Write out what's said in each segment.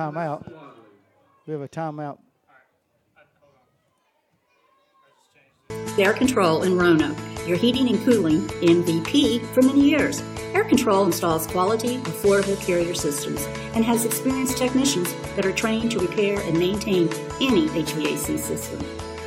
Timeout. We have a timeout. Air Control in Roanoke, your heating and cooling MVP for many years. Air Control installs quality, affordable carrier systems and has experienced technicians that are trained to repair and maintain any HVAC system.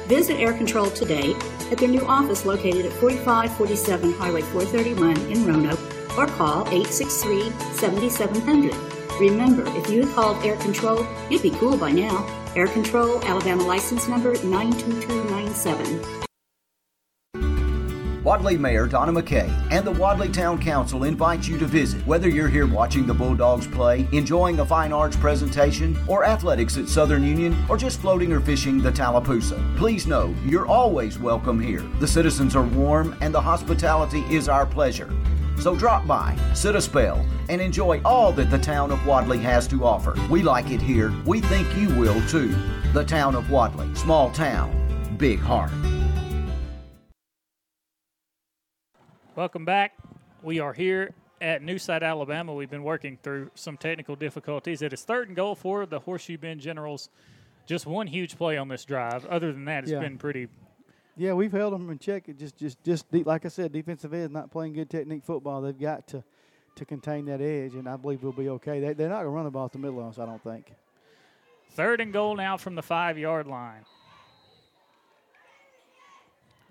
Visit Air Control today at their new office located at 4547 Highway 431 in Roanoke or call 863 7700. Remember, if you had called Air Control, you'd be cool by now. Air Control, Alabama license number 92297. Wadley Mayor Donna McKay and the Wadley Town Council invite you to visit. Whether you're here watching the Bulldogs play, enjoying a fine arts presentation, or athletics at Southern Union, or just floating or fishing the Tallapoosa, please know you're always welcome here. The citizens are warm and the hospitality is our pleasure. So drop by, sit a spell, and enjoy all that the town of Wadley has to offer. We like it here. We think you will too. The town of Wadley, small town, big heart. Welcome back. We are here at New Site, Alabama. We've been working through some technical difficulties. It is third and goal for the Horseshoe Bend Generals. Just one huge play on this drive. Other than that, it's Yeah. been pretty. Yeah, we've held them in check. It just, just, just de- like I said, defensive end not playing good technique football. They've got to, to contain that edge, and I believe we'll be okay. They, they're not going to run the ball up the middle of us, I don't think. Third and goal now from the five yard line.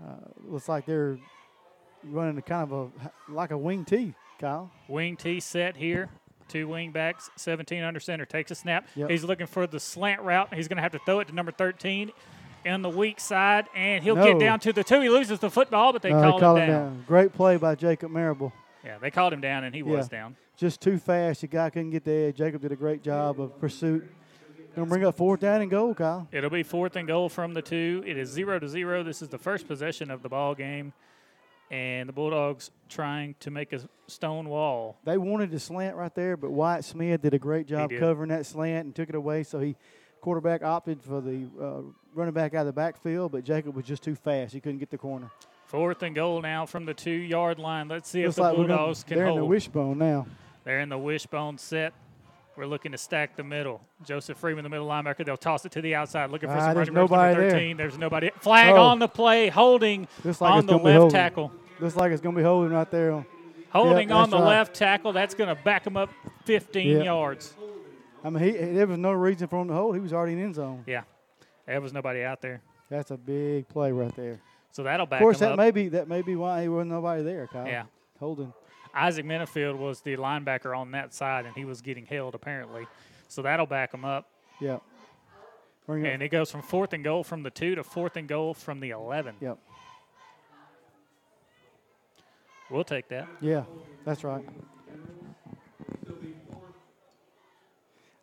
Uh, looks like they're running a kind of a like a wing T, Kyle. Wing T set here. Two wing backs, 17 under center. Takes a snap. Yep. He's looking for the slant route. He's going to have to throw it to number 13 in the weak side, and he'll No. get down to the two. He loses the football, but they Uh, call, call him down. Great play by Jacob Marable. Yeah, they called him down, and he was down. Just too fast. The guy couldn't get there. Jacob did a great job of pursuit. Gonna bring up fourth down and goal, Kyle. It'll be fourth and goal from the two. It is zero to zero. This is the first possession of the ball game, and the Bulldogs trying to make a stone wall. They wanted to slant right there, but Wyatt Smith did a great job covering that slant and took it away. So he quarterback opted for the uh, running back out of the backfield, but Jacob was just too fast. He couldn't get the corner. Fourth and goal now from the two yard line. Let's see Looks if the like Bulldogs can they're hold. in the wishbone now. They're in the wishbone set. We're looking to stack the middle. Joseph Freeman, the middle linebacker. They'll toss it to the outside, looking for Ah, some there's running nobody Number there. There's nobody. Flag Oh. on the play, holding Looks like on the left holding. tackle. Looks like it's going to be holding right there. Holding Yeah, on the right. left tackle. That's going to back him up 15 Yeah. yards. I mean, he, there was no reason for him to hold. He was already in end zone. Yeah, there was nobody out there. That's a big play right there. So that'll back Of course, him that up. may be that may be why he wasn't nobody there, Kyle. Yeah. holding. Isaac Minifield was the linebacker on that side, and he was getting held apparently. So that'll back him up. Yeah. Bring. And it goes from fourth and goal from the two to fourth and goal from the 11. Yep. We'll take that. Yeah, that's right.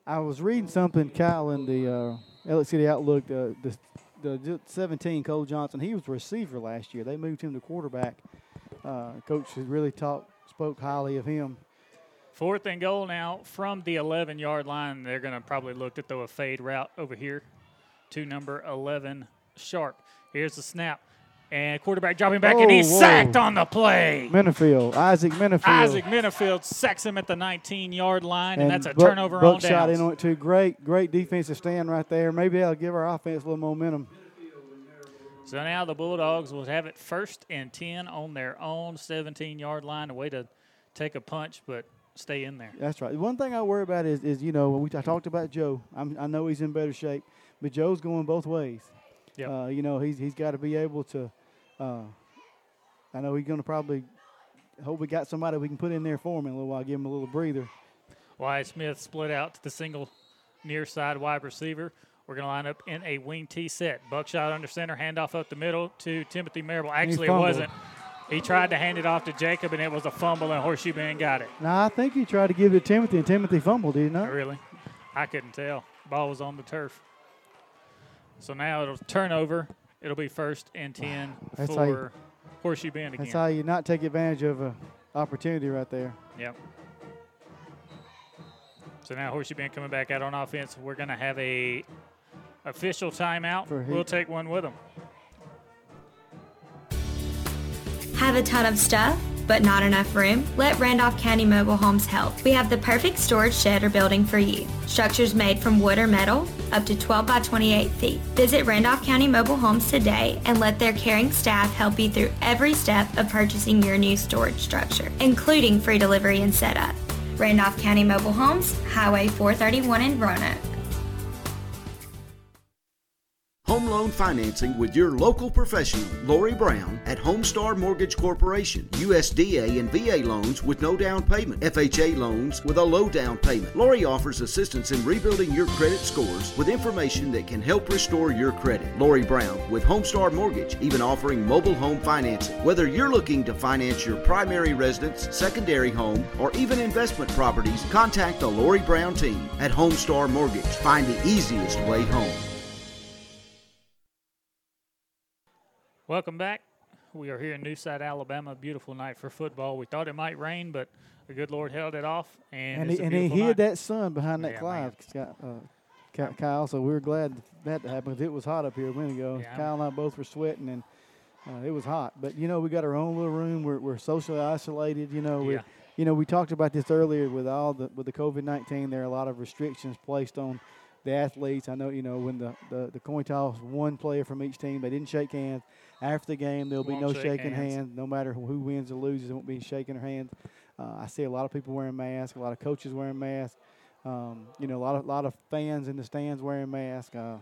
I was reading something, Kyle, in the uh, Alex City Outlook. The, the the 17 Cole Johnson, he was receiver last year. They moved him to quarterback. Uh, coach has really talked, spoke highly of him. Fourth and goal now from the 11 yard line. They're going to probably look to throw a fade route over here to number 11, Sharp. Here's the snap. And quarterback dropping back, and he's Oh, whoa. sacked on the play. Minifield, Isaac Minifield. Isaac Minifield sacks him at the 19 yard line, and, that's a Buck- turnover Buck on shot downs. in on it too. Great, great defensive stand right there. Maybe that'll give our offense a little momentum. So now the Bulldogs will have it first and 10 on their own 17 yard line. A way to take a punch, but stay in there. That's right. One thing I worry about is, is you know, when we I talked about Joe. I'm, I know he's in better shape, but Joe's going both ways. Yep. Uh, you know, he's he's got to be able to. Uh, I know he's going to probably hope we got somebody we can put in there for him in a little while, give him a little breather. Wyatt Smith split out to the single near side wide receiver. We're going to line up in a wing T set. Buckshot under center, handoff up the middle to Timothy Marable. Actually, it wasn't. He tried to hand it off to Jacob, and it was a fumble, and Horseshoe Bend got it. No, I think he tried to give it to Timothy, and Timothy fumbled. Did he not? Really? I couldn't tell. Ball was on the turf. So now it'll turn over. It'll be first and 10 That's how you- for Horseshoe Bend again. That's how you not take advantage of a opportunity right there. Yep. So now Horseshoe Bend coming back out on offense. We're going to have a official timeout. For We'll take one with them. Have a ton of stuff? But not enough room? Let Randolph County Mobile Homes help. We have the perfect storage shed or building for you. Structures made from wood or metal, up to 12 by 28 feet. Visit Randolph County Mobile Homes today and let their caring staff help you through every step of purchasing your new storage structure, including free delivery and setup. Randolph County Mobile Homes, Highway 431 in Roanoke. Home loan financing with your local professional, Lori Brown, at Homestar Mortgage Corporation. USDA and VA loans with no down payment. FHA loans with a low down payment. Lori offers assistance in rebuilding your credit scores with information that can help restore your credit. Lori Brown with Homestar Mortgage, even offering mobile home financing. Whether you're looking to finance your primary residence, secondary home, or even investment properties, contact the Lori Brown team at Homestar Mortgage. Find the easiest way home. Welcome back. We are here in New Site, Alabama. Beautiful night for football. We thought it might rain, but the good Lord held it off, and, And he, and he hid that sun behind that Yeah, cloud, Scott, uh, Ky- Kyle. So we were glad that happened it was hot up here a minute ago. Yeah. Kyle and I both were sweating, and uh, it was hot. But you know, we got our own little room. We're, we're socially isolated. You know, we Yeah. you know we talked about this earlier with all the with the COVID nineteen. There are a lot of restrictions placed on the athletes. I know you know when the, the, the coin toss, one player from each team, they didn't shake hands. After the game, there'll be no shaking hands. hands. No matter who wins or loses, there won't be shaking their hands. Uh, I see a lot of people wearing masks. A lot of coaches wearing masks. Um, you know, a lot of lot of fans in the stands wearing masks. Uh,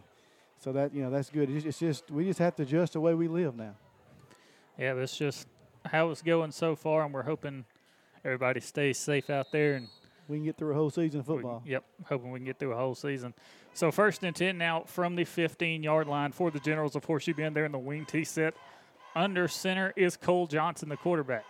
so that you know that's good. It's, it's just we just have to adjust the way we live now. Yeah, that's just how it's going so far, and we're hoping everybody stays safe out there and We can get through a whole season of We- football. Yep, hoping we can get through a whole season. So first and ten now from the 15-yard line for the Generals of course, you've been There in the wing tee set. Under center is Cole Johnson, the quarterback.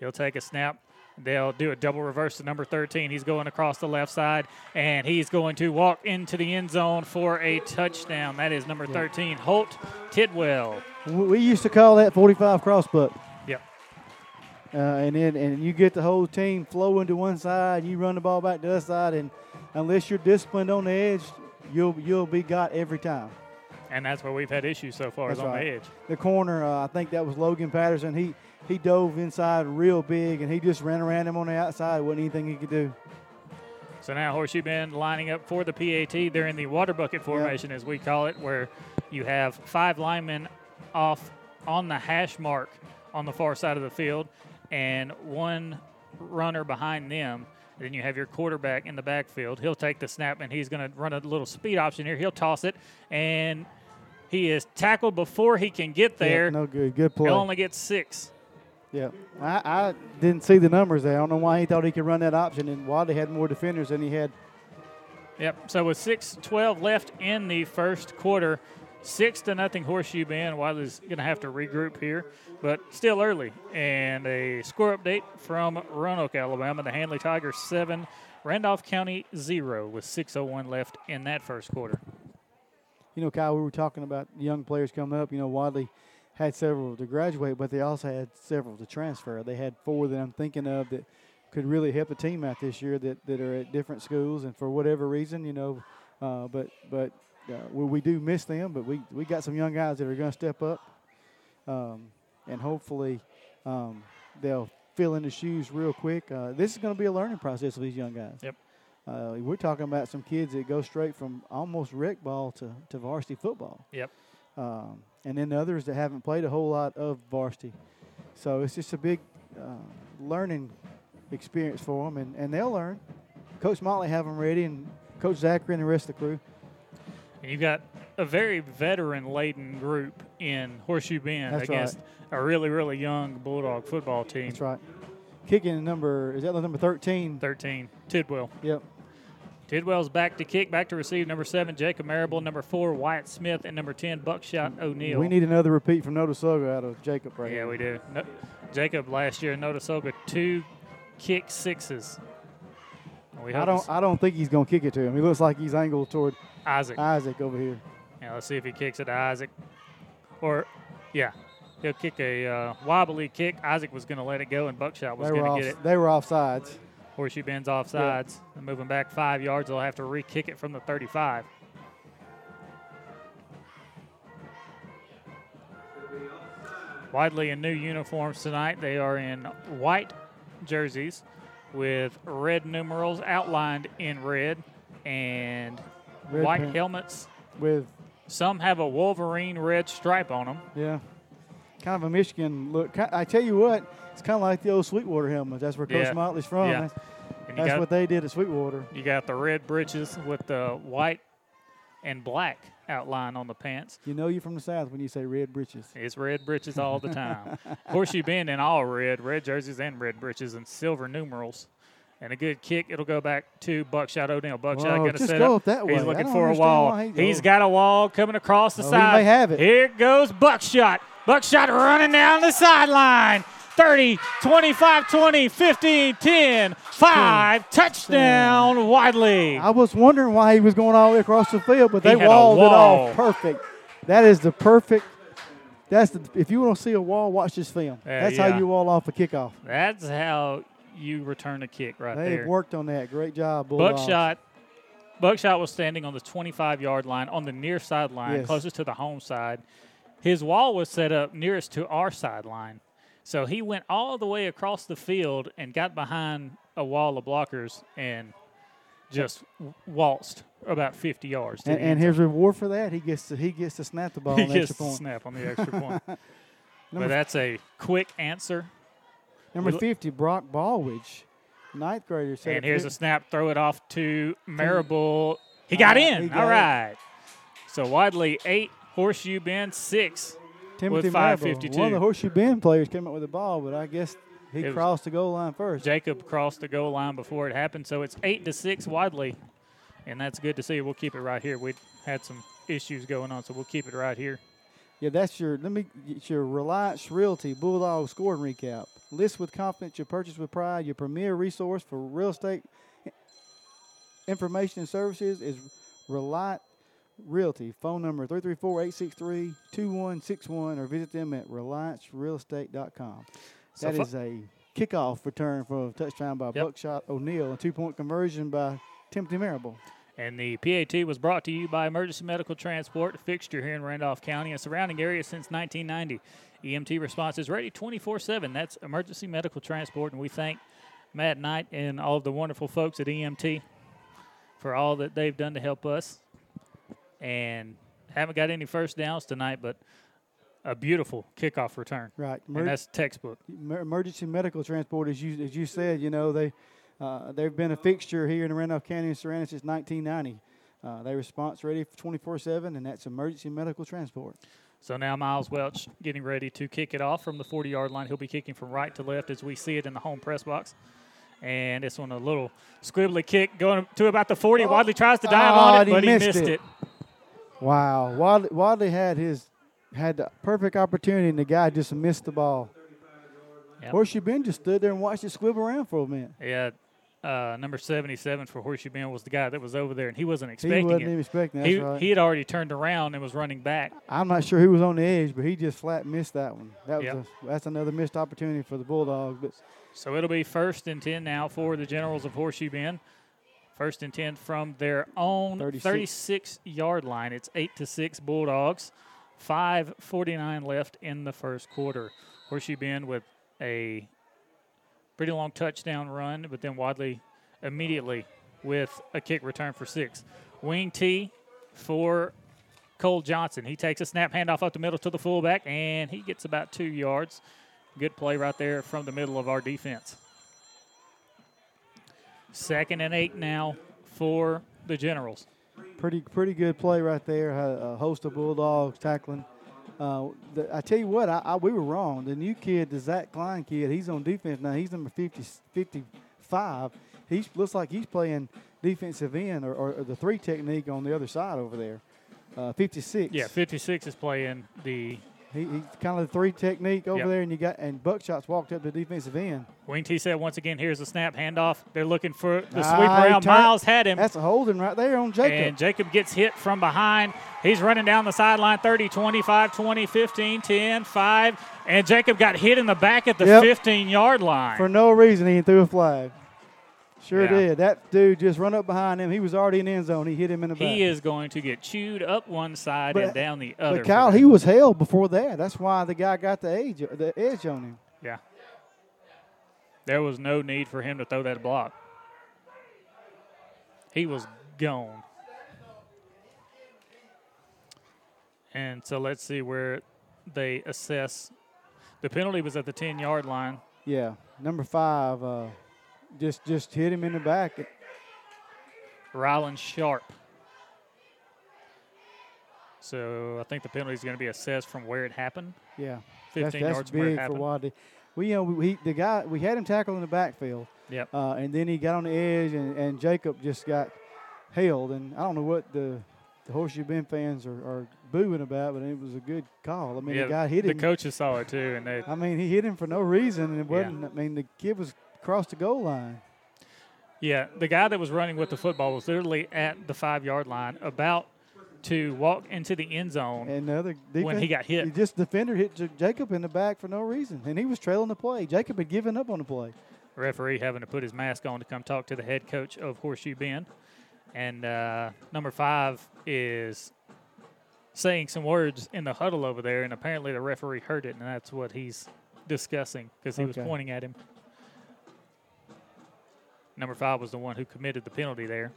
He'll take a snap. They'll do a double reverse to number 13. He's going across the left side, and he's going to walk into the end zone for a touchdown. That is number 13, Holt Tidwell. We we used to call that 45 crossbuck. Yep. Uh, and then and you get the whole team flowing to one side, you run the ball back to the other side, and unless you're disciplined on the edge, you'll you'll be got every time. And that's where we've had issues so far, is on right. the edge. The corner, uh, I think that was Logan Patterson. He he dove inside real big, and he just ran around him on the outside. wasn't anything he could do. So now Horseshoe Bend lining up for the PAT. They're in the water bucket formation, as we call it, where you have five linemen off on the hash mark on the far side of the field and one runner behind them. Then you have your quarterback in the backfield. He'll take the snap and he's going to run a little speed option here. He'll toss it and he is tackled before he can get there. no good. Good play. He'll only get six. Yeah, I, I didn't see the numbers there. I don't know why he thought he could run that option, and Wadley had more defenders than he had. Yep. So with 6:12 left in the first quarter, six to nothing Horseshoe Bend. Wadley's going to have to regroup here, but still early. And a score update from Roanoke, Alabama. The Handley Tigers seven, Randolph County zero, with 6:01 left in that first quarter. You know, Kyle, we were talking about young players coming up. You know, Wadley had several to graduate, but they also had several to transfer. They had four that I'm thinking of that could really help the team out this year that, that are at different schools, and for whatever reason, you know, uh, but but uh, we, we do miss them. But we we got some young guys that are going to step up, um, and hopefully um, they'll fill in the shoes real quick. Uh, this is going to be a learning process for these young guys. Yep. Uh, we're talking about some kids that go straight from almost rec ball to, to varsity football Yep. um, and then others that haven't played a whole lot of varsity. So it's just a big uh, learning experience for them, and, and they'll learn. Coach Motley have them ready, and Coach Zachary and the rest of the crew. And you've got a very veteran-laden group in Horseshoe Bend That's against a really, really young Bulldog football team. That's right. Kicking number is that the number thirteen? 13, Tidwell. Yep. Tidwell's back to kick, back to receive. Number seven, Jacob Marable. Number four, Wyatt Smith. And number 10, Buckshot O'Neill. We need another repeat from Notasulga out of Jacob right Yeah, here. we do. No, Jacob last year in Notasulga, two kick sixes. I don't. I don't think he's going to kick it to him. He looks like he's angled toward Isaac. Isaac over here. Yeah, let's see if he kicks it to Isaac. Or, yeah, he'll kick a uh, wobbly kick. Isaac was going to let it go, and Buckshot was going to get it. They were off sides. Horseshoe Bend's off sides. And moving back five yards, they'll have to re kick it from the 35. Wadley in new uniforms tonight. They are in white jerseys with red numerals outlined in red and Red white pant. helmets. With Some have a Wolverine red stripe on them. yeah, kind of a Michigan look. I tell you what, it's kind of like the old Sweetwater helmets. That's where Coach Yeah. Motley's from. Yeah. That's, that's got, what they did at Sweetwater. you got the red breeches with the white and black outline on the pants. You know you're from the South when you say red breeches. It's red breeches all the time. Horseshoe Bend in all red, red jerseys and red breeches and silver numerals. And a good kick, it'll go back to Buckshot O'Neill. Buckshot going to set go up. that way. He's looking for a wall. he- He's got a wall coming across the Oh, he side. may have it. Here goes Buckshot. Buckshot running down the sideline. 30, 25, 20, 15, 10, 5, touchdown Wadley. I was wondering why he was going all the way across the field, but He they walled it off perfect. That is the perfect. That's the. If you want to see a wall, watch this film. Yeah, that's yeah. how you wall off a kickoff. That's how you return a kick right there. They've there. worked on that. Great job, Bulldogs. Buckshot. Buckshot was standing on the 25 yard line on the near sideline, Yes. closest to the home side. His wall was set up nearest to our sideline. So he went all the way across the field and got behind a wall of blockers and just waltzed about 50 yards. And, and his reward for that, he gets to he gets to snap the ball zone. on he the gets extra point. snap on the extra point. but that's a quick answer. Number we- 50, Brock Baldwidge, ninth grader. set And here's a snap. Throw it off to Marable. He got Uh, in. he got All it. So Wadley eight, Horseshoe Bend six. Timothy with Marable. One of the Horseshoe Bend players came up with the ball, but I guess he It crossed the goal line first. Jacob crossed the goal line before it happened. So it's eight to six Wadley, and that's good to see. We'll keep it right here. We had some issues going on, so we'll keep it right here. Yeah, that's your. Let me get your Reliance Realty Bulldog scoring recap. List with confidence, your purchase with pride. Your premier resource for real estate information and services is Reliant Realty. Phone number 334-863-2161 or visit them at reliancerealestate.com. So That is a kickoff return for a touchdown by Yep. Buckshot O'Neill and two-point conversion by Timothy Marable. And the PAT was brought to you by Emergency Medical Transport, a fixture here in Randolph County and surrounding areas since 1990. EMT response is ready 24 7. That's Emergency Medical Transport. And we thank Matt Knight and all of the wonderful folks at EMT for all that they've done to help us. And haven't got any first downs tonight, but a beautiful kickoff return. Right. And that's textbook. Emergency medical transport, as you as you said, you know they uh, they've been a fixture here in Randolph County and surrounding since 1990. Uh, they response ready 24/7, and that's emergency medical transport. So now Miles Welch getting ready to kick it off from the 40 yard line. He'll be kicking from right to left as we see it in the home press box. And it's on a little squibbly kick going to about the 40. Oh. Wadley tries to dive Oh, on it, and he but he missed missed it. it. Wow, Wadley, Wadley had his had the perfect opportunity, and the guy just missed the ball. Yep. Horseshoe Bend just stood there and watched it squibble around for a minute. Yeah, uh, number 77 for Horseshoe Bend was the guy that was over there, and he wasn't expecting He wasn't it. even expecting. He, right. he had already turned around and was running back. I'm not sure who was on the edge, but he just flat missed that one. That was Yep. a, that's another missed opportunity for the Bulldogs. But So it'll be first and 10 now for the Generals of Horseshoe Bend. First and 10 from their own 36. 36 yard line. It's 8 to 6 Bulldogs. 5.49 left in the first quarter. Horseshoe Bend with a pretty long touchdown run, but then Wadley immediately with a kick return for six. Wing T for Cole Johnson. He takes a snap handoff up the middle to the fullback, and he gets about two yards. Good play right there from the middle of our defense. Second and eight now for the Generals. pretty pretty good play right there. A host of Bulldogs tackling. Uh, the, I tell you what, I, I, we were wrong. The new kid, the Zach Klein kid, he's on defense now. He's number 50, 55. He looks like he's playing defensive end or, or, the three technique on the other side over there. Uh, 56. Yeah, 56 is playing the He, he's kind of the three technique over Yep. there, and you got and Buckshot's walked up to the defensive end. Wing T said once again, here's the snap handoff. They're looking for the Ah, sweep around. turned- Miles had him. That's a holding right there on Jacob. And Jacob gets hit from behind. He's running down the sideline 30, 25, 20, 15, 10, 5. And Jacob got hit in the back at the Yep. 15 yard line. For no reason, he threw a flag. Sure Yeah. did. That dude just run up behind him. He was already in the end zone. He hit him in the back. He is going to get chewed up one side But- and down the other. But Kyle, he was held before that. That's why the guy got the edge, the edge on him. Yeah. There was no need for him to throw that block. He was gone. And so let's see where they assess. The penalty was at the 10 yard line. Yeah, number five, uh, just just hit him in the back. Rylan Sharp. So I think the penalty is going to be assessed from where it happened. Yeah, 15 that's, that's yards from where it big for. Wadley. We you know we the guy we had him tackled in the backfield, Yep. uh, and then he got on the edge, and, and Jacob just got held. And I don't know what the the Horseshoe Bend fans are, are booing about, but it was a good call. I mean, yeah, the guy hit him. the coaches saw it too, and they I mean, he hit him for no reason, and it Yeah. wasn't. I mean, the kid was across the goal line. Yeah, the guy that was running with the football was literally at the five yard line, about to walk into the end zone. And the other defense, When he got hit. he just defender hit Jacob in the back for no reason, and he was trailing the play. Jacob had given up on the play. referee having to put his mask on to come talk to the head coach of Horseshoe Bend. And uh, number five is saying some words in the huddle over there, and apparently the referee heard it, and that's what he's discussing because he was pointing at him. Number five was the one who committed the penalty there.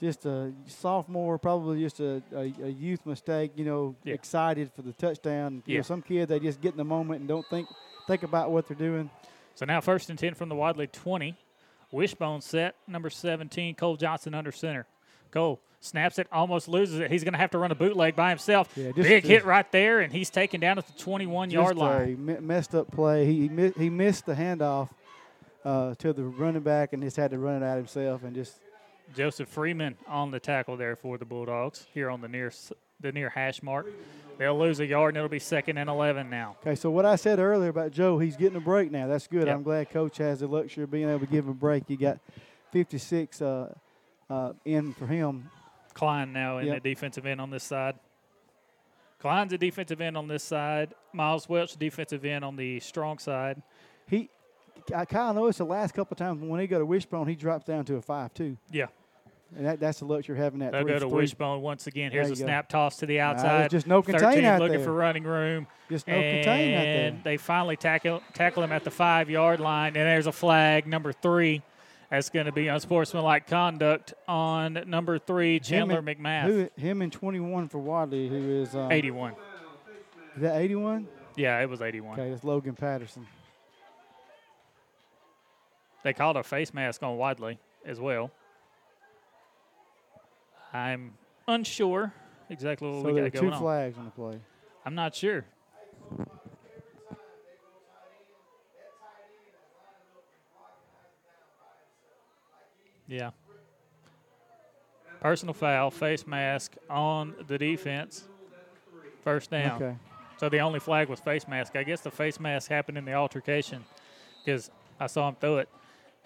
Just a sophomore, probably just a, a, a youth mistake. You know, Yeah. excited for the touchdown. You Yeah. know, some kids they just get in the moment and don't think think about what they're doing. So now first and 10 from the Wadley 20. Wishbone set, number 17, Cole Johnson under center. Cole snaps it, almost loses it. He's going to have to run a bootleg by himself. Yeah, Big hit right there, and he's taken down at the 21 yard line. messed up play. He he, he missed the handoff uh, to the running back and just had to run it out himself and just Joseph Freeman on the tackle there for the Bulldogs here on the near the near hash mark. They'll lose a yard, and it'll be second and 11 now. Okay, so what I said earlier about Joe, he's getting a break now. That's good. Yep. I'm glad Coach has the luxury of being able to give him a break. You got 56 uh, uh, in for him. Klein now in Yep. the defensive end on this side. Klein's a defensive end on this side. Miles Welch, defensive end on the strong side. He, I kind of noticed the last couple of times when he go to Wishbone, he drops down to a five-two, Yeah. and that, that's the luxury of having that. They'll three go to three. Wishbone once again. Here's a go. snap toss to the outside. just no contain 13 out looking there. for running room. Just no contain out there. and they finally tackle tackle him at the five yard line. And there's a flag, number three. That's going to be unsportsmanlike conduct on number three, Chandler him and, McMath. Who, him and 21 for Wadley, who is um, 81. Is that 81? Yeah, it was 81. Okay, that's Logan Patterson. They called a face mask on Wadley as well. I'm unsure exactly what so we got going two flags on the play. I'm not sure. Yeah. Personal foul, face mask on the defense. First down. Okay. So the only flag was face mask. I guess the face mask happened in the altercation because I saw him throw it.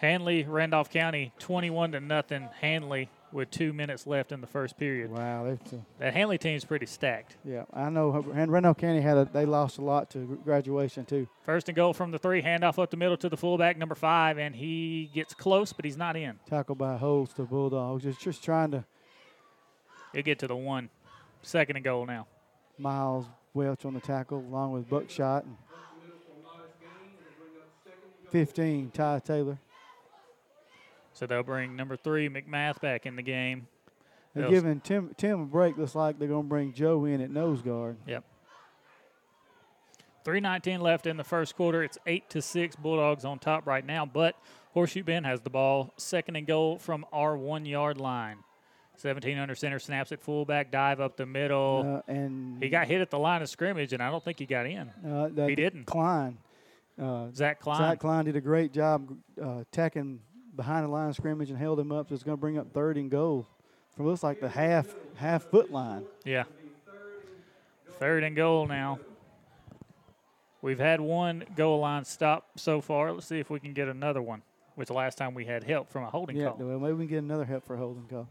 Handley, Randolph County, 21 to nothing. Handley with two minutes left in the first period. Wow, That Hanley team's pretty stacked. yeah. I know. Uh, and Randolph County had a. They lost a lot to graduation too. First and goal from the three, handoff up the middle to the fullback, number five, and he gets close, but he's not in. Tackled by Holds to Bulldogs. Just just trying to He'll get to the one. Second and goal now. Miles Welch on the tackle along with Buckshot and 15 Ty Taylor. So they'll bring number three, McMath, back in the game. They're They'll- giving Tim Tim a break. Looks like they're going to bring Joe in at nose guard. Yep. 319 left in the first quarter. It's 8 to 6 Bulldogs on top right now, but Horseshoe Bend has the ball. Second and goal from our 1-yard line. 17 under center snaps at fullback, dive up the middle. Uh, and he got hit at the line of scrimmage and I don't think he got in. uh, he didn't. Klein. Uh, Zach Klein. Zach Klein did a great job uh, attacking behind the line of scrimmage and held him up. So it's going to bring up third and goal from looks like the half half foot line. Yeah. Third and goal now. We've had one goal line stop so far. Let's see if we can get another one. Which the last time we had help from a holding Yeah, call. well, maybe we can get another help for a holding call.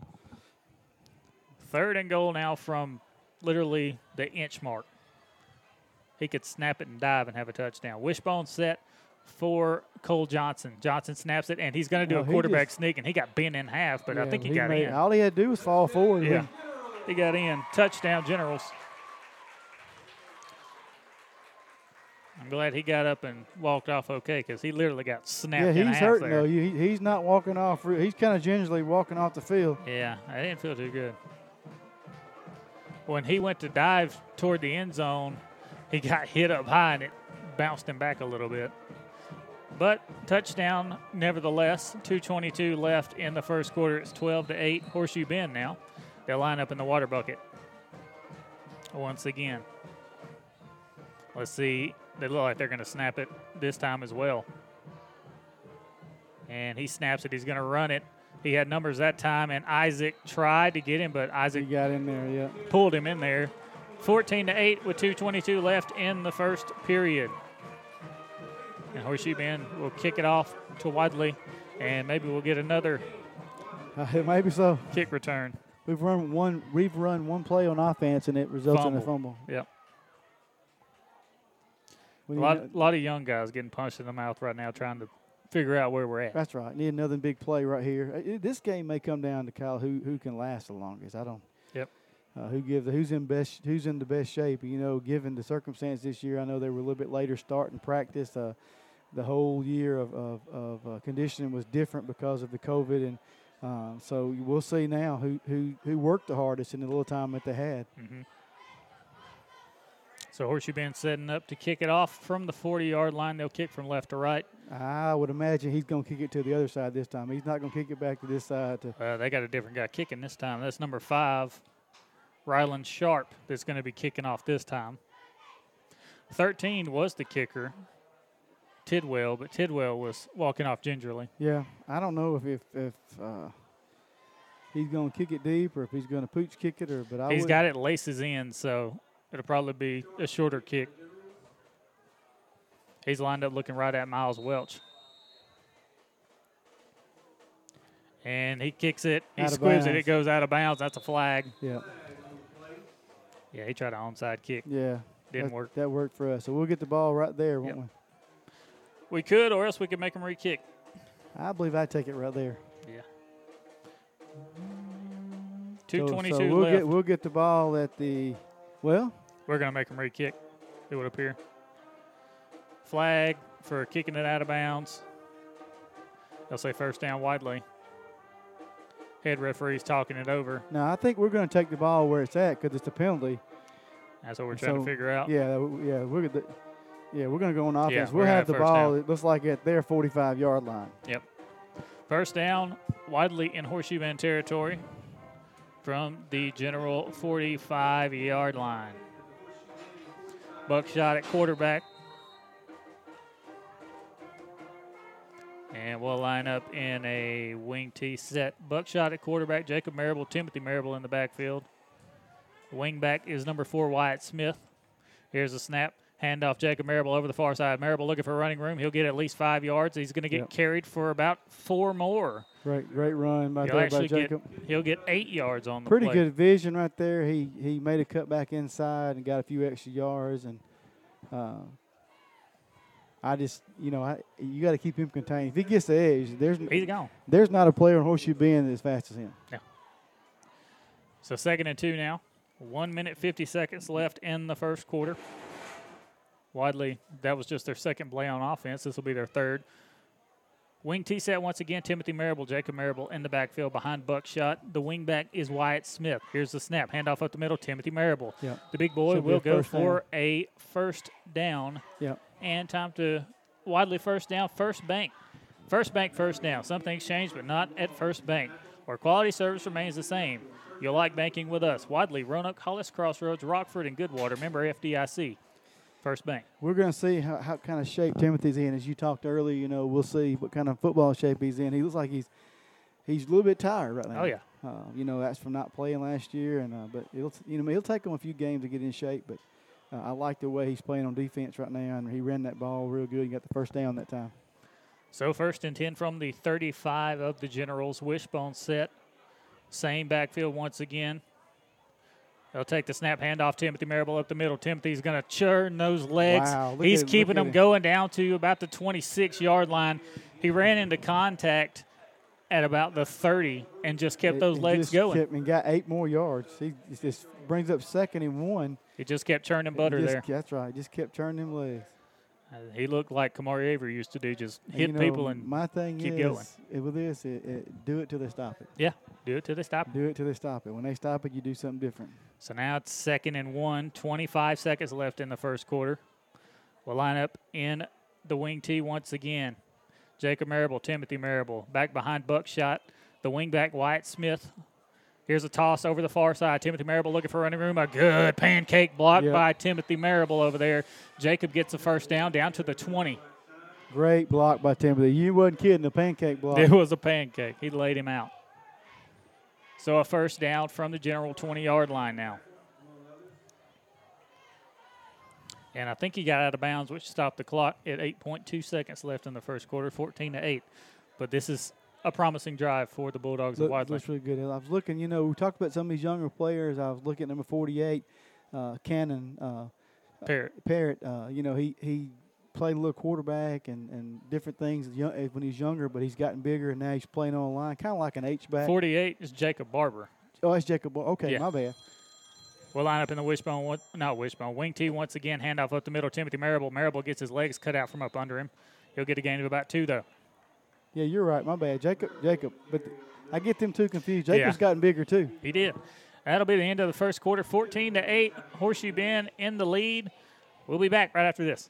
Third and goal now from literally the inch mark. He could snap it and dive and have a touchdown. Wishbone set, for Cole Johnson. Johnson snaps it, and he's going to do Oh, a quarterback just- sneak, and he got bent in half, but I think he, got made, in. All he had to do was fall forward. Yeah, he got in. Touchdown, Generals. I'm glad he got up and walked off okay because he literally got snapped Yeah, in he's half hurting there. though. He, he's not walking off. He's kind of gingerly walking off the field. Yeah, I didn't feel too good. When he went to dive toward the end zone, he got hit up high and it bounced him back a little bit. But touchdown, nevertheless. 2:22 left in the first quarter. It's 12 to 8. Horseshoe Bend now. They line up in the water bucket once again. Let's see. They look like they're going to snap it this time as well. And he snaps it. He's going to run it. He had numbers that time, and Isaac tried to get him, but He Isaac got in there. Yeah. pulled him in there. 14 to 8 with 2:22 left in the first period. And Horseshoe Bend will kick it off to Wadley, and maybe we'll get another Uh, maybe so. kick return. We've run one. We've run one play on offense, and it results in a Fumble. fumble. Yep. A lot, lot of young guys getting punched in the mouth right now, trying to figure out where we're at. That's right. Need another big play right here. Uh, it- this game may come down to Kyle who who can last the longest. I don't. Yep. Uh, who gives who's in best who's in the best shape? You know, given the circumstance this year, I know they were a little bit later starting practice. Uh, the whole year of of, of uh, conditioning was different because of the COVID, and uh, so we'll see now who who who worked the hardest in the little time that they had. hmm So Horseshoe Bend setting up to kick it off from the 40-yard line. They'll kick from left to right. I would imagine he's going to kick it to the other side this time. He's not going to kick it back to this side. To Uh, they got a different guy kicking this time. That's number five, Ryland Sharp, that's going to be kicking off this time. 13 was the kicker, Tidwell, but Tidwell was walking off gingerly. yeah, I don't know if if, if uh, he's going to kick it deep or if he's going to pooch kick it or. But I He's would- got it laces in, so it'll probably be a shorter kick. He's lined up looking right at Miles Welch. And he kicks it. He Out squibs it. It goes out of bounds. That's a flag. Yeah, Yeah, he tried an onside kick. yeah. Didn't that, work. That worked for us. So we'll get the ball right there, won't Yep. we? We could, or else we could make him re-kick. I believe I take it right there. Yeah. Two twenty-two so we'll left. get we'll get the ball at the well. We're gonna make him re-kick. It would appear. Flag for kicking it out of bounds. They'll say first down Wadley. Head referee's talking it over. Now I think we're going to take the ball where it's at because it's a penalty. That's what we're trying So, to figure out. Yeah, yeah, we're the, yeah we're going to go on offense. we're we'll have have the ball. down. It looks like at their 45 yard line. Yep. First down Wadley in Horseshoe Bend territory from the general 45 yard line. Buckshot at quarterback. And we'll line up in a wing T set. Buckshot at quarterback, Jacob Marable, Timothy Marable in the backfield. Wing back is number four, Wyatt Smith. Here's a snap. Handoff Jacob Marable over the far side. Marable looking for running room. He'll get at least five yards. He's going to get Yep. carried for about four more. Great, great run by, there by actually get Jacob. he'll get eight yards on the Pretty play. good vision right there. He he made a cut back inside and got a few extra yards and. Uh, I just, you know, I you got to keep him contained. If he gets the edge, there's He's gone. there's not a player in Horseshoe Bend as fast as him. Yeah. So second and two now. One minute fifty seconds left in the first quarter. Wadley, that was just their second play on offense. This will be their third. Wing T set once again. Timothy Marable, Jacob Marable in the backfield behind Buckshot. The wing back is Wyatt Smith. Here's the snap. Handoff up the middle. Timothy Marable. Yeah. The big boy Should will go first down. for a first down. Yeah. and time to Wadley first down, first bank. First bank, first down. Some things change, but not at first bank. Our quality service remains the same. You'll like banking with us. Wadley, Roanoke, Hollis Crossroads, Rockford, and Goodwater. Member FDIC. First bank. We're going to see how, how kind of shape Timothy's in. As you talked earlier, you know, we'll see what kind of football shape he's in. He looks like he's he's a little bit tired right now. Oh, yeah. Uh, you know, that's from not playing last year, and uh, but it'll you know it'll take him a few games to get in shape. But uh, I like the way he's playing on defense right now, and he ran that ball real good. He got the first down that time. So first and 10 from the 35 of the Generals. Wishbone set. Same backfield once again. They'll take the snap handoff. Timothy Marable up the middle. Timothy's going to churn those legs. Wow, He's at- keeping them going down to about the 26 yard line. He ran into contact at about the 30 and just kept It- those legs going. and got eight more yards. He just brings up second and one. he just kept churning butter Just- there. That's right. Just kept churning them legs. Uh, He looked like Kamari Avery used to do, just hit you know, people and my thing keep is going. it- with this, it, it, do it till they stop it. yeah, do it till they stop. it. Do it till they stop it. When they stop it, you do something different. So now it's second and one, 25 seconds left in the first quarter. We'll line up in the wing tee once again. Jacob Marable, Timothy Marable, back behind Buckshot, the wingback Wyatt Smith. Here's a toss over the far side. Timothy Marable looking for running room. A good pancake block Yep. by Timothy Marable over there. Jacob gets the first down down to the 20. Great block by Timothy. You wasn't kidding. The pancake block. It was a pancake. He laid him out. So a first down from the general 20 yard line now. And I think he got out of bounds, which stopped the clock at 8.2 seconds left in the first quarter, 14 to 8. But this is a promising drive for the Bulldogs of Look, Wadley. looks really good. I was looking, you know, we talked about some of these younger players. I was looking at number 48, uh, Cannon uh, Parrott. Parrott. Uh, you know, he, he played a little quarterback and, and different things as young, as when he's younger, but he's gotten bigger and now he's playing on the line, kind of like an H back. 48 is Jacob Barber. Oh, that's Jacob. Bo- Okay, Yeah. my bad. We'll line up in the wishbone, one- not wishbone, wing T once again. Handoff up the middle. Timothy Marable. Marable gets his legs cut out from up under him. He'll get a gain of about two, though. Yeah, you're right. My bad. Jacob. Jacob. But th- I get them too confused. Jacob's Yeah. gotten bigger too. He did. That'll be the end of the first quarter. 14 to 8. Horseshoe Bend in the lead. We'll be back right after this.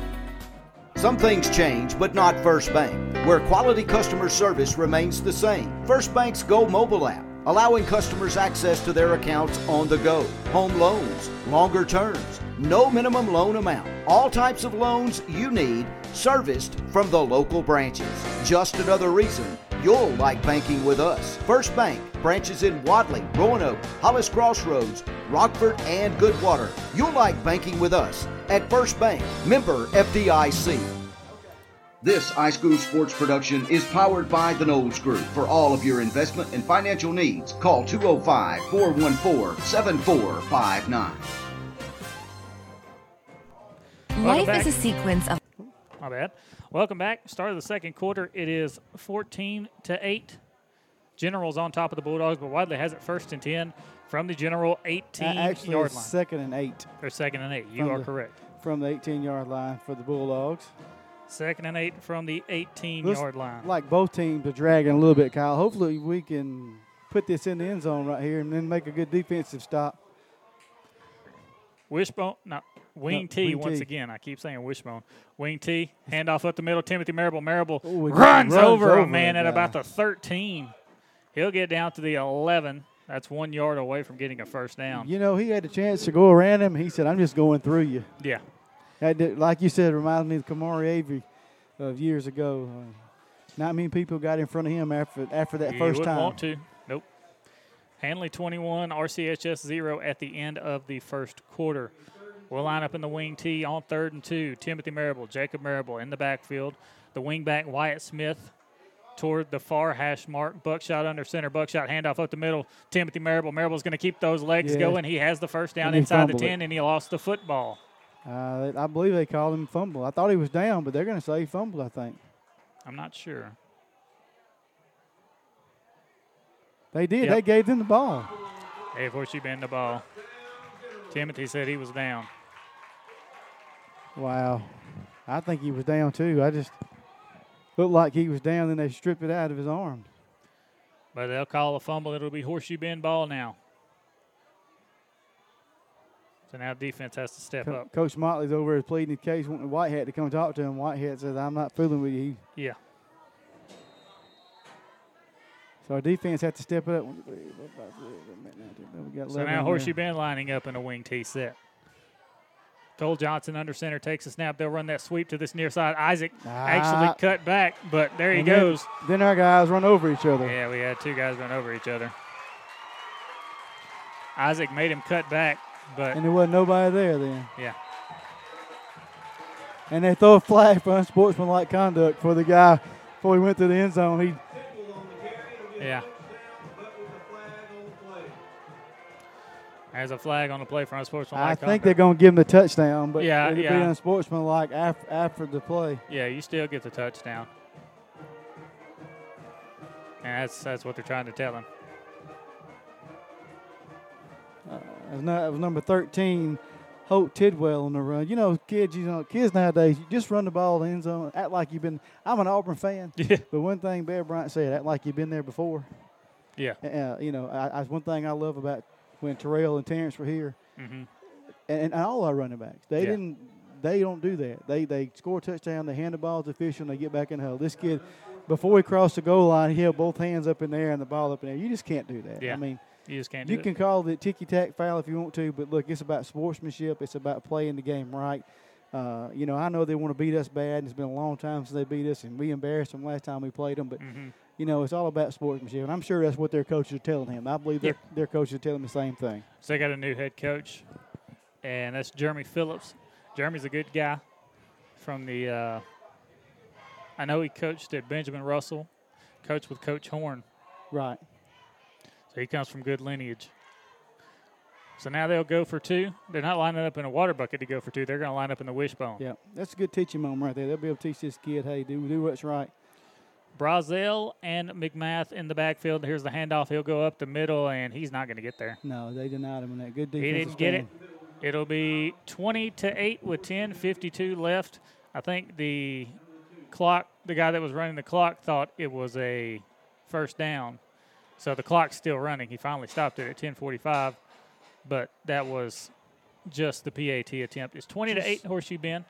Some things change, but not First Bank, where quality customer service remains the same. First Bank's Go mobile app, allowing customers access to their accounts on the go. Home loans, longer terms, no minimum loan amount. All types of loans you need, serviced from the local branches. Just another reason you'll like banking with us. First Bank, branches in Wadley, Roanoke, Hollis Crossroads, Rockford, and Goodwater. You'll like banking with us at First Bank, member FDIC. This iSchool Sports production is powered by the Knowles Group. For all of your investment and financial needs, call 205 414 7459. Life back. is a sequence of My bad. Welcome back. Start of the second quarter. It is 14 to 8. General's on top of the Bulldogs, but Wadley has it first and 10 from the General 18 A- Actually, yard line. second and eight Or second and 8. You From are the- correct. from the 18 yard line for the Bulldogs. Second and 8 from the 18 Looks yard line. Like both teams are dragging a little bit, Kyle. Hopefully, we can put this in the end zone right here and then make a good defensive stop. Wishbone, no, wing No, T wing once T. again. I keep saying wishbone. Wing T, handoff up the middle. Timothy Marable. Marable Ooh, runs, runs over, over a man at about the 13. He'll get down to the 11. That's one yard away from getting a first down. You know, he had a chance to go around him. He said, I'm just going through you. Yeah. That like you said, reminds me of Kamari Avery of years ago. Uh, not many people got in front of him after after that you first time. want to. Nope. Handley 21, RCHS 0 at the end of the first quarter. We'll line up in the wing T on third and two. Timothy Marable, Jacob Marable in the backfield. The wing back Wyatt Smith toward the far hash mark. Buckshot under center. Buckshot handoff up the middle. Timothy Marable. Marable's going to keep those legs Yeah. going. He has the first down inside the fumbled it. 10, and he lost the football. Uh, I believe they called him fumble. I thought he was down, but they're going to say he fumbled, I think. I'm not sure. They did. Yep. They gave them the ball. Hey, of course, you bend the ball. Timothy said he was down. Wow. I think he was down too. I just looked like he was down, then they stripped it out of his arm. But they'll call a fumble. It'll be horseshoe bend ball now. So now defense has to step Co- up. Coach Motley's over there pleading his case, wanting Whitehead to come talk to him. Whitehead says, I'm not fooling with you. Yeah. So our defense has to step it up. One, two, three, four, We got So now Horseshoe. Bend lining up in a wing T set. Cole Johnson under center takes a snap. They'll run that sweep to this near side. Isaac Ah. actually cut back, but there he And then- goes. Then our guys run over each other. Yeah, we had two guys run over each other. Isaac made him cut back, but And there wasn't nobody there then. yeah, And they throw a flag for unsportsmanlike conduct for the guy before he went to the end zone. He yeah. There's a flag on the play for I unsportsmanlike think they're going to give him the touchdown, but Yeah, it'd yeah. be unsportsmanlike after, after the play. Yeah, you still get the touchdown. And that's that's what they're trying to tell him. It was, not, it was number 13, Hope Tidwell on the run. You know, kids, you know, kids nowadays, you just run the ball in the end zone, act like you've been. I'm an Auburn fan, Yeah. but one thing Bear Bryant said, act like you've been there before. Yeah. Uh, you know, I, I, one thing I love about when Terrell and Terrence were here, hmm and, and all our running backs, they Yeah. didn't. They don't do that. They they score a touchdown, they hand the ball to the official, and they get back in the huddle. This kid, before he crossed the goal line, he held both hands up in the air and the ball up in the air. You just can't do that. Yeah. I mean, You just can't do you it. can call the ticky tack foul if you want to, but look, it's about sportsmanship. It's about playing the game right. Uh, you know, I know they want to beat us bad, and it's been a long time since they beat us, and we embarrassed them last time we played them. But hmm you know, it's all about sportsmanship, and I'm sure that's what their coaches are telling him. I believe their, Yeah. their coaches are telling him the same thing. So they got a new head coach, and that's Jeremy Phillips. Jeremy's a good guy from the. Uh, I know he coached at Benjamin Russell, coached with Coach Horn, Right. so he comes from good lineage. So now they'll go for two. They're not lining up in a water bucket to go for two. They're going to line up in the wishbone. Yeah, that's a good teaching moment right there. They'll be able to teach this kid, hey, do do what's right. Brazil and McMath in the backfield. Here's the handoff. He'll go up the middle, and he's not going to get there. No, they denied him that good He didn't get it. It'll be 20 to 8 with 10:52 left. I think the clock, the guy that was running the clock, thought it was a first down, so the clock's still running. He finally stopped it at 10:45, but that was just the PAT attempt. It's 20 to 8 Horseshoe Bend.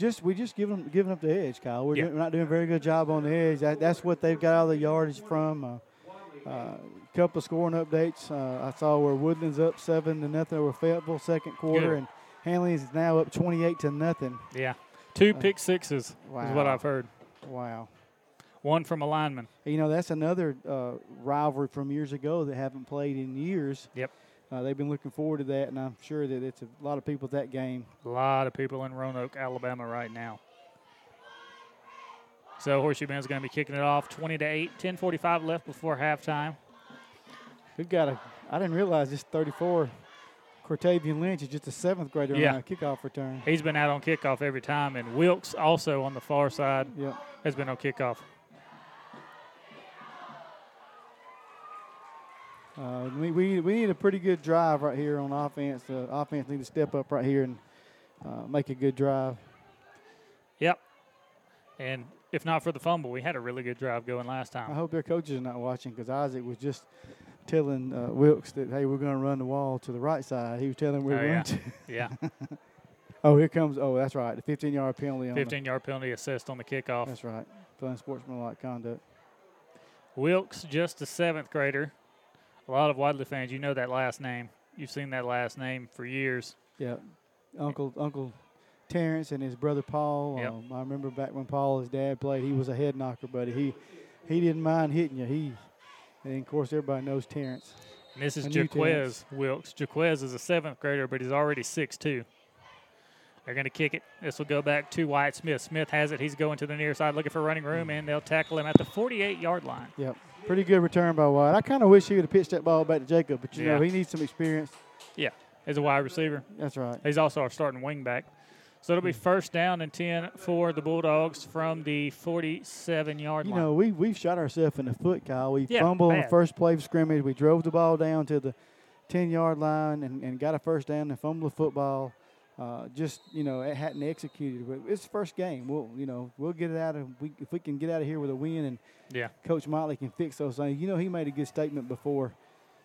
Just we just giving them giving up the edge, Kyle. We're, Yeah. doing, we're not doing a very good job on the edge. That, that's what they've got all the yardage from. A uh, uh, couple of scoring updates. Uh, I saw where Woodland's up seven to nothing over Fayetteville second quarter, Good. and Handley is now up twenty eight to nothing. Yeah, two pick sixes is what I've heard. Wow. One from a lineman. You know that's another uh, rivalry from years ago that haven't played in years. Yep. Uh, they've been looking forward to that, and I'm sure that it's a lot of people at that game. A lot of people in Roanoke, Alabama, right now. So Horseshoe Bend's going to be kicking it off, 20 to 8, 10:45 left before halftime. We've got a. I didn't realize this 34. Cortavian Lynch is just a seventh grader Yeah. on a kickoff return. He's been out on kickoff every time, and Wilkes also on the far side Yep. has been on kickoff. Uh, we, we, we need a pretty good drive right here on offense. Uh, offense need to step up right here and uh, make a good drive. Yep. And if not for the fumble, we had a really good drive going last time. I hope their coaches are not watching because Isaac was just telling uh, Wilkes that hey we're going to run the wall to the right side. He was telling him we're Oh, going yeah. to. Yeah, oh, here comes. Oh, that's right. The 15 yard penalty. On 15 yard penalty assist on the kickoff. that's right. Playing sportsmanlike conduct. Wilkes, just a seventh grader. A lot of Wadley fans, you know that last name. You've seen that last name for years. Yeah, Uncle Uncle Terrence and his brother Paul. Yep. Um, I remember back when Paul, his dad, played. He was a head knocker, buddy. He he didn't mind hitting you. He and of course everybody knows Terrence. And this is Jaquez. Wilkes. Jaquez is a seventh grader, but he's already 6'2. They're going to kick it. This will go back to Wyatt Smith. Smith has it. He's going to the near side looking for running room, and they'll tackle him at the 48 yard line. Yep, pretty good return by White. I kind of wish he would have pitched that ball back to Jacob, but you know he needs some experience. Yeah, as a wide receiver. That's right. He's also our starting wing back. So it'll be first down and 10 for the Bulldogs from the 47 yard line. You know we we've shot ourselves in the foot, Kyle. We Yeah, fumbled on the first play of scrimmage. We drove the ball down to the 10 yard line and, and got a first down and fumbled the football. Uh, just you know, it hadn't executed. But it's the first game. We'll you know we'll get it out of we, if we can get out of here with a win and yeah. Coach Motley can fix those things. You know, he made a good statement before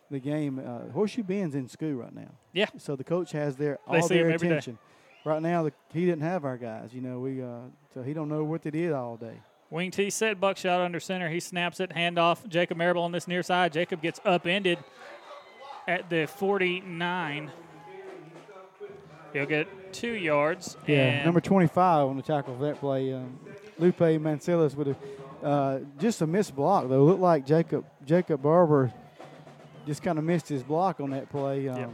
the game. Uh, Horseshoe Bend's in school right now. Yeah. So the coach has their They all their him every day. attention. Right now, the, he didn't have our guys. You know, we uh, so he don't know what they did all day. Wing T set, Buckshot under center. He snaps it, handoff. Jacob Marable on this near side. Jacob gets upended at the 49. He'll get two yards. Yeah, number 25 on the tackle for that play. Um, Lupe Mancillas with a, uh, just a missed block though. It Looked like Jacob Jacob Barber just kind of missed his block on that play. Um, Yep.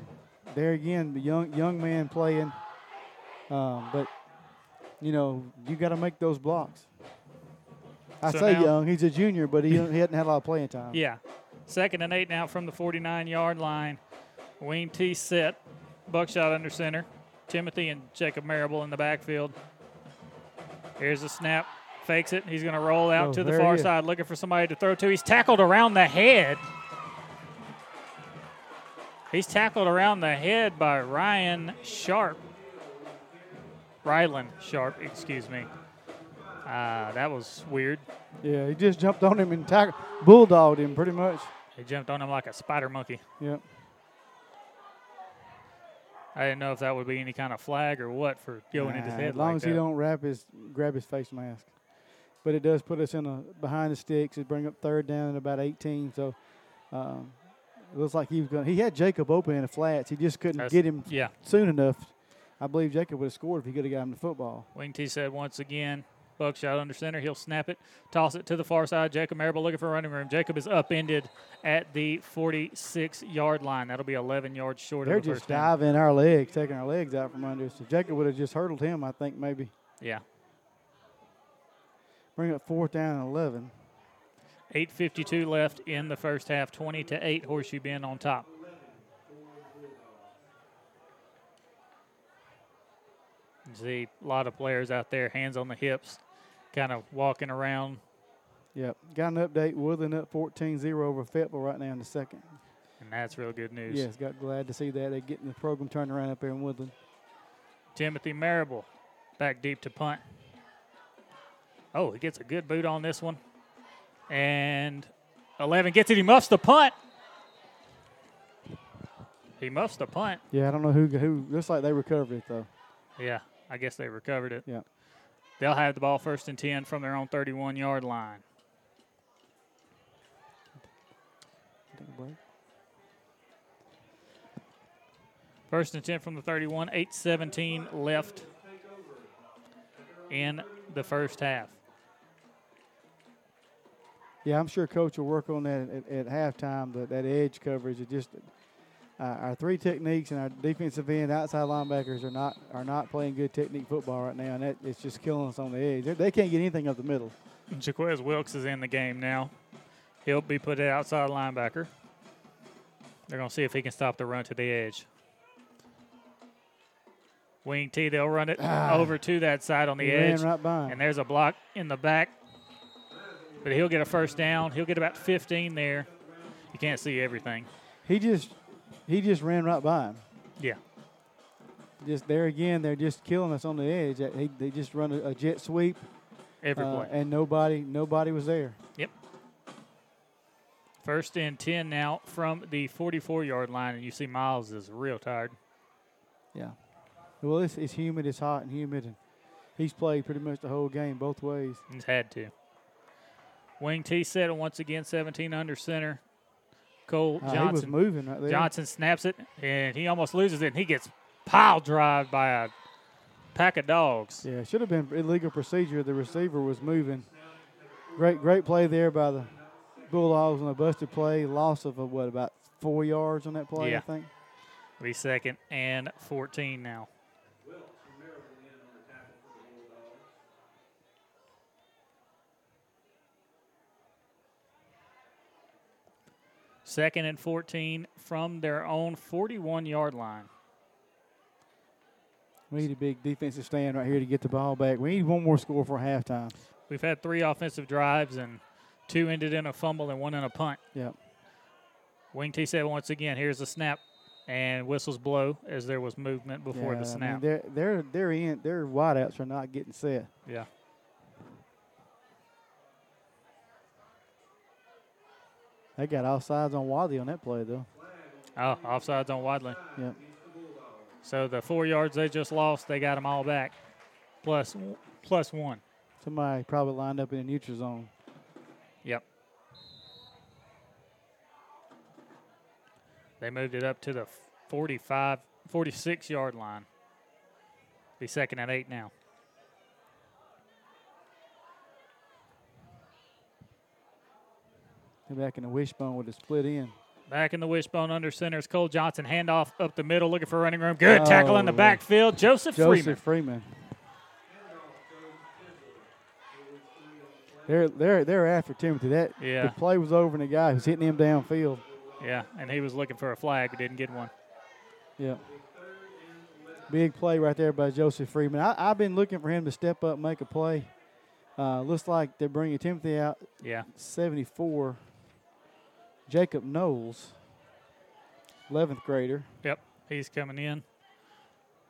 There again, the young young man playing, um, but you know you got to make those blocks. I So say now- young, he's a junior, but he, he hadn't had a lot of playing time. Yeah. Second and eight now from the 49 yard line. Wing T set. Buckshot under center. Timothy and Jacob Marable in the backfield. Here's a snap. Fakes it. He's going to roll out Oh, to the far side looking for somebody to throw to. He's tackled around the head. He's tackled around the head by Ryan Sharp. Rylan Sharp, excuse me. Uh, that was weird. Yeah, he just jumped on him and tackled, bulldogged him pretty much. He jumped on him like a spider monkey. Yep. I didn't know if that would be any kind of flag or what for going Nah, head As long like as that. he don't wrap his grab his face mask. But it does put us in a behind the sticks. It bring up third down at about 18. So um, it looks like he was going. He had Jacob open in the flats. He just couldn't That's- get him Yeah. soon enough. I believe Jacob would have scored if he could have got him the football. Wing T said once again, Buckshot under center. He'll snap it, toss it to the far side. Jacob Marable looking for running room. Jacob is upended at the 46 yard line. That'll be 11 yards short They're of the just first down. diving our legs, taking our legs out from under us. If Jacob would have just hurdled him, I think maybe Yeah. bring up fourth down and 11. 8.52 left in the first half. 20 to 8, Horseshoe Bend on top. See a lot of players out there, hands on the hips, kind of walking around. Yep. Got an update. Woodland up 14-0 over Fayetteville right now in the second. And that's real good news. Yes, got glad to see that. They're getting the program turned around up there in Woodland. Timothy Marable back deep to punt. Oh, he gets a good boot on this one. And 11 gets it. He muffs the punt. He muffs the punt. Yeah, I don't know who who. Looks like they recovered it though. Yeah, I guess they recovered it. Yeah. They'll have the ball first and 10 from their own 31 yard line. First and 10 from the 31, 8 left in the first half. Yeah, I'm sure coach will work on that at, at halftime. That that edge coverage is just uh, our three techniques and our defensive end outside linebackers are not are not playing good technique football right now, and that it's just killing us on the edge. They, they can't get anything up the middle. Jaquez Wilkes is in the game now. He'll be put at outside linebacker. They're going to see if he can stop the run to the edge. Wing T, they'll run it over to that side on the He edge. right. And there's a block in the back. But he'll get a first down. He'll get about 15 there. You can't see everything. He just he just ran right by him. Yeah. Just there again, they're just killing us on the edge. He, they just run a, a jet sweep, Every uh, play. and nobody nobody was there. Yep. First and 10 now from the 44 yard line. And you see Miles is real tired. Yeah. Well, it's, it's humid, it's hot and humid, and he's played pretty much the whole game both ways. He's had to. Wing T set once again, 17 under center. Cole Uh, he was Johnson. moving right there. Johnson snaps it, and he almost loses it, and he gets pile drive by a pack of dogs. Yeah, it should have been illegal procedure. The receiver was moving. Great, great play there by the Bulldogs on a busted play. Loss of uh what about four yards on that play? Yeah. I think. Be second and 14 now. Second and 14 from their own 41 yard line. We need a big defensive stand right here to get the ball back. We need one more score for halftime. We've had three offensive drives, and two ended in a fumble and one in a punt. Yep. Wing T said once again, here's the snap, and whistles blow as there was movement before Yeah, the I mean, snap. they're they're they're in. Their wideouts are not getting set. yeah. They got offsides on Wadley on that play though. Oh, offsides on Wadley. Yep. So the four yards they just lost, they got them all back, plus plus one. Somebody probably lined up in the neutral zone. Yep. They moved it up to the 45, 46 yard line. Be second and eight now. Back in the wishbone with a split in. Back in the wishbone under center is Cole Johnson. Handoff up the middle, looking for running room. Good tackle in the Oh. backfield. Joseph, Joseph Freeman. Freeman. They're they're they're after Timothy. That Yeah. the play was over, and the guy was hitting him downfield. Yeah, and he was looking for a flag, but didn't get one. Yeah. Big play right there by Joseph Freeman. I, I've been looking for him to step up, and make a play. Uh, looks like they're bringing Timothy out. Yeah. 74. Jacob Knowles, 11th grader. Yep, he's coming in.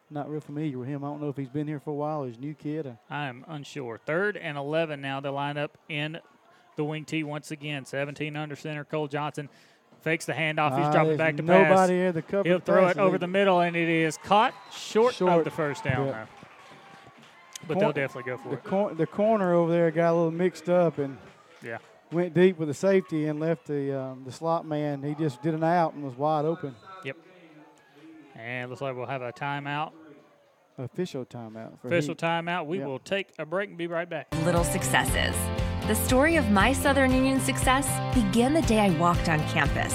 Not real familiar with him. I don't know if he's been here for a while. He's a new kid. Uh, I am unsure. Third and 11 now. They line up in the wing tee once again. 17 under center. Cole Johnson fakes the handoff. He's Ah, dropping back to nobody pass. there to cover He'll throw it over the middle, and it is caught short, of the first down. Yeah. But they'll definitely go for The, it. cor- the corner over there got a little mixed up and Yeah. Went deep with the safety and left the um, the slot man. He just did an out and was wide open. Yep. And looks like we'll have a timeout. Official timeout. For Official Heat. timeout. We Yep. will take a break and be right back. Little successes. The story of my Southern Union success began the day I walked on campus,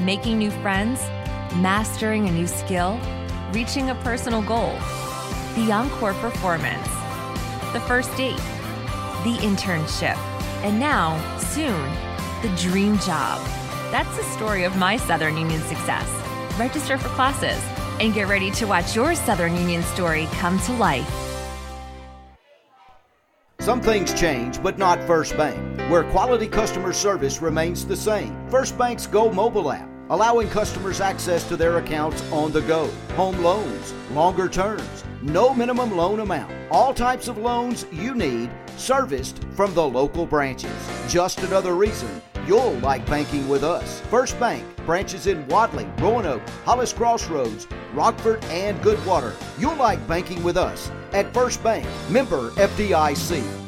making new friends, mastering a new skill, reaching a personal goal. The encore performance, the first date, the internship, and now, soon, the dream job. That's the story of my Southern Union success. Register for classes and get ready to watch your Southern Union story come to life. Some things change, but not First Bank, where quality customer service remains the same. First Bank's Go mobile app, allowing customers access to their accounts on the go. Home loans, longer terms, no minimum loan amount. All types of loans you need, serviced from the local branches. Just another reason you'll like banking with us. First Bank, branches in Wadley, Roanoke, Hollis Crossroads, Rockford, and Goodwater. You'll like banking with us at First Bank, member FDIC.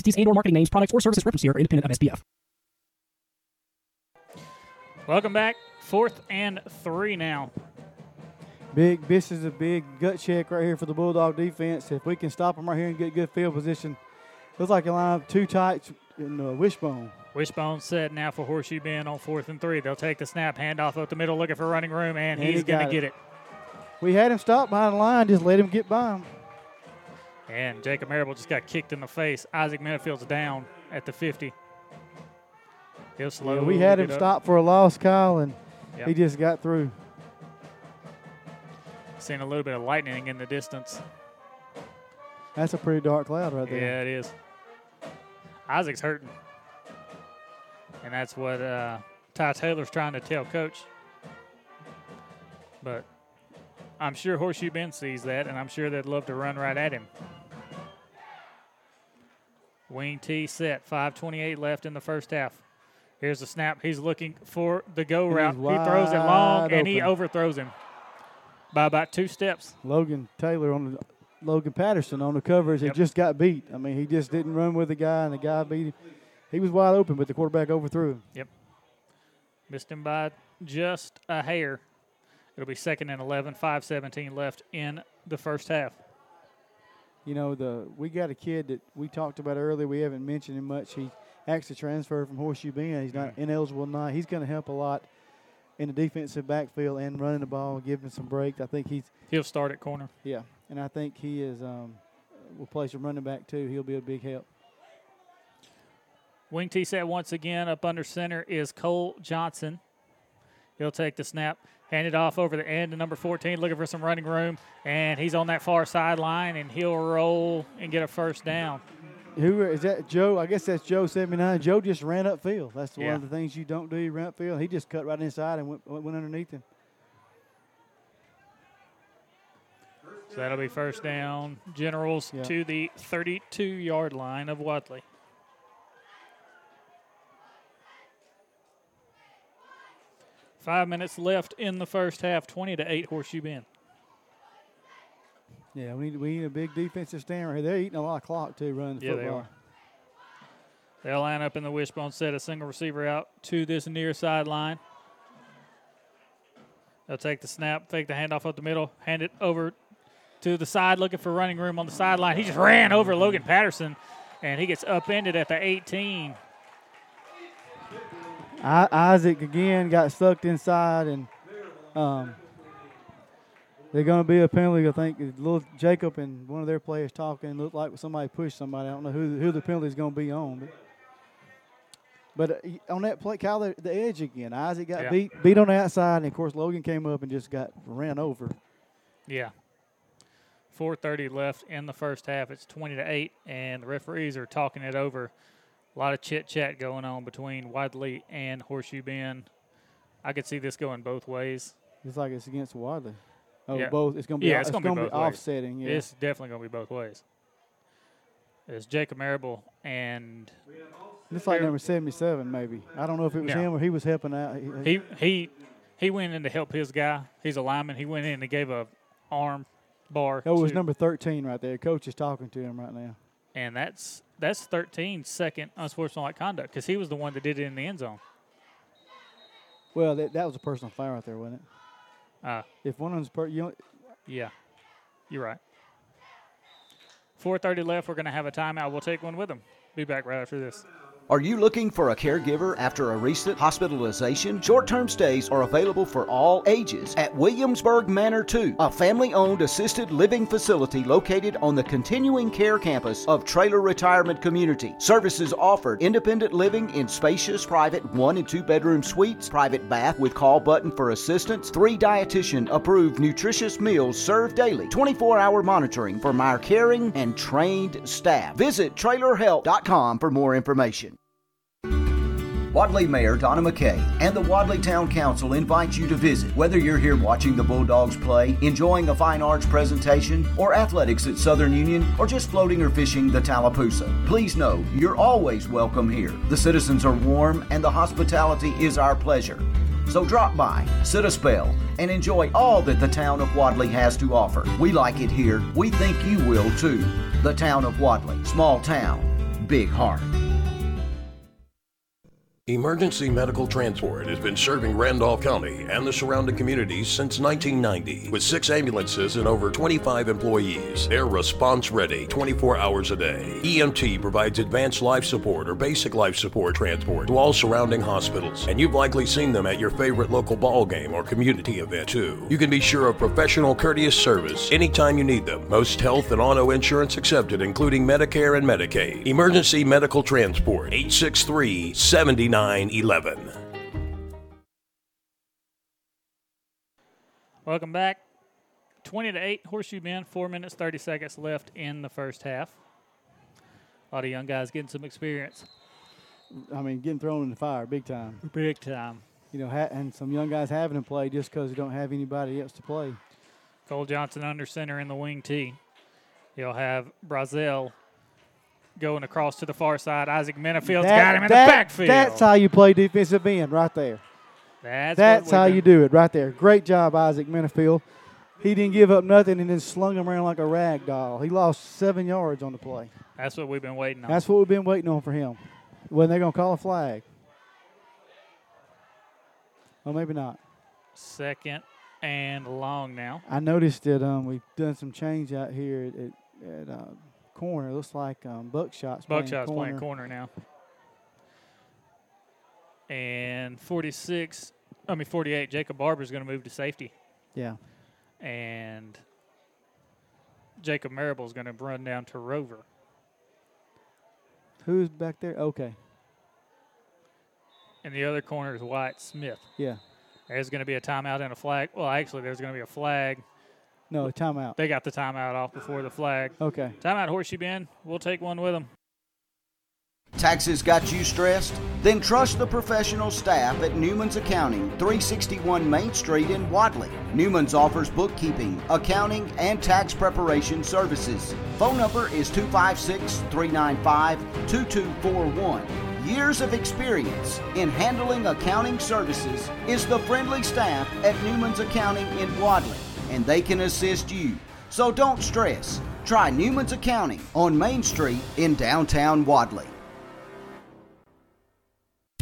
entities and/or marketing names, products, or services referenced here are independent of SPF. Welcome back. Fourth and three now. Big. This is a big gut check right here for the Bulldog defense. If we can stop them right here and get good field position, looks like a line up too tight in the wishbone. Wishbone set now for Horseshoe Bend on fourth and three. They'll take the snap, handoff up the middle, looking for running room, and, And he he's going to get it. We had him stop behind the line, just let him get by him. And Jacob Marable just got kicked in the face. Isaac Minifield's down at the 50. He'll slow. Yeah, we had him stop for a loss, Kyle, and Yep. he just got through. Seeing a little bit of lightning in the distance. That's a pretty dark cloud right there. Yeah, it is. Isaac's hurting. And that's what uh, Ty Taylor's trying to tell Coach. But I'm sure Horseshoe Bend sees that, and I'm sure they'd love to run right at him. Wing T set, 5.28 left in the first half. Here's the snap. He's looking for the go route. He throws it long, wide and he overthrows him by about two steps. Logan Taylor on the Logan Patterson on the covers. Yep. He just got beat. I mean, he just didn't run with the guy, and the guy beat him. He was wide open, but the quarterback overthrew him. Yep. Missed him by just a hair. It'll be second and 11, 5.17 left in the first half. You know, the we got a kid that we talked about earlier. We haven't mentioned him much. He actually transferred from Horseshoe Bend. He's not ineligible tonight. He's going to help a lot in the defensive backfield and running the ball, giving some breaks. I think he's He'll start at corner. yeah, and I think he is. Um, will play some running back too. He'll be a big help. Wing T set once again up under center is Cole Johnson. He'll take the snap, hand it off over the end to number 14, looking for some running room, and he's on that far sideline, and he'll roll and get a first down. Who is that? Joe? I guess that's Joe seventy nine. Joe just ran upfield. That's one of the things you don't do. You run upfield. He just cut right inside and went, went underneath him. So that'll be first down. Generals Yeah. to the 32 yard line of Wadley. Five minutes left in the first half. 20 to 8 Horseshoe Bend. Yeah, we need we need a big defensive stand right here. They're eating a lot of clock too, running the Yeah, they football. are. They'll line up in the wishbone set, a single receiver out to this near sideline. They'll take the snap, fake the handoff up the middle, hand it over to the side, looking for running room on the sideline. He just ran over Logan Patterson, and he gets upended at the 18. I, Isaac again got sucked inside, and um, they're going to be a penalty. I think little Jacob and one of their players talking looked like somebody pushed somebody. I don't know who who the penalty is going to be on, but. But uh, on that play, Kyle, the, the edge again. Isaac got Yeah. beat beat on the outside, and of course Logan came up and just got ran over. Yeah. 4:30 left in the first half. It's 20 to 8, and the referees are talking it over. A lot of chit chat going on between Wadley and Horseshoe Bend. I could see this going both ways. It's like it's against Wadley. Oh, Yeah. both. It's going to be. Yeah, it's it's gonna be going to be offsetting. Yeah. It's definitely going to be both ways. It's Jacob Marable and It's like number seventy-seven, maybe. I don't know if it was No. him or he was helping out. He, he he he went in to help his guy. He's a lineman. He went in and gave a arm bar. oh, it was number thirteen right there. Coach is talking to him right now. And that's that's 13 second unsportsmanlike conduct because he was the one that did it in the end zone. Well, that, that was a personal foul right there, wasn't it? Uh, If one of them's per, you know, yeah, you're right. 4:30 left. We're gonna have a timeout. We'll take one with them. Be back right after this. Are you looking for a caregiver after a recent hospitalization? Short term stays are available for all ages at Williamsburg Manor 2, a family owned assisted living facility located on the continuing care campus of Traylor Retirement Community. Services offered independent living in spacious private one and two bedroom suites, private bath with call button for assistance, three dietitian approved nutritious meals served daily, 24 hour monitoring from our caring and trained staff. Visit trailerhelp.com for more information. Wadley Mayor Donna McKay and the Wadley Town Council invite you to visit. Whether you're here watching the Bulldogs play, enjoying a fine arts presentation, or athletics at Southern Union, or just floating or fishing the Tallapoosa, please know you're always welcome here. The citizens are warm and the hospitality is our pleasure. So drop by, sit a spell, and enjoy all that the town of Wadley has to offer. We like it here. We think you will too. The town of Wadley, small town, big heart. Emergency Medical Transport has been serving Randolph County and the surrounding communities since 1990 with six ambulances and over 25 employees. They're response ready 24 hours a day. EMT provides advanced life support or basic life support transport to all surrounding hospitals, and you've likely seen them at your favorite local ball game or community event too. You can be sure of professional, courteous service anytime you need them. Most health and auto insurance accepted, including Medicare and Medicaid. Emergency Medical Transport 863 7911. Welcome back. 20 to 8, Horseshoe Bend. Four minutes, 30 seconds left in the first half. A lot of young guys getting some experience. I mean, getting thrown in the fire big time. Big time. You know, ha- and some young guys having to play just because they don't have anybody else to play. Cole Johnson under center in the wing tee. He'll have Brazil going across to the far side. Isaac Menifield's That- got him in that- the backfield. That's how you play defensive end, right there. That's, That's how you do it, right there. Great job, Isaac Minifield. He didn't give up nothing and then slung him around like a rag doll. He lost seven yards on the play. That's what we've been waiting on. That's what we've been waiting on for him. When they're going to call a flag. Well, maybe not. Second and long now. I noticed that um, we've done some change out here at, at, at uh, corner. It looks like um, Buckshot's playing Buckshot's corner. playing corner now. And 46, I mean 48, Jacob Barber's going to move to safety. Yeah. And Jacob Marable's going to run down to Rover. Who's back there? Okay. And the other corner is Wyatt Smith. Yeah. There's going to be a timeout and a flag. Well, actually, there's going to be a flag. No, timeout. They got the timeout off before the flag. Okay. Timeout, Horseshoe Bend. We'll take one with them. Taxes got you stressed? Then trust the professional staff at Newman's Accounting, 361 Main Street in Wadley. Newman's offers bookkeeping, accounting, and tax preparation services. Phone number is 256 395 2241. Years of experience in handling accounting services is the friendly staff at Newman's Accounting in Wadley, and they can assist you. So don't stress. Try Newman's Accounting on Main Street in downtown Wadley.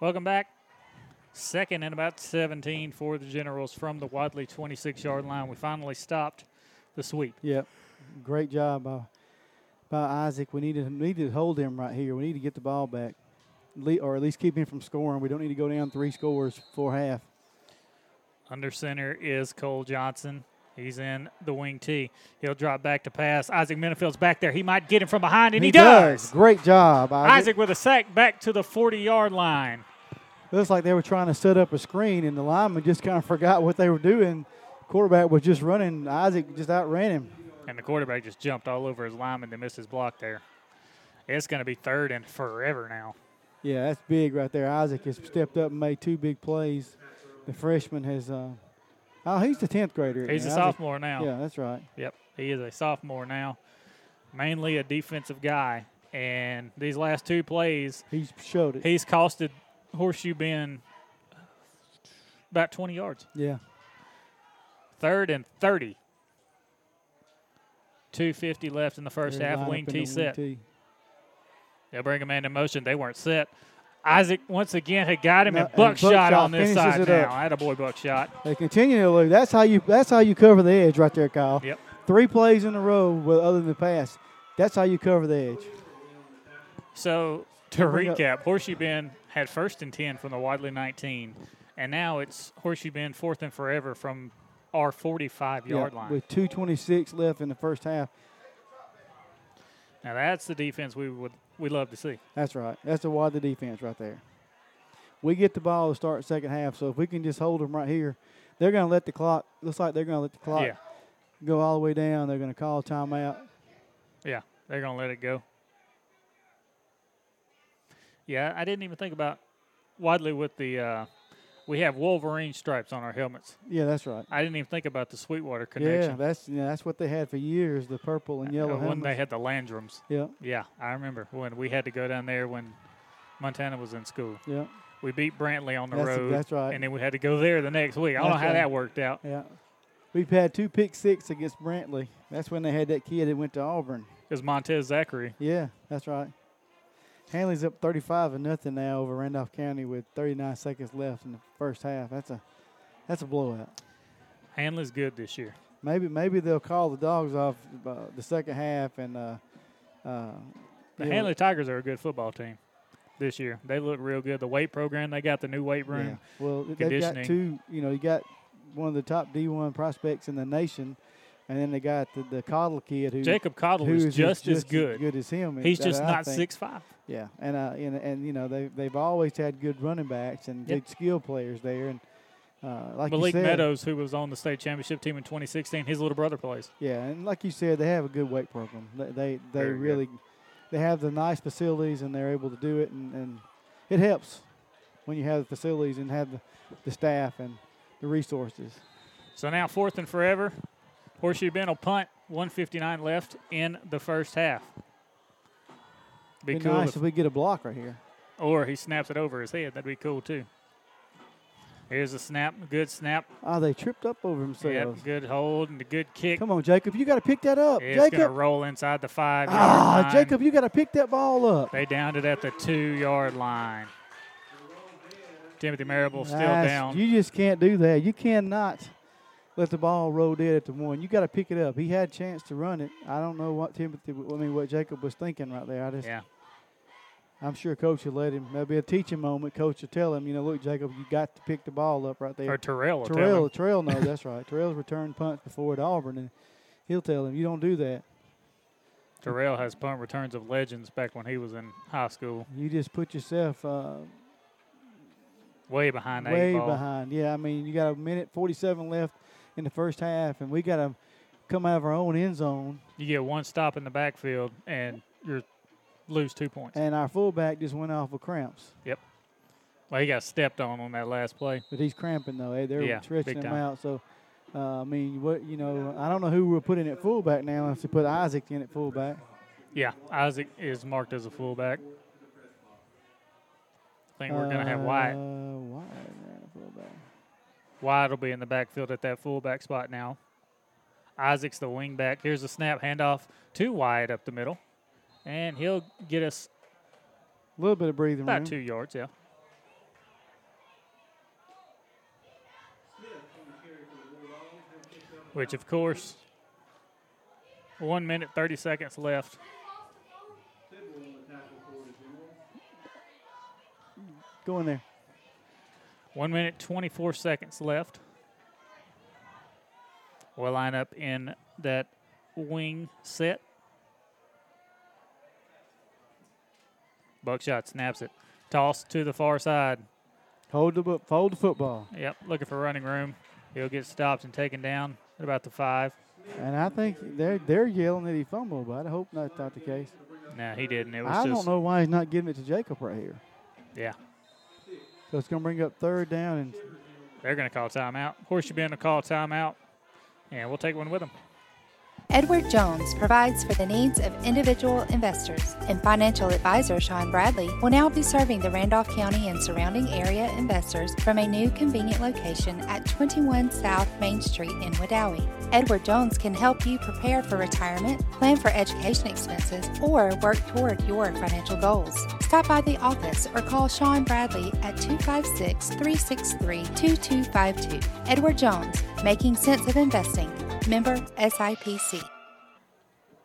Welcome back. Second and about 17 for the Generals from the Wadley 26 yard line. We finally stopped the sweep. Yep. Great job by, by Isaac. We need to, need to hold him right here. We need to get the ball back, or at least keep him from scoring. We don't need to go down three scores for half. Under center is Cole Johnson. He's in the wing T. He'll drop back to pass. Isaac Minifield's back there. He might get him from behind, and he, he does. does. Great job, Isaac. Isaac with a sack back to the 40 yard line. Looks like they were trying to set up a screen, and the lineman just kind of forgot what they were doing. Quarterback was just running. Isaac just outran him. And the quarterback just jumped all over his lineman to miss his block there. It's going to be third and forever now. Yeah, that's big right there. Isaac has stepped up and made two big plays. The freshman has. Uh, oh, he's the tenth grader. He's now. a sophomore now. Yeah, that's right. Yep, he is a sophomore now. Mainly a defensive guy, and these last two plays, he's showed it. He's costed Horseshoe Bend about 20 yards. Yeah. Third and 30. 250 left in the 1st half. Wing T set. T. They'll bring a man in motion. They weren't set. Isaac once again had got him No, and and buckshot on this side now. had a boy buckshot. They continue to lose. That's how you. That's how you cover the edge right there, Kyle. Yep. Three plays in a row, with, other than the pass. That's how you cover the edge. So to recap, Horseshoe Bend had first and 10 from the Wadley 19, and now it's Horseshoe Bend fourth and forever from our 45 yard Yeah, line. With 2:26 left in the first half. Now that's the defense we would we love to see. That's right. That's the Wadley defense right there. We get the ball to start second half, so if we can just hold them right here, they're going to let the clock. Looks like they're going to let the clock Yeah. go all the way down. They're going to call a timeout. Yeah, they're gonna let it go. Yeah, I didn't even think about Wadley with the. Uh, we have Wolverine stripes on our helmets. Yeah, that's right. I didn't even think about the Sweetwater connection. Yeah, that's yeah, that's what they had for years. The purple and yellow Uh, when helmets. they had the Landrums. Yeah. Yeah, I remember when we had to go down there when Montana was in school. Yeah. We beat Brantley on the That's- road. that's right. And then we had to go there the next week. I don't know how right. that worked out. Yeah. We've had two pick six against Brantley. That's when they had that kid that went to Auburn. It was Montez Zachary. Yeah, that's right. Handley's up 35 and nothing now over Randolph County with 39 seconds left in the first half. That's a that's a blowout. Handley's good this year. Maybe maybe they'll call the dogs off uh, the second half and uh, uh, The Hanley Tigers are a good football team this year. They look real good. The weight program, they got the new weight room. Yeah. Well, they've got two. You know, you got one of the top D1 prospects in the nation, and then they got the, the Coddle kid who Jacob Coddle who is just as good. good as him. He's that just not six five. Yeah, and uh, and, and you know they they've always had good running backs and Yep. good skill players there, and uh, like Malik you said, Meadows, who was on the state championship team in 2016, his little brother plays. Yeah, and like you said, they have a good weight program. They they, they Very good. really they have the nice facilities and they're able to do it, and, and it helps when you have the facilities and have the, the staff and the resources. So now fourth and forever. Horseshoe Bend will punt. 159 left in the first half. Be, Be cool nice if- if we get a block right here. or he snaps it over his head. That'd be cool too. Here's a snap. Good snap. Oh, they tripped up over Yep, themselves. good hold and a good kick. Come on, Jacob, you got to pick that up. It's going to Jacob, roll inside the five yard ah, line. Jacob, you got to pick that ball up. They downed it at the two yard line. Timothy Marable still down. You just can't do that. You cannot. Let the ball roll dead at the one. You got to pick it up. He had a chance to run it. I don't know what Timothy, I mean, what Jacob was thinking right there. I just, Yeah. I'm sure coach will let him. There'll be a teaching moment. Coach will tell him, you know, look, Jacob, you got to pick the ball up right there. Or Terrell will tell Terrell, him. Terrell knows that's right. Terrell's returned punts before at Auburn, and he'll tell him, you don't do that. Terrell has punt returns of legends back when he was in high school. You just put yourself uh, Way behind way behind. Yeah, I mean, you got a minute 47 left in the first half, and we got to come out of our own end zone. You get one stop in the backfield and you lose two points. And our fullback just went off with cramps. Yep. Well, he got stepped on on that last play. But he's cramping though. Hey, they're Yeah, stretching him out. So, uh, I mean, what you know, I don't know who we're putting at fullback now. Unless we put Isaac in at fullback. Yeah, Isaac is marked as a fullback. I think we're going to have Wyatt. Uh, Wyatt at fullback. Wyatt will be in the backfield at that fullback spot now. Isaac's the wing back. Here's a snap handoff to Wyatt up the middle. And he'll get us A little bit of breathing about room. two yards, yeah. Which, of course, one minute, 30 seconds left. Go in there. One minute, 24 seconds left. We'll line up in that wing set. Buckshot snaps it. Toss to the far side. Hold the hold the football. Yep, looking for running room. He'll get stopped and taken down at about the five. And I think they're they're yelling that he fumbled, but I hope that's not the case. No, he didn't. It was I just don't know why he's not giving it to Jacob right here. yeah. So it's going to bring up third down and They're going to call timeout. Horseshoe Bend will call timeout, and we'll take one with them. Edward Jones provides for the needs of individual investors, and financial advisor Sean Bradley will now be serving the Randolph County and surrounding area investors from a new convenient location at 21 South Main Street in Wedowee. Edward Jones can help you prepare for retirement, plan for education expenses, or work toward your financial goals. Stop by the office or call Sean Bradley at 256 363 2252. Edward Jones, making sense of investing. Member SIPC.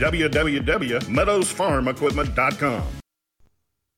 www.meadowsfarmequipment.com.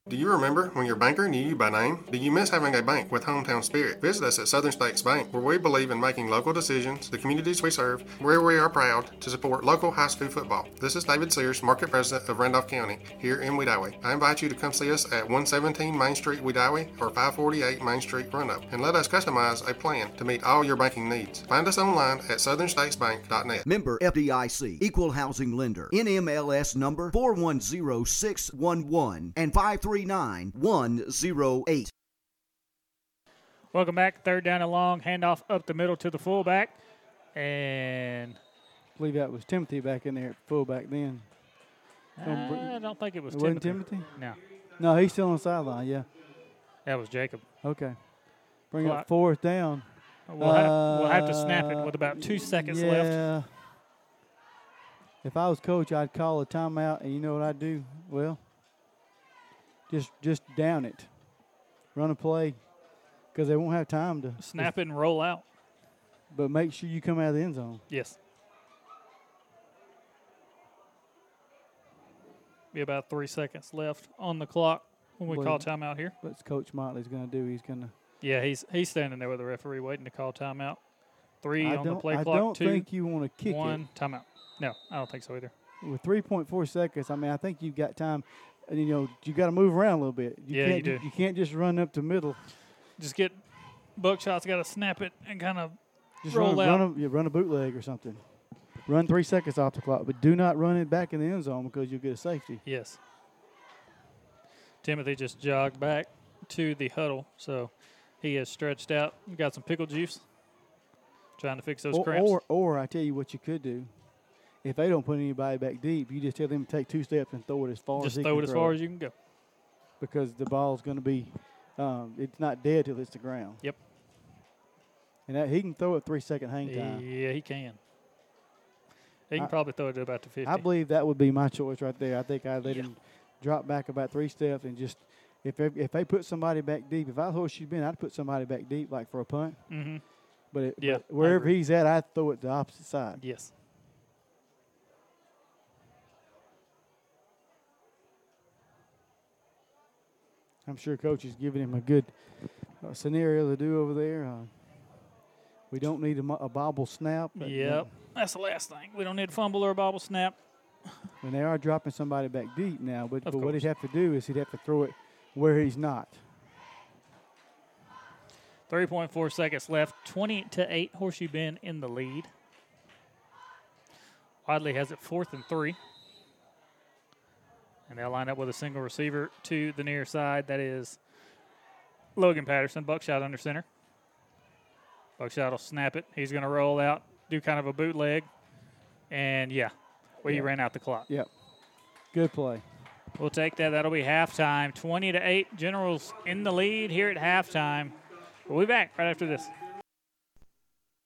Do you remember when your banker knew you by name? Do you miss having a bank with hometown spirit? Visit us at Southern States Bank, where we believe in making local decisions, the communities we serve, where we are proud to support local high school football. This is David Sears, Market President of Randolph County, here in Wedowee. I invite you to come see us at 117 Main Street, Wedowee, or 548 Main Street, Roanoke, and let us customize a plan to meet all your banking needs. Find us online at southernstatesbank.net. Member FDIC, Equal Housing Lender, NMLS number 410611 and 539108. Welcome back. Third down and long. Handoff up the middle to the fullback. And I believe that was Timothy back in there at fullback then. I don't think it was It wasn't Timothy. Timothy? No, No, he's still on the sideline. Yeah. that was Jacob. Okay. Bring Well, up fourth down. We'll, have, we'll have to snap it with about two seconds Uh, yeah. left. If I was coach, I'd call a timeout, and you know what I'd do? Well, just just down it, run a play, because they won't have time to Snap it and roll out. But make sure you come out of the end zone. Yes. Be about three seconds left on the clock when we Well, call timeout here. What's Coach Motley's going to do? He's going to. Yeah, he's he's standing there with the referee waiting to call timeout. Three I on the play I clock. don't two, think you wanna kick it. one timeout. No, I don't think so either. With 3.4 seconds, I mean, I think you've got time. And, You know, you got to move around a little bit. You Yeah, can't, you do. You can't just run up the middle. Just get Buckshot's got to snap it and kind of Just roll run, out. run, a, yeah, run a bootleg or something. Run three seconds off the clock, but do not run it back in the end zone because you'll get a safety. Yes. Timothy just jogged back to the huddle, so he is stretched out. Got some pickle juice. Trying to fix those or, cramps. Or, or I tell you what you could do. If they don't put anybody back deep, you just tell them to take two steps and throw it as far Just as throw it as far as you can go. Because the ball's going to be, um, it's not dead till it's the ground. Yep. And that, he can throw it three second hang time. Yeah, he can. He can I- probably throw it to about the 50. I believe that would be my choice right there. I think I'd let him drop back about three steps and just if they, if they put somebody back deep, if I was Horseshoe Bend, I'd put somebody back deep like for a punt. Mhm. But, it, Yeah, but wherever he's at, I'd throw it the opposite side. Yes. I'm sure coach is giving him a good uh, scenario to do over there. Uh, we don't need a, mo- a bobble snap. but, uh, Yep. That's the last thing. We don't need a fumble or a bobble snap. And they are dropping somebody back deep now, but, but what he'd course. have to do is he'd have to throw it where he's not. 3.4 seconds left. 20 to 8. Horseshoe Bend in the lead. Wadley has it fourth and three. And they'll line up with a single receiver to the near side. That is Logan Patterson, buckshot under center. Buckshot will snap it. He's going to roll out, do kind of a bootleg. And yeah, we Yeah. ran out the clock. Yep. Good play. We'll take that. That'll be halftime. 20 to 8. Generals in the lead here at halftime. We'll be back right after this.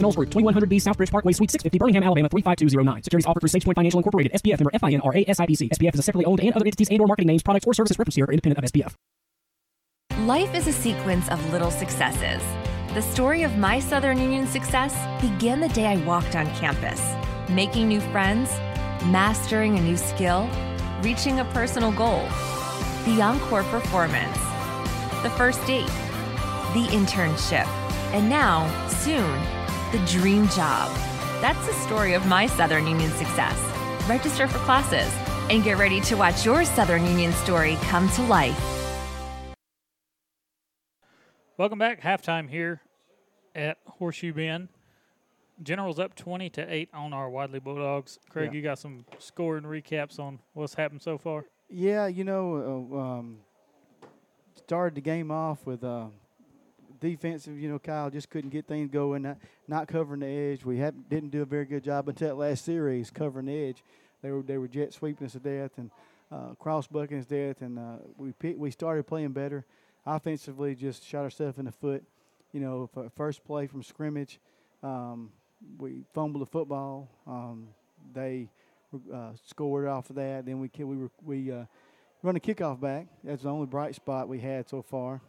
Knowles Group, 2100B Southbridge Parkway, Suite 650, Birmingham, Alabama 35209. Securities offered through SagePoint Financial Incorporated, SPF member FINRA SIPC. SPF is a separately owned and other entities and or marketing names, products, or services referenced here are independent of SPF. Life is a sequence of little successes. The story of my Southern Union success began the day I walked on campus, making new friends, mastering a new skill, reaching a personal goal, the encore performance, the first date, the internship, and now, soon, the dream job. That's the story of my Southern Union success. Register for classes and get ready to watch your Southern Union story come to life. Welcome back. Halftime here at Horseshoe Bend. Generals up 20 to 8 on our Wadley Bulldogs. Craig, Yeah. you got some scoring recaps on what's happened so far? Yeah, you know, uh, um, started the game off with uh, defensive. You know, Kyle just couldn't get things going, not, not covering the edge. We had, didn't do a very good job until that last series covering the edge. They were they were jet sweeping us to death and uh, cross bucking us to death, and uh, we we started playing better. Offensively, just shot ourselves in the foot. You know, first play from scrimmage, um, we fumbled the football. Um, they uh, scored off of that. Then we we were, we uh, run a kickoff back. That's the only bright spot we had so far.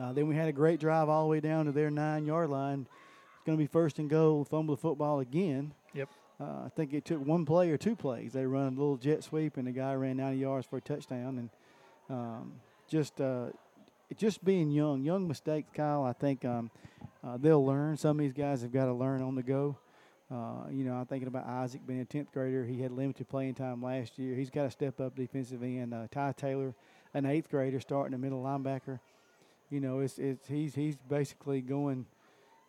Uh, then we had a great drive all the way down to their nine yard line. It's going to be first and goal. Fumble the football again. Yep. Uh, I think it took one play or two plays. They run a little jet sweep, and the guy ran 90 yards for a touchdown. And um, just uh, just being young, young mistakes, Kyle. I think um, uh, they'll learn. Some of these guys have got to learn on the go. Uh, you know, I'm thinking about Isaac being a 10th grader. He had limited playing time last year. He's got to step up defensive end. Uh, Ty Taylor, an eighth grader, starting a middle linebacker. You know, it's, it's he's he's basically going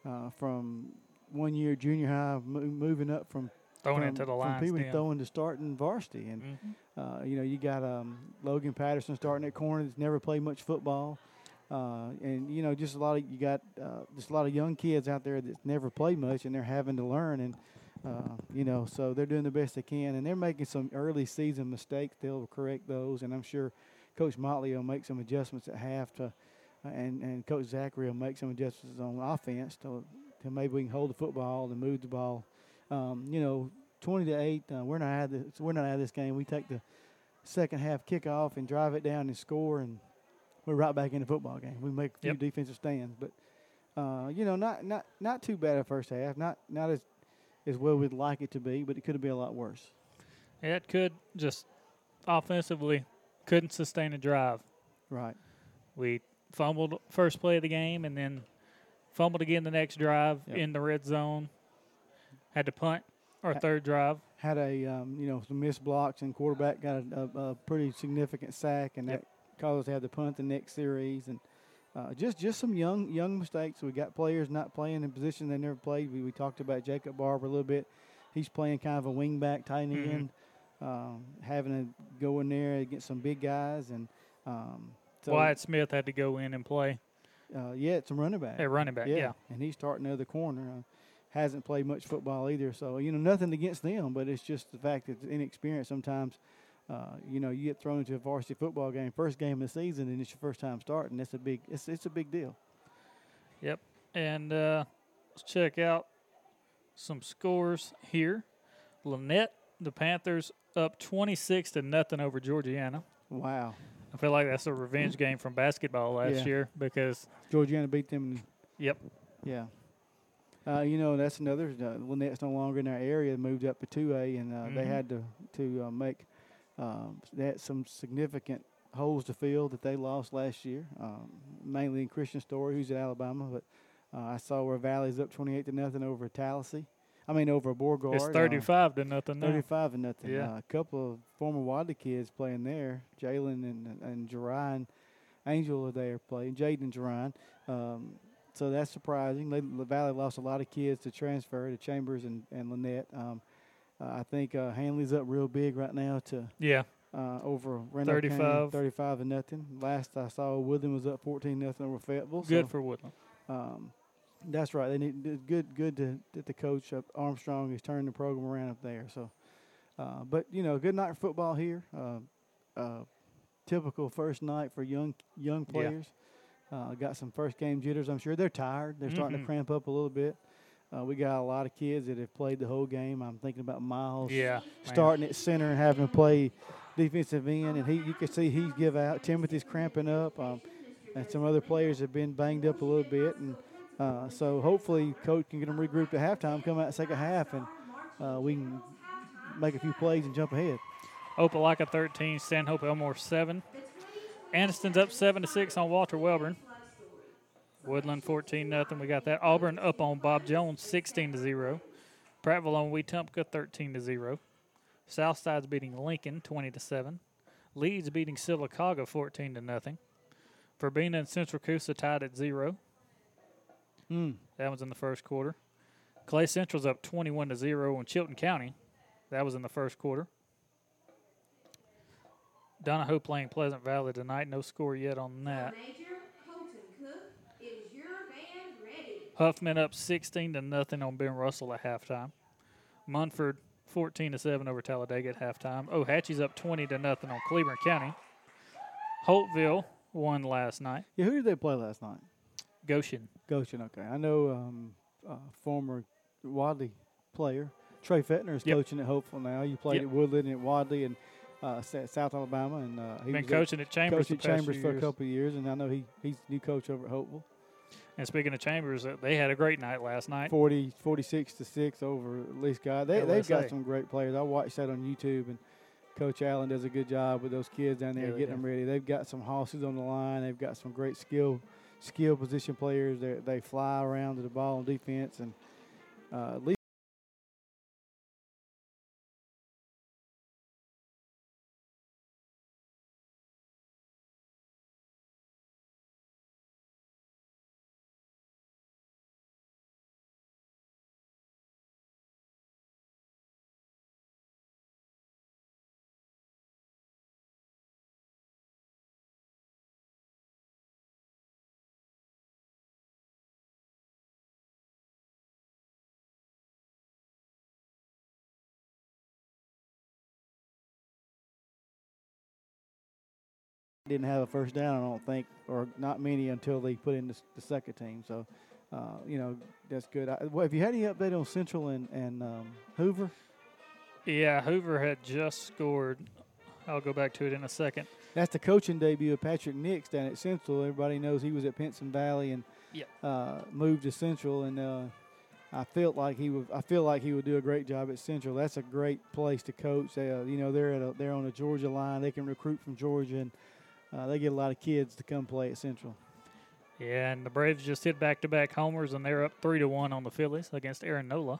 uh, from one year junior high, mo- moving up from Throwing from, into the lines people then. throwing to starting varsity, and uh, you know you got um, Logan Patterson starting at corner that's never played much football, uh, and you know just a lot of you got uh, just a lot of young kids out there that's never played much, and they're having to learn, and uh, you know so they're doing the best they can, and they're making some early season mistakes. They'll correct those, and I'm sure Coach Motley will make some adjustments at half to, and and Coach Zachary will make some adjustments on offense to to maybe we can hold the football and move the ball. Um, you know, 20 to 8, uh, we're not out of this, we're not out of this game. We take the second half kickoff and drive it down and score and we're right back in the football game. We make a few Yep. defensive stands, but uh, you know, not not not too bad at first half. Not not as as well we'd like it to be, but it could have been a lot worse. It could just offensively couldn't sustain a drive. Right. We fumbled first play of the game and then fumbled again the next drive Yep. in the red zone. Had to punt our Ha- third drive. Had a um, you know some missed blocks and quarterback got a, a, a pretty significant sack, and Yep. that caused us to have to punt the next series and. Uh, just, just some young, young mistakes. We got players not playing in position they never played. We, we talked about Jacob Barber a little bit. He's playing kind of a wing back, tight Mhm. end, um, having to go in there against some big guys, and um, so Wyatt Smith had to go in and play. uh, yeah, it's a running back. At running back, yeah. And he's starting the other corner. Uh, hasn't played much football either. So, you know, nothing against them, but it's just the fact that inexperience sometimes, uh, you know, you get thrown into a varsity football game, first game of the season, and it's your first time starting. That's a big, it's, it's a big deal. Yep. And uh, let's check out some scores here. Lanett, the Panthers up 26 to nothing over Georgiana. Wow. I feel like that's a revenge game from basketball last Yeah. year because Georgiana beat them. Yep. Yeah. Uh, you know, that's another. Uh, Lanett's no longer in our area. Moved up to 2A, and uh, they Mhm. had to to uh, make um, they had some significant holes to fill that they lost last year, um, mainly in Kristian Story, who's at Alabama. But uh, I saw where Valley's up 28 to nothing over Tallahassee. I mean, over Beauregard. it's uh, 35 to nothing now. 35 to nothing. Yeah. Uh, a couple of former Wadley kids playing there. Jalen and and Jerron Angel are there playing. Jaden and Jerron. Um, so that's surprising. They, the Valley lost a lot of kids to transfer to Chambers and, and Lanett. Um, uh, I think uh, Handley's up real big right now to Yeah. uh, over Randolph County, 35. 35 to nothing. Last I saw, Woodland was up 14 nothing over Fayetteville. Good so, for Woodland. Um, that's right. They need good. Good to, that the coach uh, Armstrong is turning the program around up there. So, uh, but you know, good night for football here. Uh, uh, typical first night for young young Yeah. players. Uh, got some first game jitters. I'm sure they're tired. They're starting Mhm. to cramp up a little bit. Uh, we got a lot of kids that have played the whole game. I'm thinking about Miles. Yeah, man. starting at center and having to play defensive end, and he you can see he's give out. Timothy's cramping up, um, and some other players have been banged up a little bit, and uh, so hopefully coach can get them regrouped at halftime, come out second half, and uh, we can make a few plays and jump ahead. Opelika 13, Stanhope Elmore 7. Anniston's up 7 to 6 on Walter Wellborn. Woodland 14 nothing. We got that. Auburn up on Bob Jones 16 to 0. Prattville on Wetumpka 13 to 0. Southside's beating Lincoln 20 to 7. Leeds beating Sylacauga 14 to nothing. Verbena and Central Coosa tied at 0. Mm. That was in the first quarter. Clay Central's up 21 to 0 in Chilton County. That was in the first quarter. Donoho playing Pleasant Valley tonight. No score yet on that. Huffman up 16 to nothing on Ben Russell at halftime. Munford 14 to 7 over Talladega at halftime. Ohatchee's up 20 to nothing on Cleveland County. Holtville won last night. Yeah, who did they play last night? Goshen. Goshen. Okay, I know um, uh, former Wadley player Trey Fettner is Yep. coaching at Hopeful now. You played Yep. at Woodland and at Wadley and uh, South Alabama, and uh, he Been coaching at Chambers past Chambers for a couple of years, and I know he he's new coach over at Hopeful. And speaking of Chambers, uh, they had a great night last night. 40, 46 to six over Lee-Scott. They they've got some great players. I watched that on YouTube, and Coach Allen does a good job with those kids down there Yeah, getting them ready. They've got some hosses on the line. They've got some great skill skill position players. They they fly around to the ball on defense, and uh, Lee. Didn't have a first down, I don't think, or not many until they put in the, the second team. So, uh, you know, that's good. I, well, have you had any update on Central and, and um, Hoover? Yeah, Hoover had just scored I'll go back to it in a second. That's the coaching debut of Patrick Nix down at Central. Everybody knows he was at Pinson Valley and Yep. uh, moved to Central, and uh, I felt like he would. I feel like he would do a great job at Central. That's a great place to coach. They, uh, you know, they're at a, they're on the Georgia line. They can recruit from Georgia, and uh, they get a lot of kids to come play at Central. Yeah, and the Braves just hit back-to-back homers, and they're up three to one on the Phillies against Aaron Nola.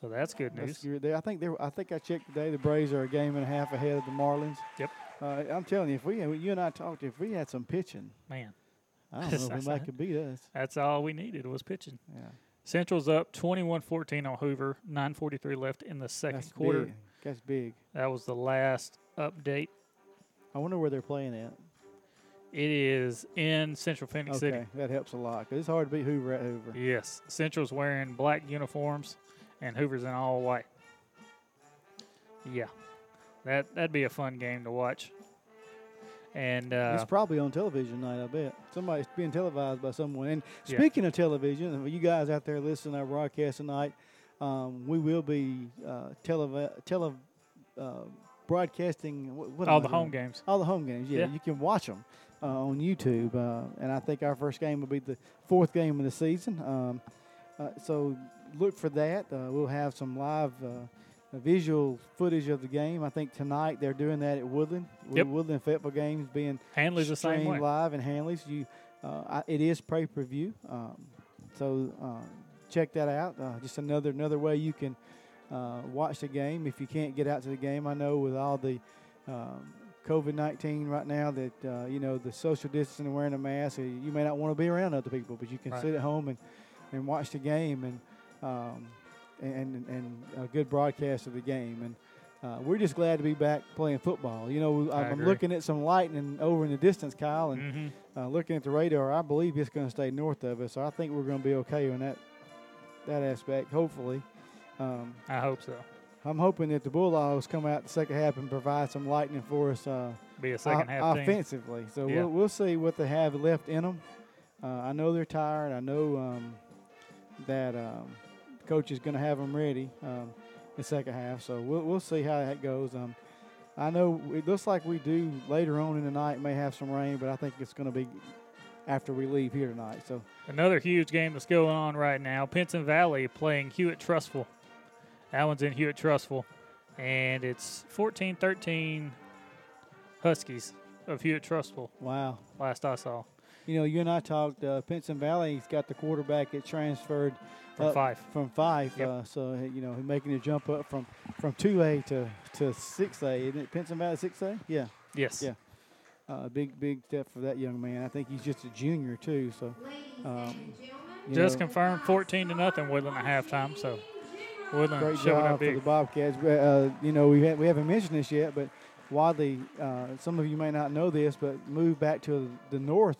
So that's good news. That's good. I think they. I think I checked today. The Braves are a game and a half ahead of the Marlins. Yep. Uh, I'm telling you, if we you and I talked, if we had some pitching, Man, I don't know if anybody could beat us. That's all we needed was pitching. Yeah. Central's up 21-14 on Hoover. 9:43 left in the second That's quarter. big. That's big. That was the last update. I wonder where they're playing at. It is in Central Phenix Okay, City. that helps a lot because it's hard to beat Hoover at Hoover. Yes, Central's wearing black uniforms, and Hoover's in all white. Yeah, that that'd be a fun game to watch. And uh, it's probably on television night. I bet somebody's being televised by someone. And Yeah. speaking of television, you guys out there listening to our broadcast tonight, um, we will be uh, tele tele uh, broadcasting what, what All the home doing? games. All the home games. Yeah, Yeah. you can watch them uh, on YouTube. Uh, and I think our first game will be the fourth game of the season. Um, uh, so look for that. Uh, we'll have some live. Uh, Visual footage of the game. I think tonight they're doing that at Woodland. Yep. Woodland football games being Handley's the same way. live in Handley's. You, uh, I, it is pay per view, um, so uh, check that out. Uh, just another another way you can uh, watch the game if you can't get out to the game. I know with all the um, COVID nineteen right now that uh, you know the social distancing and wearing a mask, uh, you may not want to be around other people, but you can Right. sit at home and, and watch the game and. Um, and, and a good broadcast of the game, and uh, we're just glad to be back playing football. You know, I I'm agree. looking at some lightning over in the distance, Kyle, and Mhm. uh, looking at the radar, I believe it's going to stay north of us. So I think we're going to be okay on that that aspect. Hopefully, um, I hope so. I'm hoping that the Bulldogs come out the second half and provide some lightning for us. Uh, Be a second o- half team. offensively. So Yeah. we'll, we'll see what they have left in them. Uh, I know they're tired. I know um, that um, coach is going to have them ready um, the second half. So we'll, we'll see how that goes. Um, I know it looks like we do later on in the night may have some rain, but I think it's going to be after we leave here tonight. So Another huge game that's going on right now. Pinson Valley playing Hewitt-Trussville. That one's in Hewitt-Trussville. And it's 14 13 Huskies of Hewitt-Trussville. Wow. Last I saw. You know, you and I talked. Uh, Pinson Valley's got the quarterback that transferred From up Fyffe. From five, Yep. uh, so you know, making a jump up from from two A to to six A. Isn't it Pinson Valley six A? Yeah. Yes. Yeah. Uh, big big step for that young man. I think he's just a junior too. So. Um, Just know, confirmed 14 to nothing Woodland at halftime. So Woodland great job for the Bobcats. Uh, you know, we ha- we haven't mentioned this yet, but Wadley. Uh, some of you may not know this, but moved back to the north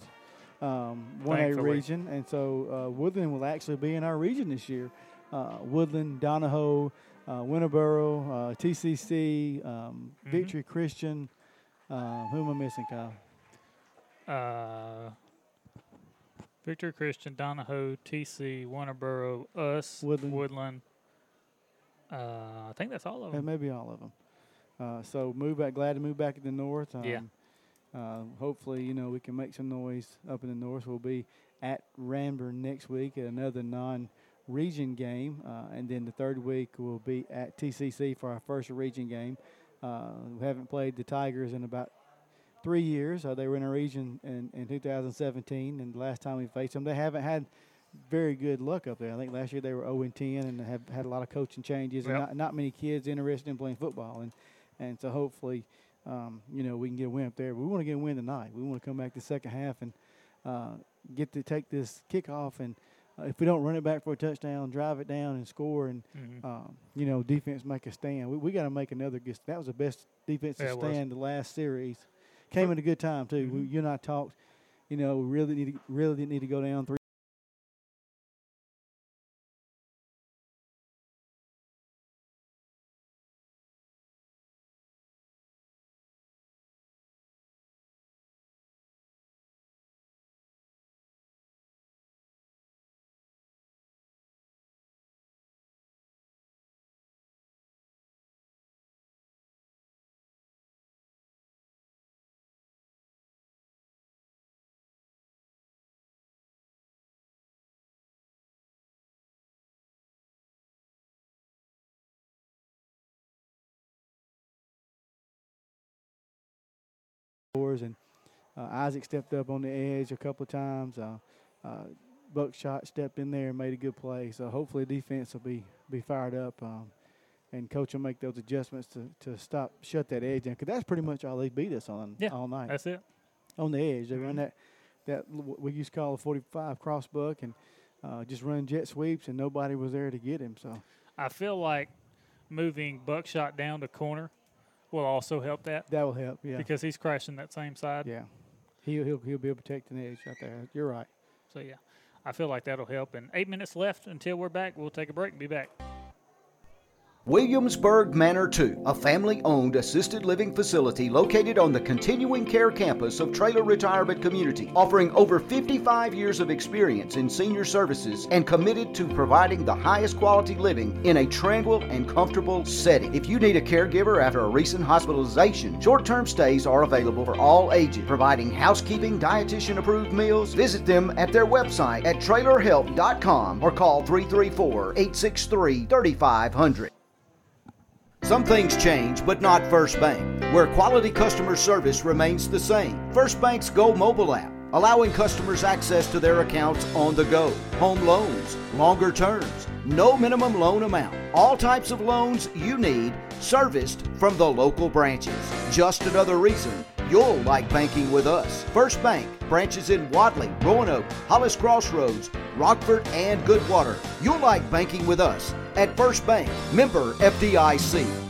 um, one A Thankfully. region, and so uh, Woodland will actually be in our region this year. Uh, Woodland, Donoho, uh, Winterboro, uh, TCC, um, Mhm. Victory Christian. Uh, who am I missing, Kyle? Uh, Victor Christian, Donoho, TC, Winterboro, us, Woodland. Woodland. Uh, I think that's all of them. maybe all of them. Uh, so move back. Glad to move back to the north. Um, Yeah. Uh, hopefully, you know we can make some noise up in the north. We'll be at Ranburne next week at another non-region game, uh, and then the third week we'll be at TCC for our first region game. Uh, we haven't played the Tigers in about three years. Uh, they were in a region in, in 2017, and the last time we faced them, they haven't had very good luck up there. I think last year they were 0 and 10 and have had a lot of coaching changes and not, not many kids interested in playing football. And and so hopefully, um, you know, we can get a win up there. But we want to get a win tonight. We want to come back the second half and uh, get to take this kickoff. And uh, if we don't run it back for a touchdown, drive it down and score, and Mhm. um, you know, defense make a stand. We, we got to make another good. That was the best defensive Yeah, it was. Mm-hmm. stand the last series. Came at a good time too. We, you and I talked. You know, we really need to, really didn't need to go down three. Scores, and uh, Isaac stepped up on the edge a couple of times. Uh, uh, Buckshot stepped in there and made a good play. So hopefully defense will be be fired up, um, and coach will make those adjustments to, to stop shut that edge in because that's pretty much all they beat us on Yeah, all night. that's it. On the edge, they run that that we used to call a 45 cross buck and uh, just run jet sweeps, and nobody was there to get him. So I feel like moving Buckshot down to corner will also help that. That will help, yeah. Because he's crashing that same side. Yeah. He'll, he'll, he'll be able to protect the edge right there. You're right. So, yeah, I feel like that'll help. And eight minutes left until we're back. We'll take a break and be back. Williamsburg Manor 2, a family owned assisted living facility located on the continuing care campus of Traylor Retirement Community, offering over 55 years of experience in senior services and committed to providing the highest quality living in a tranquil and comfortable setting. If you need a caregiver after a recent hospitalization, short term stays are available for all ages, providing housekeeping, dietitian approved meals. Visit them at their website at trailerhelp.com or call 334 863 3500. Some things change, but not First Bank, where quality customer service remains the same. First Bank's Go mobile app, allowing customers access to their accounts on the go, home loans, longer terms, no minimum loan amount, all types of loans you need, serviced from the local branches. Just another reason you'll like banking with us. First Bank, branches in Wadley, Roanoke, Hollis Crossroads, Rockford, and Goodwater. You'll like banking with us at First Bank, member FDIC.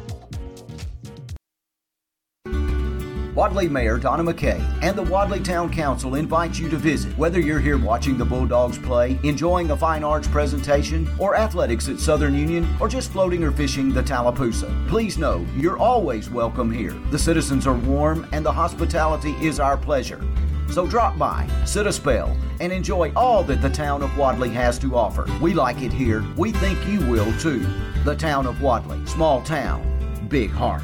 Wadley Mayor Donna McKay and the Wadley Town Council invite you to visit. Whether you're here watching the Bulldogs play, enjoying a fine arts presentation, or athletics at Southern Union, or just floating or fishing the Tallapoosa, please know you're always welcome here. The citizens are warm and the hospitality is our pleasure. So drop by, sit a spell, and enjoy all that the town of Wadley has to offer. We like it here. We think you will too. The town of Wadley, small town, big heart.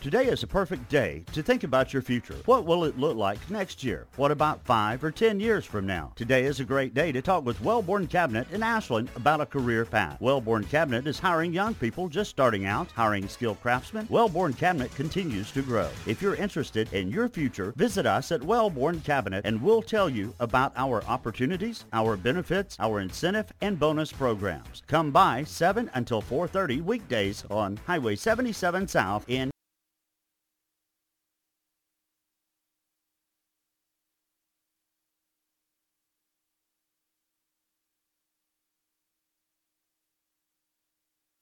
Today is a perfect day to think about your future. What will it look like next year? What about five or ten years from now? Today is a great day to talk with Wellborn Cabinet in Ashland about a career path. Wellborn Cabinet is hiring young people just starting out, hiring skilled craftsmen. Wellborn Cabinet continues to grow. If you're interested in your future, visit us at Wellborn Cabinet and we'll tell you about our opportunities, our benefits, our incentive and bonus programs. Come by 7 until 4:30 weekdays on Highway 77 South in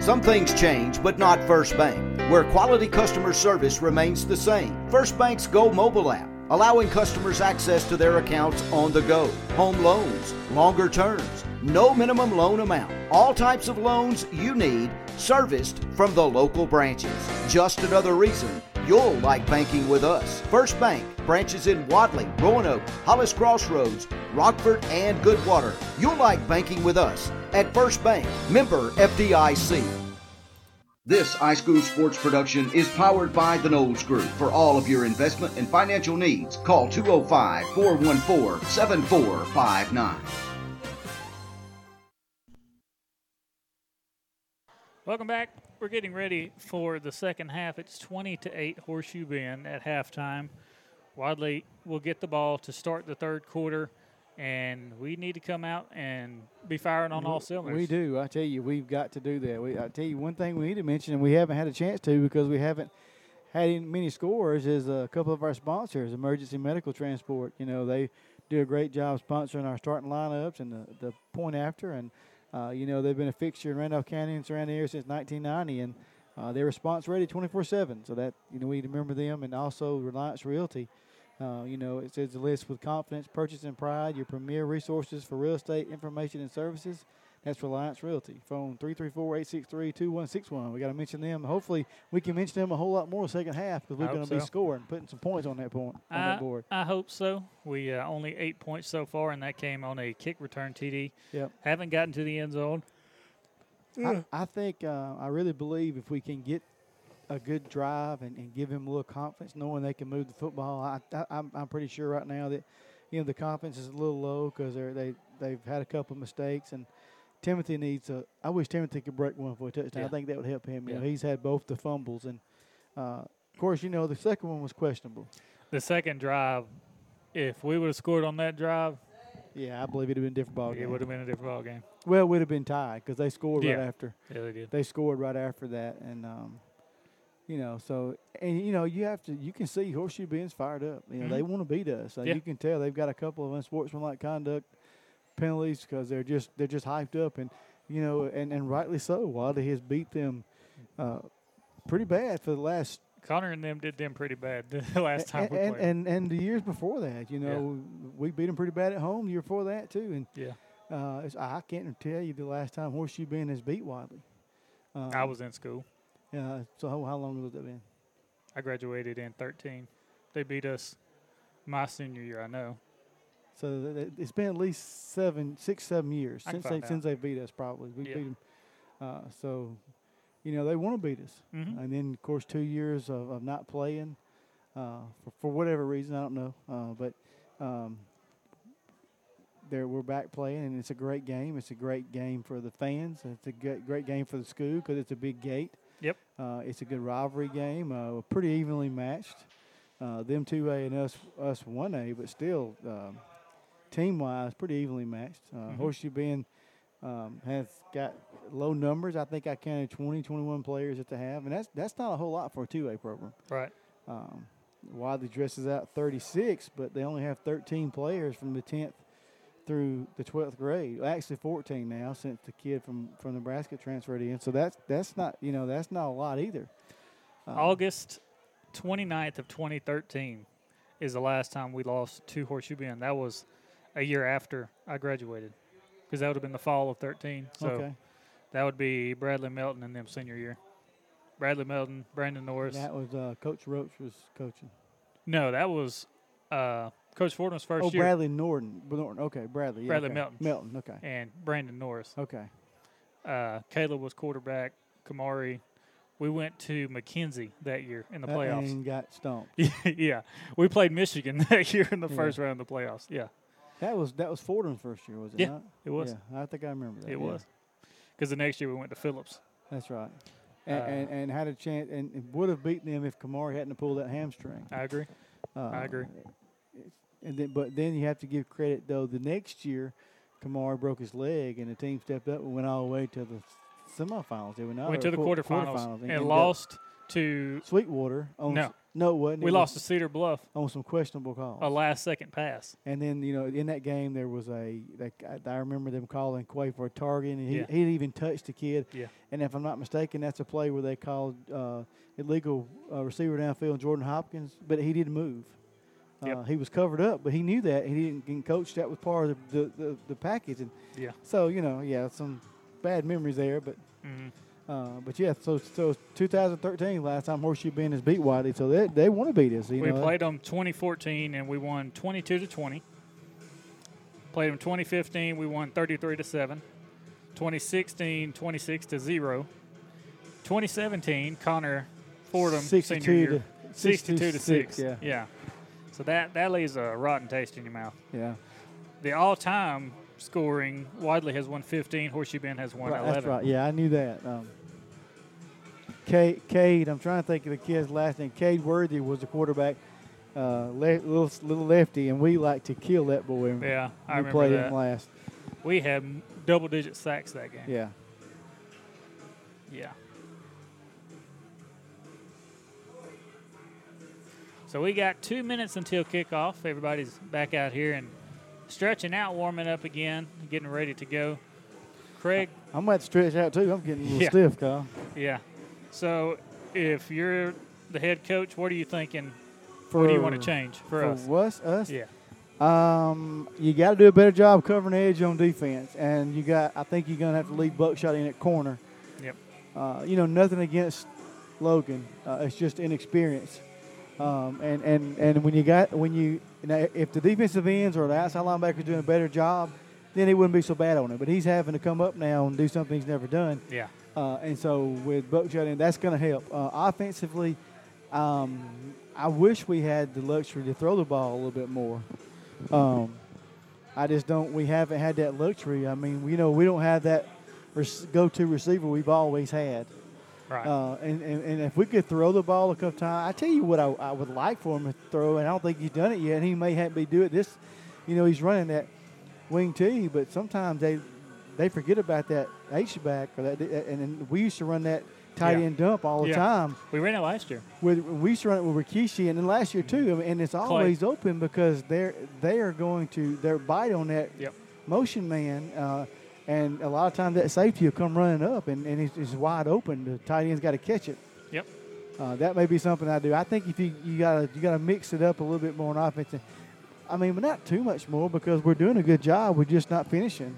Some things change, but not First Bank, where quality customer service remains the same. First Bank's Go mobile app, allowing customers access to their accounts on the go, home loans, longer terms, no minimum loan amount, all types of loans you need, serviced from the local branches. Just another reason you'll like banking with us. First Bank, branches in Wadley, Roanoke, Hollis Crossroads, Rockford, and Goodwater. You'll like banking with us at First Bank, member FDIC. This iSchool Sports production is powered by the Knowles Group. For all of your investment and financial needs, call 205 414 7459. Welcome back. We're getting ready for the second half. It's 20 to 8 Horseshoe Bend at halftime. Wadley will get the ball to start the third quarter, and we need to come out and be firing on all cylinders. We do. I tell you, we've got to do that. We, I tell you, one thing we need to mention, and we haven't had a chance to because we haven't had any, many scores, is a couple of our sponsors, Emergency Medical Transport. You know, they do a great job sponsoring our starting lineups and the, the point after, and uh, you know they've been a fixture in Randolph County and surrounding area since 1990, and uh, they're response ready 24/7. So that you know we need to remember them, and also Reliance Realty. Uh, you know, it says the list with confidence, purchase, and pride, your premier resources for real estate information and services. That's Reliance Realty. Phone 334-863-2161. We got to mention them. Hopefully, we can mention them a whole lot more second half because we're going to be scoring, putting some points on that point on I, that board. I hope so. We uh, only eight points so far, and that came on a kick return TD. Yep. Haven't gotten to the end zone. I, I think uh, I really believe if we can get a good drive and, and give him a little confidence, knowing they can move the football. I, I I'm I'm pretty sure right now that you know the confidence is a little low because they they they've had a couple of mistakes and. Timothy needs a. I wish Timothy could break one for a touchdown. Yeah. I think that would help him. You know, he's had both the fumbles and, uh, of course, you know the second one was questionable. The second drive, if we would have scored on that drive, Yeah, I believe it'd have been a different ball game. it would have been a different ball game. Well, it would have been tied because they scored Yeah. right after. Yeah, they did. They scored right after that, and um, you know, so and you know, you have to. You can see Horseshoe Bend's fired up. You know, Mhm. they want to beat us. So Yeah. You can tell they've got a couple of unsportsmanlike conduct penalties because they're just they're just hyped up, and you know, and and rightly so. Wadley has beat them uh, pretty bad for the last Connor and them did them pretty bad the last time and, we played. and and the years before that, you know, we beat them pretty bad at home. The year before that too, and Yeah. uh, it's, I can't tell you the last time Horseshoe Bend has beat Wadley. Um, I was in school. Yeah. So how, how long has that been? I graduated in 13. They beat us my senior year, I know. So it's been at least seven, six, seven years I since they out. since they beat us. Probably we Yeah. beat them. Uh, so, you know, they want to beat us. Mhm. And then of course two years of, of not playing uh, for, for whatever reason I don't know. Uh, but um, there we're back playing and it's a great game. It's a great game for the fans. It's a great game for the school because it's a big gate. Yep. Uh, it's a good rivalry game. Uh, pretty evenly matched. Uh, them two A and us us one A, but still um, team wise pretty evenly matched. Uh, Mhm. Horseshoe Bend um, has got low numbers. I think I counted 20, 21 players that they have, and that's that's not a whole lot for a two A program. Right. Um, Wadley dresses out 36, but they only have 13 players from the 10th through the 12th grade. Actually, 14 now since the kid from, from Nebraska transferred in. So that's that's not you know that's not a lot either. Um, August 29th of 2013 is the last time we lost to Horseshoe Bend. That was a year after I graduated because that would have been the fall of 13. So Okay. that would be Bradley Melton and them senior year. Bradley Melton, Brandon Norris. That was uh, Coach Roach was coaching. no, that was uh, Coach Fordham's first oh, year. Bradley Norton. Norton. Okay, Bradley. yeah, Bradley okay. Melton. Melton. Okay. And Brandon Norris. Okay. Uh, Caleb was quarterback. Kamari. We went to McKenzie that year in the Uh, playoffs. And got stomped. yeah, we played Michigan that year in the Yeah. first round of the playoffs. Yeah, That was that was Fordham's first year, was it Yeah, not? it was. Yeah, I think I remember that. it yeah. was. Because the next year we went to Phillips. That's right. And, Uh, and, and had a chance and, and would have beaten them if Kamari hadn't pulled that hamstring. I agree. Uh, I agree. And then, but then you have to give credit though. The next year, Kamari broke his leg, and the team stepped up and went all the way to the semifinals. They went out Went to the quar- quarterfinals, and, up lost to Sweetwater. On No. s- no, it wasn't. We It lost was to Cedar Bluff. on some questionable calls. A last second pass. And then you know in that game there was a that, I remember them calling Quay for a target, and he Yeah. he even touched the kid. Yeah. And if I'm not mistaken, that's a play where they called uh, illegal uh, receiver downfield, Jordan Hopkins, but he didn't move. Uh, Yep. He was covered up, but he knew that. He didn't get coached. That was part of the, the, the, the package. And Yeah. So you know, yeah, some bad memories there, but. Mhm. Uh, but yeah, so so 2013 last time Horseshoe Bend has beat Wadley, so they they want to beat us. You we know, played them 2014 and we won 22 to 20. Played them 2015, we won 33 to 7. 2016, 26 to 0. 2017, Connor Fordham 62 senior year, to- 62 to 6, 6. yeah. Yeah. So that, that leaves a rotten taste in your mouth. Yeah. The all time scoring, Wadley has won 15, Horseshoe Bend has won Right, 11. That's right. Yeah, I knew that. Um, Cade, Cade, I'm trying to think of the kid's last name. Cade Worthy was the quarterback, uh, le- little little lefty, and we like to kill that boy. Yeah, I we remember played that. him last. We had double digit sacks that game. Yeah. Yeah. So we got two minutes until kickoff. Everybody's back out here and stretching out, warming up again, getting ready to go. Craig, I'm going to stretch out too. I'm getting a little Yeah. stiff, Kyle. yeah. So if you're the head coach, what are you thinking? what do you want to change for, for us? us? Us? Yeah. Um, you got to do a better job covering the edge on defense, and you got. I think you're going to have to leave Buckshot in at corner. Yep. Uh, you know, nothing against Logan. Uh, it's just inexperience. Um, and, and, and when you got when you, you know, if the defensive ends or the outside linebackers doing a better job, then it wouldn't be so bad on it. But he's having to come up now and do something he's never done. Yeah. Uh, and so with Buckshot in, that's going to help. Uh, offensively, um, I wish we had the luxury to throw the ball a little bit more. Um, I just don't. We haven't had that luxury. I mean, you know, we don't have that res- go-to receiver we've always had. Right. Uh, and, and, and if we could throw the ball a couple times, I tell you what I, I would like for him to throw, and I don't think he's done it yet. He may have to do it this. You know, he's running that wing T, but sometimes they they forget about that H back or that, and then we used to run that tight Yeah. end dump all the Yeah. time. We ran it last year. With we used to run it with Rikishi, and then last year too. I mean, and it's always open because they're they are going to their bite on that Yep. motion man, uh, and a lot of times that safety will come running up, and, and it's, it's wide open. The tight end's got to catch it. Yep. Uh, that may be something I do. I think if you you gotta you gotta mix it up a little bit more on offense. I mean, but not too much more because we're doing a good job. We're just not finishing.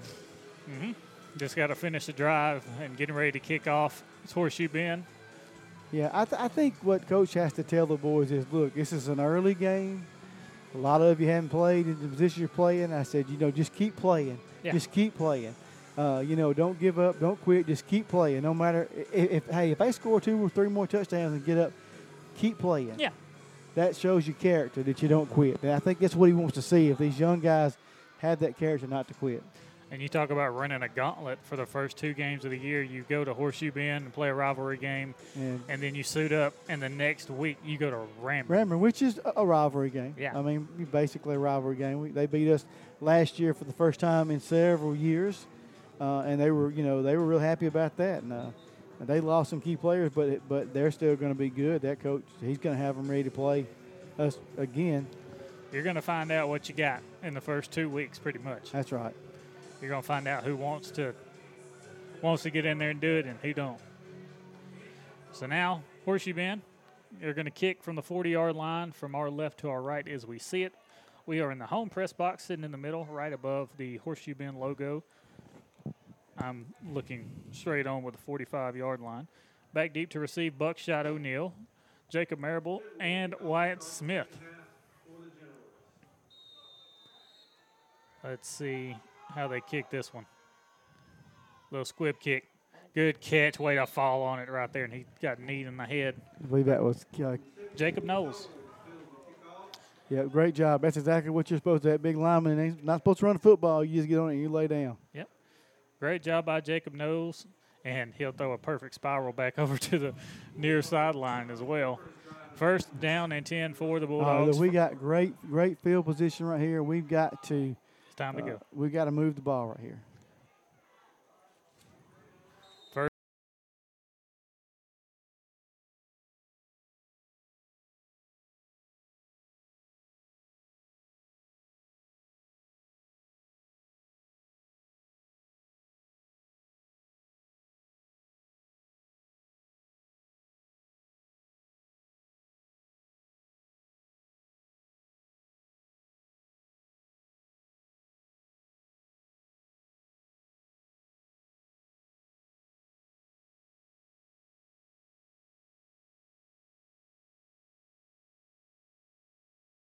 hmm Just got to finish the drive and getting ready to kick off. It's Horseshoe Bend. Yeah, I, th- I think what coach has to tell the boys is, look, this is an early game. A lot of you haven't played in the position you're playing. I said, you know, just keep playing. Yeah. Just keep playing. Uh, you know, don't give up. Don't quit. Just keep playing. No matter if, if hey, if they score two or three more touchdowns and get up, keep playing. Yeah. That shows your character that you don't quit. And I think that's what he wants to see. If these young guys have that character not to quit. And you talk about running a gauntlet for the first two games of the year. You go to Horseshoe Bend and play a rivalry game, And- and then you suit up, and the next week you go to Ranburne. Rammer, which is a- a rivalry game. Yeah. I mean, basically a rivalry game. We, they beat us last year for the first time in several years, uh, and they were, you know, they were real happy about that. And uh, they lost some key players, but it, but they're still going to be good. That coach, he's going to have them ready to play us again. You're going to find out what you got in the first two weeks, pretty much. That's right. You're going to find out who wants to wants to get in there and do it, and who don't. So now, Horseshoe Bend, you're going to kick from the 40-yard line from our left to our right as we see it. We are in the home press box, sitting in the middle, right above the Horseshoe Bend logo. I'm looking straight on with the 45-yard line. Back deep to receive Buckshot O'Neill, Jacob Marable, and Wyatt Smith. Let's see how they kick this one. Little squib kick. Good catch. Way to fall on it right there, and he got knee in the head. I believe that was uh, Jacob Knowles. yeah, great job. That's exactly what you're supposed to. That big lineman, he's not supposed to run the football. You just get on it and you lay down. Yep. Great job by Jacob Knowles, and he'll throw a perfect spiral back over to the near sideline as well. First down and 10 for the Uh, Bulldogs. we got great, great field position right here. We've got to. It's time to uh, go. We've got to move the ball right here.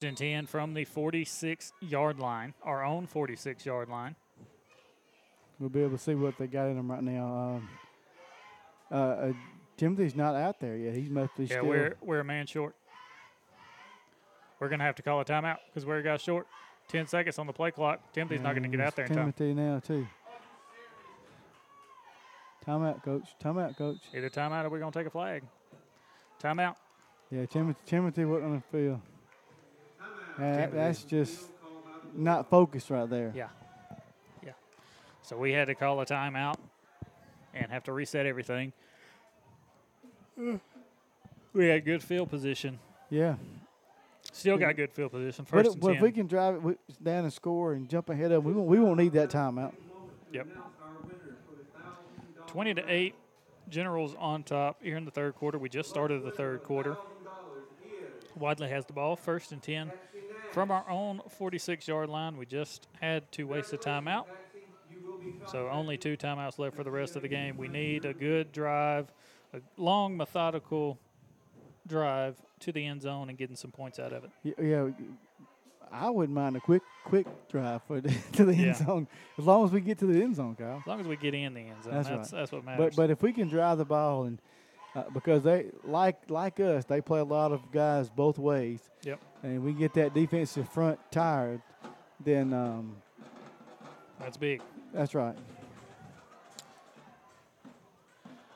And 10 from the 46 yard line, our own 46 yard line. We'll be able to see what they got in them right now. Um, uh, uh, Timothy's not out there yet. He's mostly Yeah, still. Yeah, we're we're a man short. We're gonna have to call a timeout because we're a guy short. Ten seconds on the play clock. Timothy's not gonna get out there in time. Timothy now too. Timeout, coach. Timeout, coach. Either timeout or we're gonna take a flag. Timeout. Yeah, Timothy. Timothy wasn't on the field. That- that's just not focused right there. Yeah. Yeah. So we had to call a timeout and have to reset everything. We had good field position. Yeah. Still got good field position. First it- and but if 10. we can drive it wi- down and score and jump ahead of them, we won't, we won't need that timeout. Yep. 20 to 8. Generals on top here in the third quarter. We just started the third quarter. Wadley has the ball, first and 10. From our own 46 yard line, we just had to waste a timeout. So only two timeouts left for the rest of the game. We need a good drive, a long, methodical drive to the end zone and getting some points out of it. Yeah, I wouldn't mind a quick quick drive for the, to the Yeah. end zone as long as we get to the end zone, Kyle. As long as we get in the end zone, That's, that's, right. that's what matters. But but if we can drive the ball and uh, because they like like us, they play a lot of guys both ways. Yep. And we get that defensive front tired, then um, that's big. that's right.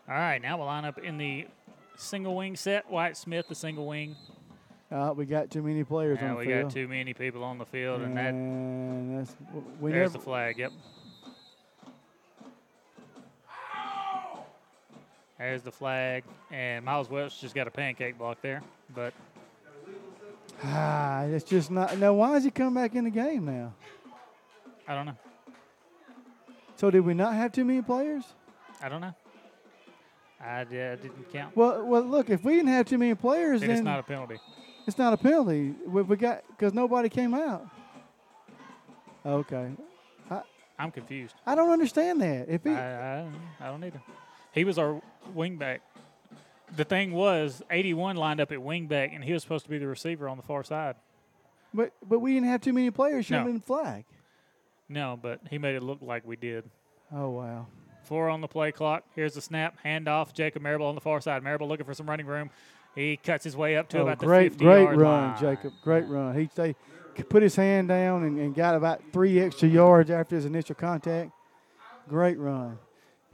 All right, now we'll line up in the single wing set. Wyatt Smith, the single wing. Uh, we got too many players Now on we the field. got too many people on the field, and that that's we there's never, the flag. Yep. There's the flag, and Miles Welch just got a pancake block there, but Ah, it's just not. Now, why is he come back in the game now? I don't know. So did we not have too many players? I don't know. I, di- I didn't count. Well, well, look, if we didn't have too many players, Then then it's not a penalty. It's not a penalty. We, we got because nobody came out. Okay, I I'm confused. I don't understand that. If he, I, I, I don't either. He was our wingback. The thing was, 81 lined up at wingback, and he was supposed to be the receiver on the far side. but but we didn't have too many players. Have No. flag. No, but he made it look like we did. Oh wow. Four on the play clock. Here's the snap. Handoff. Jacob Marable on the far side. Marable looking for some running room. He cuts his way up to Oh, about great, the 50 great yard run, line. Jacob. Great run. He they put his hand down and, and got about three extra yards after his initial contact. Great run.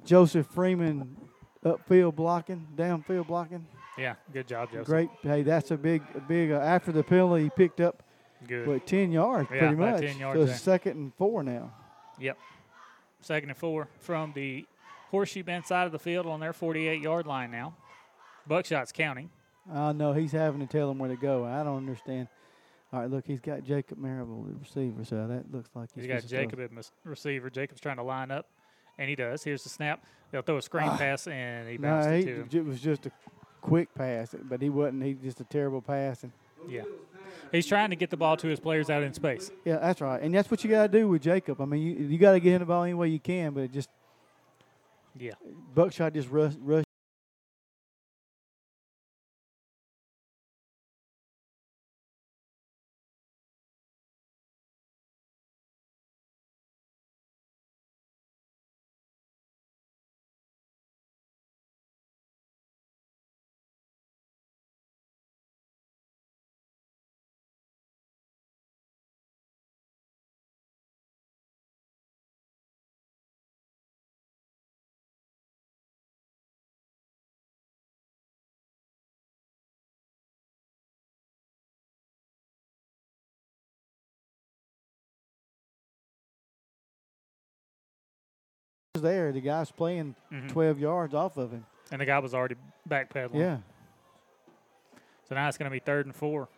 Joseph Freeman upfield blocking, downfield blocking. Yeah, good job, Joseph. Great. Hey, that's a big, a big. Uh, after the penalty, he picked up Good. what ten yards, Yeah, pretty much. 10 yards so it's second and four now. Yep. Second and four from the horseshoe bend side of the field on their 48 yard line now. Buckshot's counting. I know he's having to tell him where to go. I don't understand. All right, look, he's got Jacob Marable, the receiver, so that looks like he's, He's got supposed to throw. Jacob at receiver. Jacob's trying to line up, and he does. Here's the snap. They'll throw a screen Ah. pass, and he No, bounced he, it it was just a quick pass, but he wasn't. He just a terrible pass. And Yeah. He's trying to get the ball to his players out in space. yeah, that's right. And that's what you got to do with Jacob. I mean, you you got to get him the ball any way you can, but it just Yeah. Buckshot just rushed. rush. There, the guy's playing Mhm. 12 yards off of him. And the guy was already backpedaling. Yeah. So now it's going to be third and four.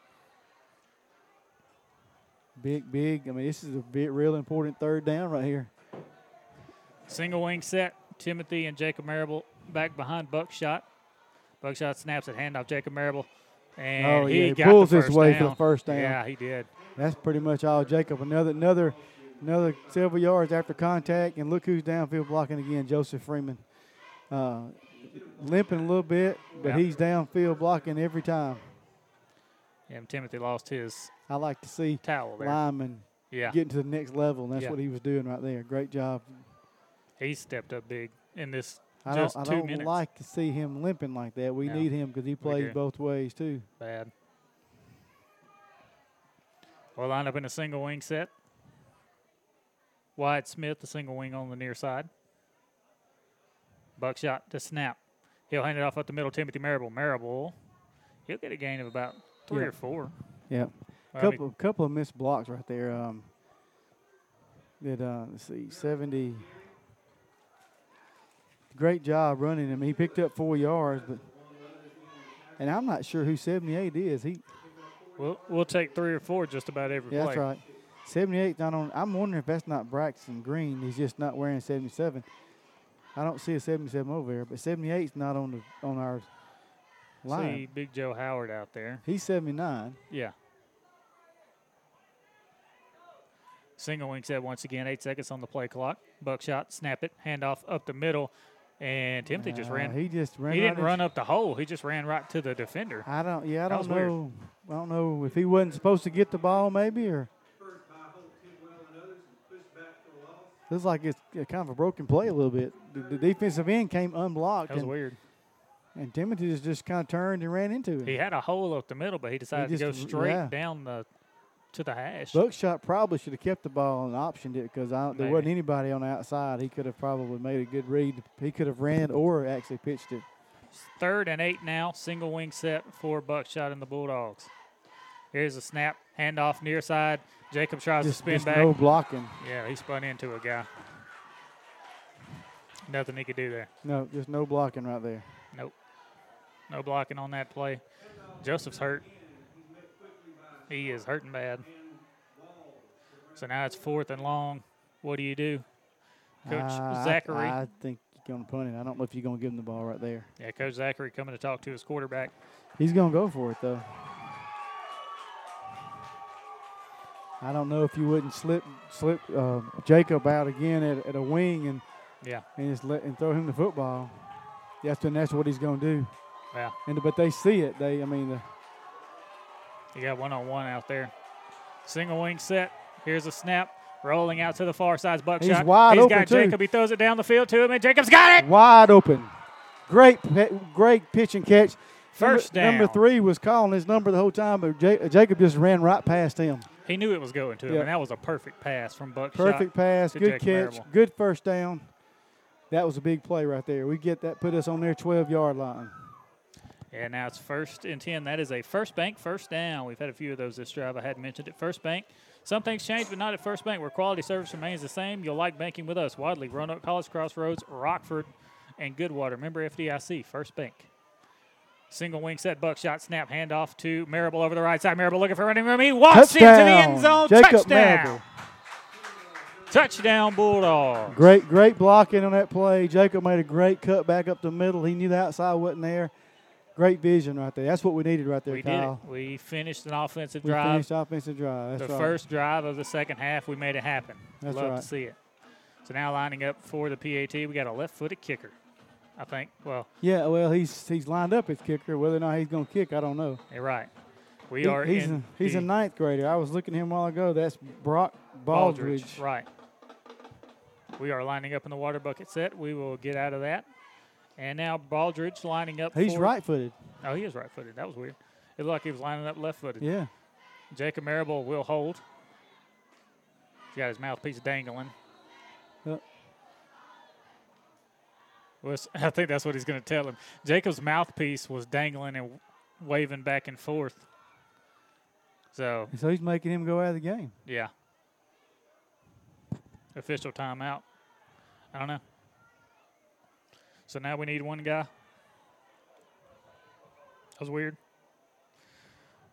Big, big. I mean, this is a big, real important third down right here. Single wing set. Timothy and Jacob Marable back behind Buckshot. Buckshot snaps at handoff Jacob Marable. And oh he yeah, he got pulls his way down. for the first down. Yeah, he did. That's pretty much all Jacob. Another, another, another several yards after contact, and look who's downfield blocking again, Joseph Freeman. Uh, limping a little bit, but Yeah. he's downfield blocking every time. Yeah, and Timothy lost his I like to see towel there. linemen Yeah. getting to the next level, and that's Yeah. what he was doing right there. Great job. He stepped up big in this I don't, I don't like to see him limping like that. We Yeah. need him because he plays both ways too. Bad. We'll line up in a single wing set. Wyatt Smith, the single wing on the near side. Buckshot to snap. He'll hand it off up the middle. Timothy Marable. Marable. He'll get a gain of about three Yeah. or four. Yeah, Well, I mean- couple couple of missed blocks right there. Um, that uh, let's see, seventy. Great job running him. He picked up four yards, but and I'm not sure who 78 is. He We'll, we'll take three or four just about every yeah, play. that's right. 78 not on. I'm wondering if that's not Braxton Green. He's just not wearing 77. I don't see a 77 over there, but 78's not on the on our line. See Big Joe Howard out there. He's 79. Yeah. Single wing set once again, eight seconds on the play clock. Buckshot, snap it, handoff up the middle, and Timothy just Uh, ran. he just ran He right didn't run up the hole. He just ran right to the defender. I don't. Yeah, I That don't was weird. know. I don't know if he wasn't supposed to get the ball, maybe, or looks like it's kind of a broken play a little bit. The, the defensive end came unblocked. That was and, weird. And Timothy just, just kind of turned and ran into it. He had a hole up the middle, but he decided to go straight yeah. down the to the hash. Buckshot probably should have kept the ball and optioned it because there Maybe. wasn't anybody on the outside. He could have probably made a good read. He could have ran or actually pitched it. Third and eight now. Single wing set for Buckshot and the Bulldogs. Here's a snap, handoff near side. Jacob tries Just, to spin just back. no blocking. Yeah, he spun into a guy. Nothing he could do there. No, just no blocking right there. Nope. No blocking on that play. Joseph's hurt. He is hurting bad. So now it's fourth and long. What do you do? Coach Uh, I- Zachary. I, think you're going to punt it. I don't know if you're going to give him the ball right there. yeah, Coach Zachary coming to talk to his quarterback. He's going to go for it, though. I don't know if you wouldn't slip slip uh, Jacob out again at, at a wing and Yeah. and just let and throw him the football. That's and that's what he's going to do. Yeah. And but they see it. They I mean the, You got one on one out there. Single wing set. Here's a snap. Rolling out to the far side. Buckshot. He's wide He's open, got too. Jacob. He throws it down the field to him, and Jacob's got it. wide open, great great pitch and catch. First number, Number three was calling his number the whole time, but Jacob just ran right past him. He knew it was going to him, Yeah. and that was a perfect pass from Buckshot. Perfect pass, good Jacob catch, Marable. good first down. That was a big play right there. We get that, put us on their 12 yard line. And now it's first and 10. That is a first bank first down. We've had a few of those this drive. I hadn't mentioned it. First bank. Some things change, but not at First Bank, where quality service remains the same. You'll like banking with us. Wadley, Roanoke, Hollis Crossroads, Rockford, and Goodwater. Member FDIC, First Bank. Single wing set, buckshot, snap, handoff to Marable over the right side. Marable looking for running room. He walks into the end zone. Jacob Touchdown. Marable. Touchdown, Bulldogs. Great, great blocking on that play. Jacob made a great cut back up the middle. He knew the outside wasn't there. Great vision right there. That's what we needed right there, We did Kyle. it. We finished an offensive We drive. finished offensive drive. That's the right. first drive of the second half, we made it happen. That's Love right. to see it. So now lining up for the PAT, we got a left-footed kicker. I think. Well, Yeah, well, he's he's lined up as kicker. Whether or not he's going to kick, I don't know. you're right. We He- are he's in a, he's a ninth grader. I was looking at him a while ago. That's Brock Baldridge. Baldridge. Right. We are lining up in the water bucket set. We will get out of that. And now Baldridge lining up. He's right-footed. Oh, he is right-footed. That was weird. It looked like he was lining up left-footed. Yeah. Jacob Marable will hold. He's got his mouthpiece dangling. Yep. I think that's what he's going to tell him. Jacob's mouthpiece was dangling and waving back and forth. So, So he's making him go out of the game. yeah. Official timeout. I don't know. So now we need one guy. That was weird.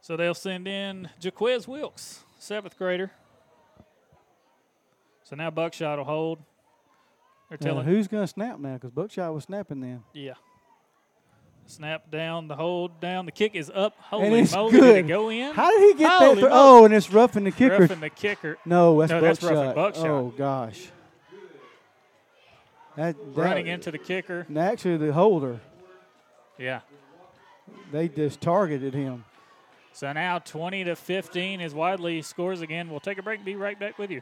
So they'll send in Jaquez Wilkes, seventh grader. So now Buckshot will hold. They're Now, telling who's going to snap now? Because Buckshot was snapping then. Yeah. Snap down, the hold down. The kick is up. Holy and it's moly, good. did it go in? How did he get Holy that? moly. Oh, and it's roughing the kicker. Roughing the kicker. No, that's No, Buckshot. that's roughing Buckshot. Oh gosh. That, that- Running into the kicker. and actually, the holder. Yeah. They just targeted him. So now 20 to 15 as Wadley scores again. We'll take a break and be right back with you.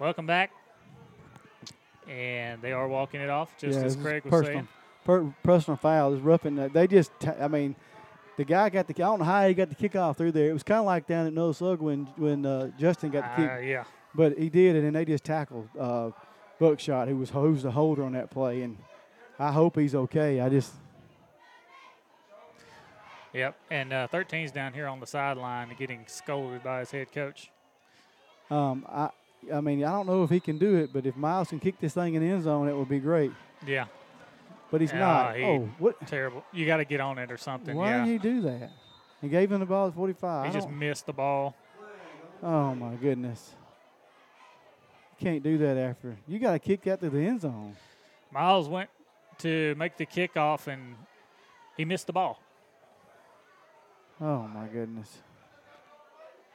Welcome back. And they are walking it off, just Yeah, as Craig was personal, saying. per, personal foul. Is roughing that. They just, ta- I mean, the guy got the. I don't know how he got the kickoff through there. It was kind of like down at Notasulga when when uh, Justin got the kick. Uh, yeah. But he did, it, and then they just tackled uh, Buckshot, who was who was the holder on that play, and I hope he's okay. I just Yep. And uh, 13's down here on the sideline getting scolded by his head coach. um, I I mean I don't know if he can do it, but if Miles can kick this thing in the end zone, it would be great. Yeah. But he's Yeah, not. he- oh, what? Terrible. You got to get on it or something. Why yeah. did he do that? He gave him the ball at 45. He I just don't- missed the ball. Oh my goodness! You can't do that after you got to kick that to the end zone. Miles went to make the kickoff and he missed the ball. Oh my goodness!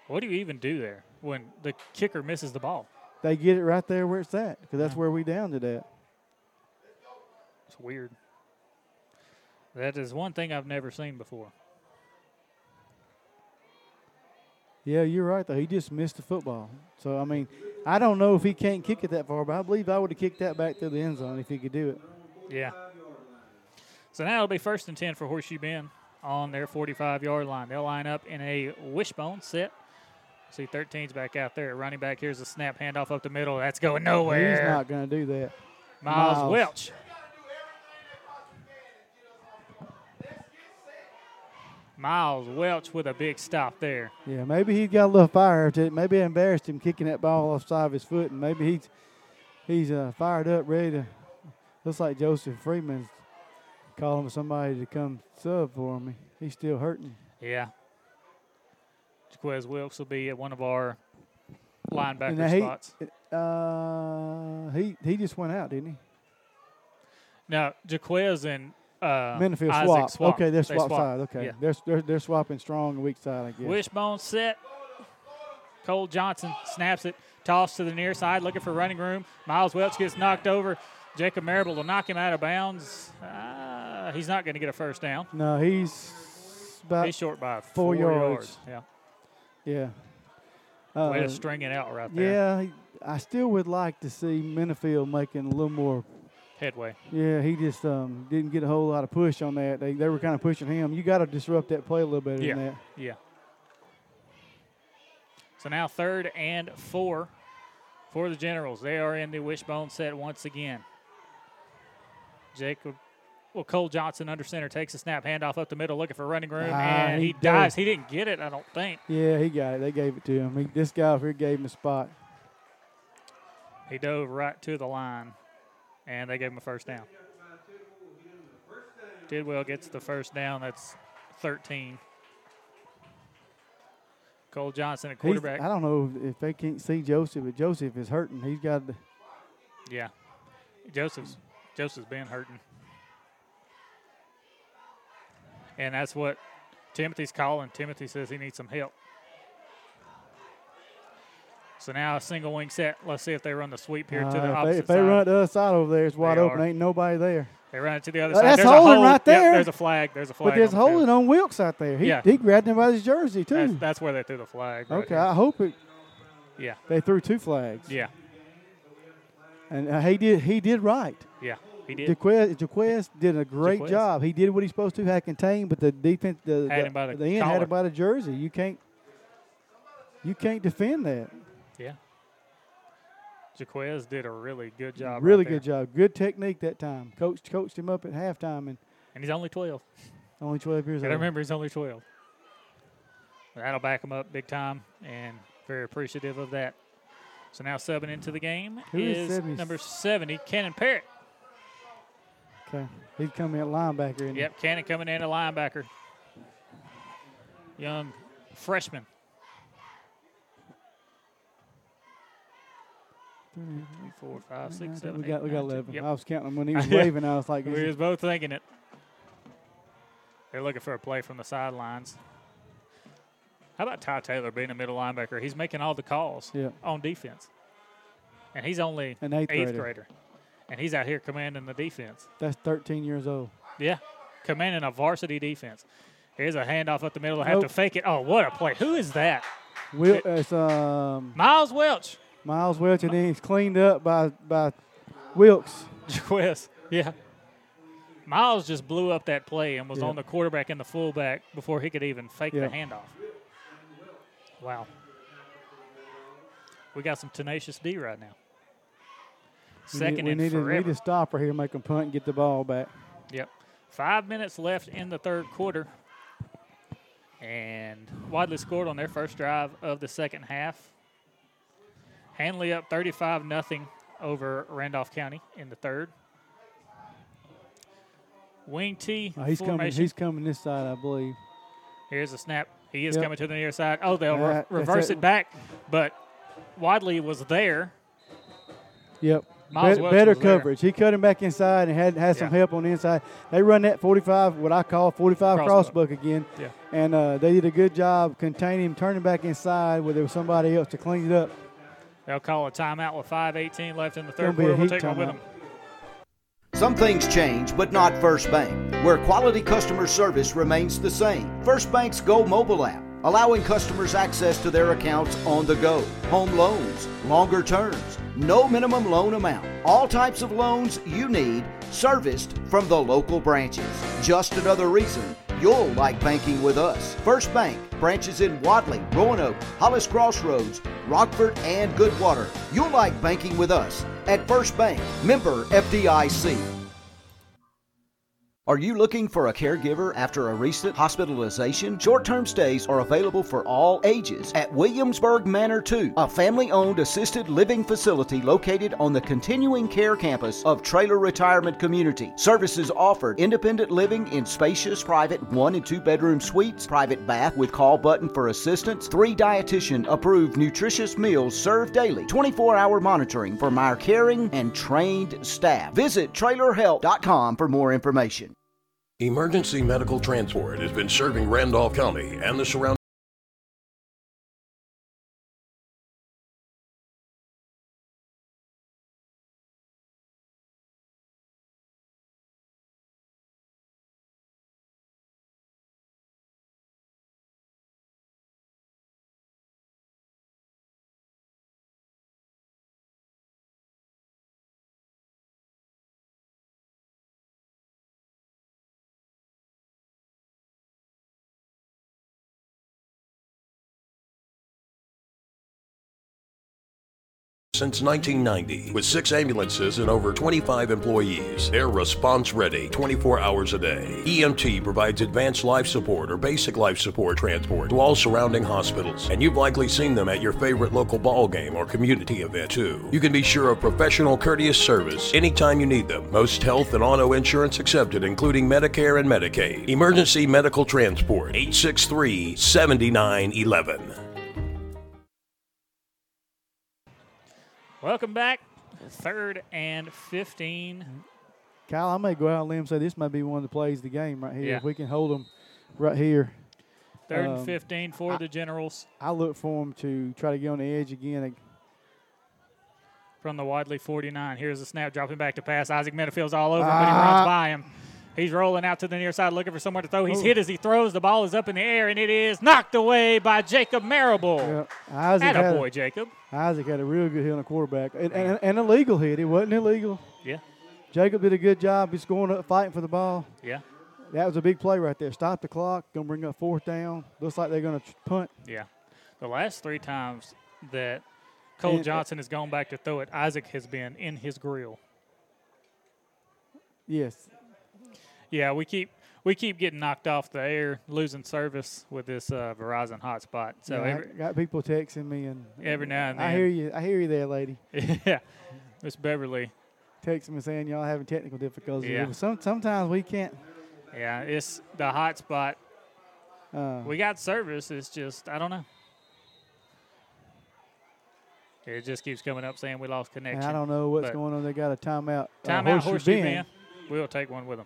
What do you even do there when the kicker misses the ball? They get it right there where it's at because that's where we downed it at. It's weird. That is one thing I've never seen before. Yeah, you're right though. He just missed the football. So I mean, I don't know if he can't kick it that far, but I believe I would have kicked that back to the end zone if he could do it. Yeah. So now it'll be first and 10 for Horseshoe Bend on their 45 yard line. They'll line up in a wishbone set. See 13's back out there. Running back, here's a snap handoff up the middle. That's going nowhere. He's not going to do that. Miles, Miles. Welch. Miles Welch with a big stop there. Yeah, maybe he got a little fire. To, maybe it embarrassed him kicking that ball off side of his foot, and maybe he's he's uh, fired up, ready to. Looks like Joseph Freeman's calling for somebody to come sub for him. He's still hurting. Yeah. Jaquez Wilkes will be at one of our linebacker he, spots. Uh, he he just went out, didn't he? Now Jaquez and uh, Minifield Isaac swap. Okay, they're They swap side. Okay, Yeah. they're, they're they're swapping strong and weak side. I guess. Wishbone set. Cole Johnson snaps it, toss to the near side, looking for running room. Miles Welch gets knocked over. Jacob Marable will knock him out of bounds. Uh, he's not going to get a first down. No, he's about He's short by four, four yards. Yeah. Yeah. Way Uh, to string it out right there. Yeah, I still would like to see Minifield making a little more. Headway. Yeah, he just um, didn't get a whole lot of push on that. They, they were kind of pushing him. You got to disrupt that play a little better Yeah. than that. Yeah. So now third and four for the Generals. They are in the wishbone set once again. Jacob, well, Cole Johnson under center takes a snap, handoff up the middle, looking for running room, Ah, and he he, dives. He didn't get it, I don't think. Yeah, he got it. They gave it to him. He, this guy over here gave him a spot. He dove right to the line, and they gave him a first down. Tidwell gets the first down. That's 13. Cole Johnson, a He's- quarterback. I don't know if they can't see Joseph, but Joseph is hurting. He's got to. Yeah. Joseph's Joseph's been hurting. And that's what Timothy's calling. Timothy says he needs some help. So now a single wing set. Let's see if they run the sweep here to the Uh, opposite they, if they side. run it to the other side over there, it's wide They open. are. Ain't nobody there. They run it to the other Uh, side. that's there's a holding hold. right Yep, there. there's a flag. There's a flag. But there's on the holding on Wilkes out there. He, Yeah. he grabbed him by his jersey too. That's, that's where they threw the flag. right okay, there. I hope it. Yeah. They threw two flags. Yeah. And uh, he did. He did right. Yeah, he did. Did a great job. He did what he's supposed to, had contained, but the defense, the, Had the, him by the end had him by the jersey. You can't, you can't defend that. Yeah. Jaquez did a really good job. really right good job. Good technique that time. Coach coached him up at halftime, and And he's only 12. only 12 years old. remember, he's only 12. That'll back him up big time, and very appreciative of that. So now subbing into the game Who is is number 70, Cannon Parrott. Okay, he's coming at linebacker. Yep, Cannon coming in a linebacker. Young freshman. Three, four, five, six, seven, we got eight, we got nine. 11. Yep. I was counting them when he was waving. I was like, we was both thinking it. They're looking for a play from the sidelines. How about Ty Taylor being a middle linebacker? He's making all the calls Yeah. on defense, and he's only An eighth grader. grader, and he's out here commanding the defense. that's 13 years old. Yeah, commanding a varsity defense. Here's a handoff up the middle. They have Nope. to fake it. Oh, what a play! Who is that? Will, it's um, Miles Welch. Miles Welch, and then he's cleaned up by by Wilkes. Jaquez. Yeah. Miles just blew up that play and was Yeah. on the quarterback and the fullback before he could even fake Yeah. the handoff. Wow. We got some tenacious D right now. We Second need, we and to, forever. need a stopper here, make him punt and get the ball back. Yep. Five minutes left in the third quarter. And Wadley scored on their first drive of the second half. Handley up 35 nothing over Randolph County in the third. Wing T Oh, he's coming. He's coming this side, I believe. Here's a snap. He is Yep. coming to the near side. Oh, they'll re- Uh, reverse it. it back. But Wadley was there. Yep. Miles Bet- Welch better was there. coverage. He cut him back inside and had had some Yeah. help on the inside. They run that 45, what I call 45 Crossbuck. crossbuck again. Yeah. And uh, they did a good job containing him, turning back inside where there was somebody else to clean it up. They'll call a timeout with 5.18 left in the Gonna third be a quarter. We'll heat take one with timeout. them. Some things change, but not First Bank, where quality customer service remains the same. First Bank's Go mobile app, allowing customers access to their accounts on the go. Home loans, longer terms, no minimum loan amount. All types of loans you need, serviced from the local branches. Just another reason you'll like banking with us. First Bank, branches in Wadley, Roanoke, Hollis Crossroads, Rockford, and Goodwater. You'll like banking with us at First Bank, member FDIC. Are you looking for a caregiver after a recent hospitalization? Short term stays are available for all ages at Williamsburg Manor 2, a family owned assisted living facility located on the continuing care campus of Traylor Retirement Community. Services offered independent living in spacious private one and two bedroom suites, private bath with call button for assistance, three dietitian approved nutritious meals served daily, 24 hour monitoring from our caring and trained staff. Visit trailerhelp.com for more information. Emergency Medical Transport has been serving Randolph County and the surrounding since 1990 with six ambulances and over 25 employees. They're response ready 24 hours a day. EMT provides advanced life support or basic life support transport to all surrounding hospitals, and you've likely seen them at your favorite local ball game or community event too. You can be sure of professional, courteous service anytime you need them. Most health and auto insurance accepted, including Medicare and Medicaid. Emergency Medical Transport 863 7911. Welcome back. Third and 15. Kyle, I may go out on limb and say this might be one of the plays of the game right here. Yeah. If we can hold them right here. Third Um, and 15 for I- the Generals I look for him to try to get on the edge again. from the Wadley 49. Here's the snap, dropping back to pass. Isaac Menifield's all over, but he Ah. runs by him. He's rolling out to the near side, looking for somewhere to throw. He's Ooh. hit as he throws. The ball is up in the air, and it is knocked away by Jacob Marable. Yeah, Isaac had a- boy, Jacob. Isaac had a real good hit on the quarterback, and, and, and a legal hit. It wasn't illegal. Yeah. Jacob did a good job. He's going up, fighting for the ball. Yeah. That was a big play right there. Stop the clock. Gonna bring up fourth down. Looks like they're gonna tr- punt. Yeah. The last three times that Cole And- uh, Johnson has gone back to throw it, Isaac has been in his grill. Yes. Yeah, we keep we keep getting knocked off the air, losing service with this uh, Verizon hotspot. So Yeah, every, I got people texting me, and every now and then. I hear you. I hear you there, lady. yeah, Miss Beverly. Texting me saying y'all having technical difficulties. Yeah. Some, sometimes we can't. Yeah, it's the hotspot. Uh, we got service. It's just I don't know. It just keeps coming up saying we lost connection. I don't know what's going on. They got a timeout. uh, Timeout, Horseshoe Bend. Bend. We'll take one with them.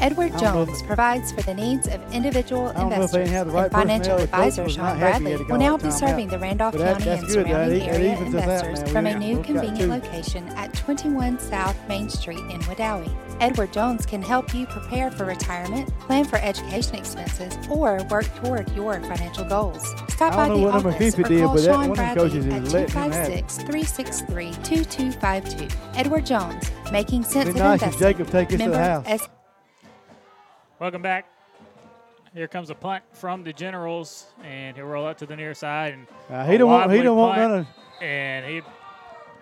Edward I don't know if- Jones provides for the needs of individual I don't know if they investors. right and financial personnel. The coach advisor Sean Bradley he had to will now be serving the Randolph that- County and surrounding that area investors now. from a new convenient location at 21 South Main Street in Wedowee. Edward Jones can help you prepare for retirement, plan for education expenses, or work toward your financial goals. Stop by the office or call that Sean of Bradley at letting him 256-363-2252. Edward Jones, making sense of nice if investing. Jacob take us to the Member house. S- Welcome back. Here comes a punt from the Generals, and he'll roll out to the near side. And Uh, he a don't want- he don't want none of- And he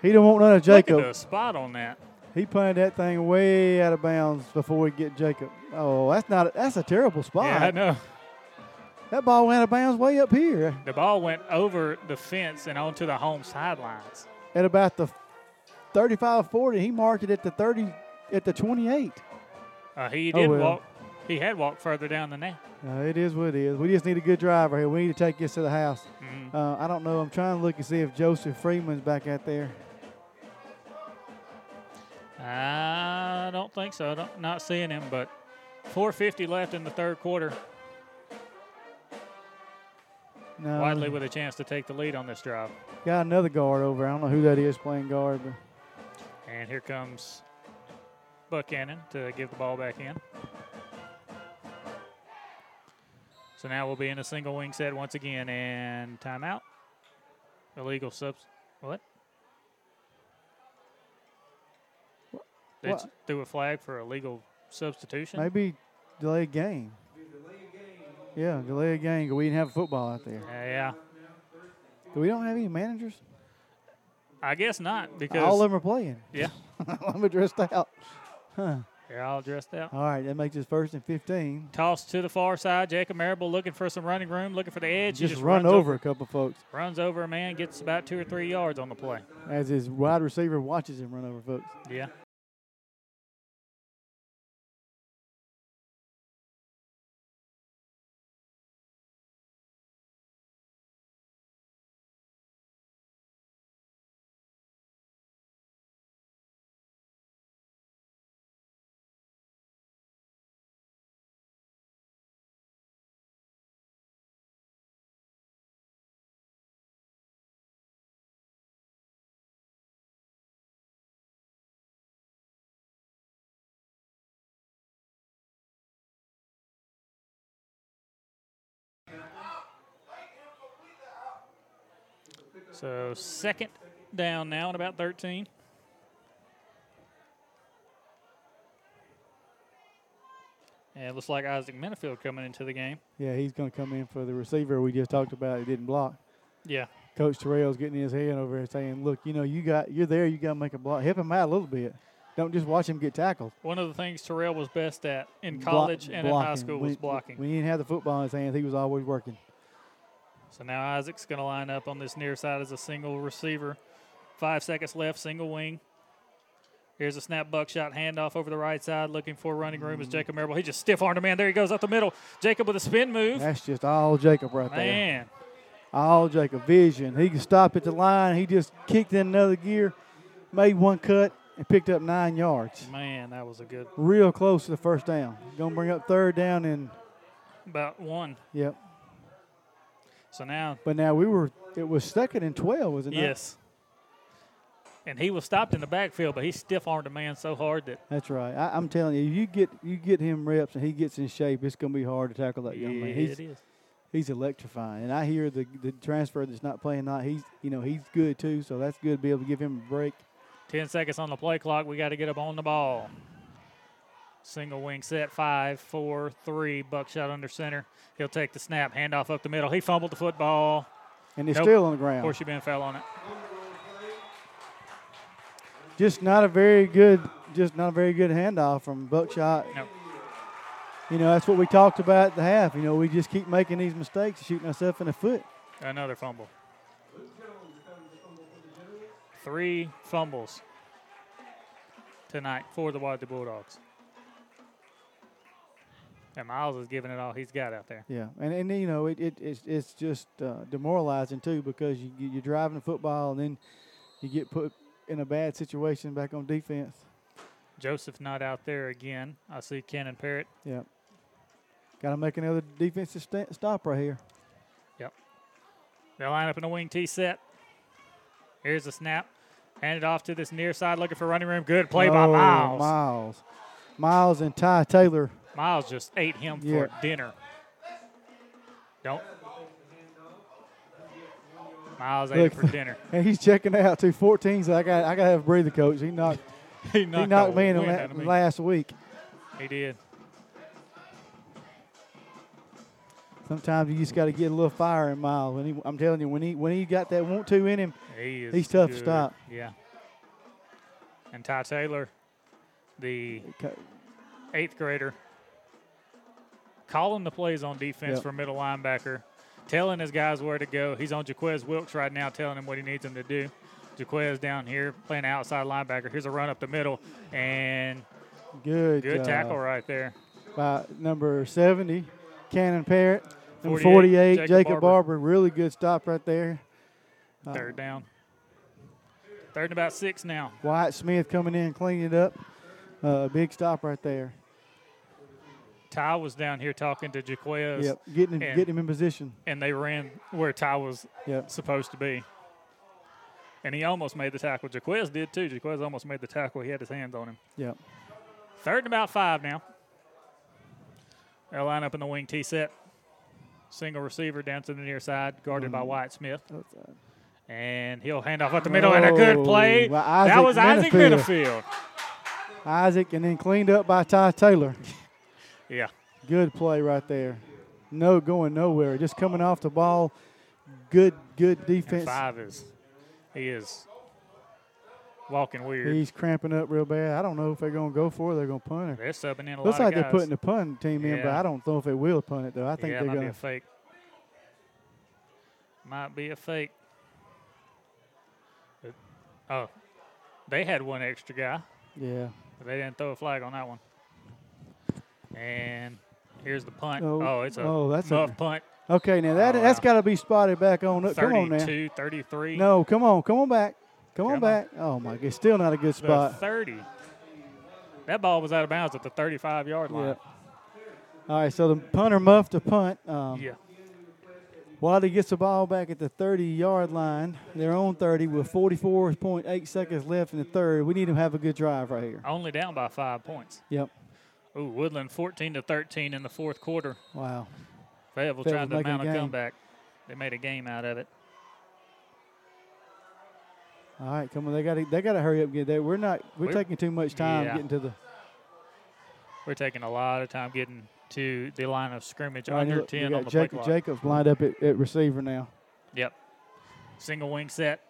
He don't want none of Jacob. Look the spot on that. He punted that thing way out of bounds before we get Jacob. Oh, that's not. A, that's a terrible spot. Yeah, I know. That ball went out of bounds way up here The ball went over the fence and onto the home sidelines. at about the 35-40. He marked it at the 30, at the 28. Uh, he Oh, did well. walk. He had walked further down than that. Uh, it is what it is. We just need a good driver here. We need to take this to the house. Mhm. Uh, I don't know. I'm trying to look and see if Joseph Freeman's back out there. I don't think so. Don't, not seeing him, but 450 left in the third quarter. No. Wadley with a chance to take the lead on this drive. Got another guard over. I don't know who that is playing guard, but And here comes Buchanan to give the ball back in. So now we'll be in a single wing set once again and timeout. Illegal subs. What? They threw a flag for illegal substitution. maybe delay a game. Yeah, delay a game we didn't have football out there. Uh, yeah, Do we don't have any managers? I guess not because All of them are playing. Yeah, All of them are dressed out. Huh. They're all dressed out. All right, that makes it first and 15. Toss to the far side. Jacob Marable looking for some running room, looking for the edge. He Just, run runs over a couple folks Runs over a man, gets about two or three yards on the play. as his wide receiver watches him run over folks. Yeah. So second down now at about 13. And it looks like Isaac Minifield coming into the game. Yeah, he's going to come in for the receiver we just talked about. He didn't block. Yeah. Coach Terrell's getting his hand over here saying, "Look, you know, you got you're there. You got to make a block. Help him out a little bit." don't just watch him get tackled. One of the things Terrell was best at in college and in high blocking. school was blocking. When he didn't have the football in his hands, he was always working. So now Isaac's going to line up on this near side as a single receiver. Five seconds left, single wing. Here's a snap buckshot handoff over the right side, looking for running room is Jacob Marable. He just stiff armed a man. There he goes up the middle. Jacob with a spin move. That's just all Jacob right there. Man, All Jacob vision. He could stop at the line. He just kicked in another gear, made one cut, and picked up nine yards. man, that was a good Real close to the first down. Gonna bring up third down in. about one. yep. So now, But now we were it was second and twelve, wasn't it not? yes. And he was stopped in the backfield, but he stiff armed a man so hard that That's right. I, I'm telling you, you get you get him reps and he gets in shape, it's gonna be hard to tackle that young man. Yeah, He's, it is. He's electrifying, and I hear the the transfer that's not playing not. He's you know he's good too, so that's good to be able to give him a break. 10 seconds on the play clock. We got to get up on the ball. Single wing set, five, four, three. Buckshot under center. He'll take the snap, handoff up the middle. He fumbled the football. And he's Nope. still on the ground. Of course, you bend fell on it. Just not a very good, just not a very good handoff from Buckshot. Nope. You know that's what we talked about at the half. You know we just keep making these mistakes, shooting ourselves in the foot. Another fumble. Three fumbles tonight for the Wadley Bulldogs. And Miles is giving it all he's got out there. Yeah, and and you know it, it it's it's just uh, demoralizing too because you you- you're driving the football and then you get put in a bad situation back on defense. Joseph not out there again. I see Cannon Parrott. Yeah, got to make another defensive sta stop right here. Yep. They'll line up in a wing T set. Here's the snap. Hand it off to this near side looking for running room. Good play by Oh, Miles. Miles, Miles and Ty Taylor. Miles just ate him Yeah. for dinner. Don't. Miles ate Look, for dinner. and he's checking out to 14. So I got I got to have a breather coach. He knocked He he knocked knocked, me in la- me. last week. He did. Sometimes you just got to get a little fire in Miles. When he, I'm telling you, when he when he got that want to in him, He is he's tough to stop. Yeah. And Ty Taylor, the eighth grader, calling the plays on defense Yep. for middle linebacker, telling his guys where to go. He's on Jaquez Wilkes right now, telling him what he needs him to do. Jaquez down here playing outside linebacker. Here's a run up the middle, and Good, good tackle right there. by number 70, Cannon Parrott. Number 48, 48, Jacob Jacob, Barber. Barber. Really good stop right there. Uh, Third down. Third and about six now. Wyatt Smith coming in, cleaning it up. Uh, big stop right there. Ty was down here talking to Jaquez. Yep, getting him, and- getting him in position. and they ran where Ty was Yep. supposed to be. And he almost made the tackle. Jaquez did too. Jaquez almost made the tackle. He had his hands on him. Yep. Third and about five now. They'll line up in the wing T set. Single receiver down to the near side, guarded by Mhm. Wyatt Smith. Outside. And he'll hand off at the middle and a good play. Oh, that Isaac was Isaac. Minifield. Isaac, and then cleaned up by Ty Taylor. Yeah. Good play right there. No going nowhere. Just coming off the ball. Good, good And defense. five is he is walking weird. He's cramping up real bad. I don't know if they're going to go for it. They're going to punt it. They're subbing in a Looks lot like they're putting the punt team in, but I don't know if they will punt it though. I think yeah, they're going be a to. fake. Might be a fake. But- oh, they had one extra guy. Yeah. But they didn't throw a flag on that one. And here's the punt. Oh, Oh, it's a oh, that's a- punt. Okay, now that Oh, that's wow. got to be spotted back on. Come on now. 32, 33. No, come on, come on back, come, on Come on. back. Oh my, God, still not a good The spot. 30. That ball was out of bounds at the 35 yard line. Yep. All right, so the punter muffed the punt. Um, Yeah. Wadley gets the ball back at the 30-yard line. Their own 30 with 44.8 seconds left in the third. We need to have a good drive right here. Only down by five points. Yep. Ooh, Woodland 14 to 13 in the fourth quarter. Wow. Fayetteville Fayetteville trying to making a mount a comeback. They made a game out of it. All right, come on. They got to they got to hurry up and get there. We're not. We're, We're- taking too much time Yeah. getting to the. We're taking a lot of time getting to the line of scrimmage. Right, under look, we 10 got on the Jacob, clock. Jacobs lined up at, at receiver now. Yep. Single wing set.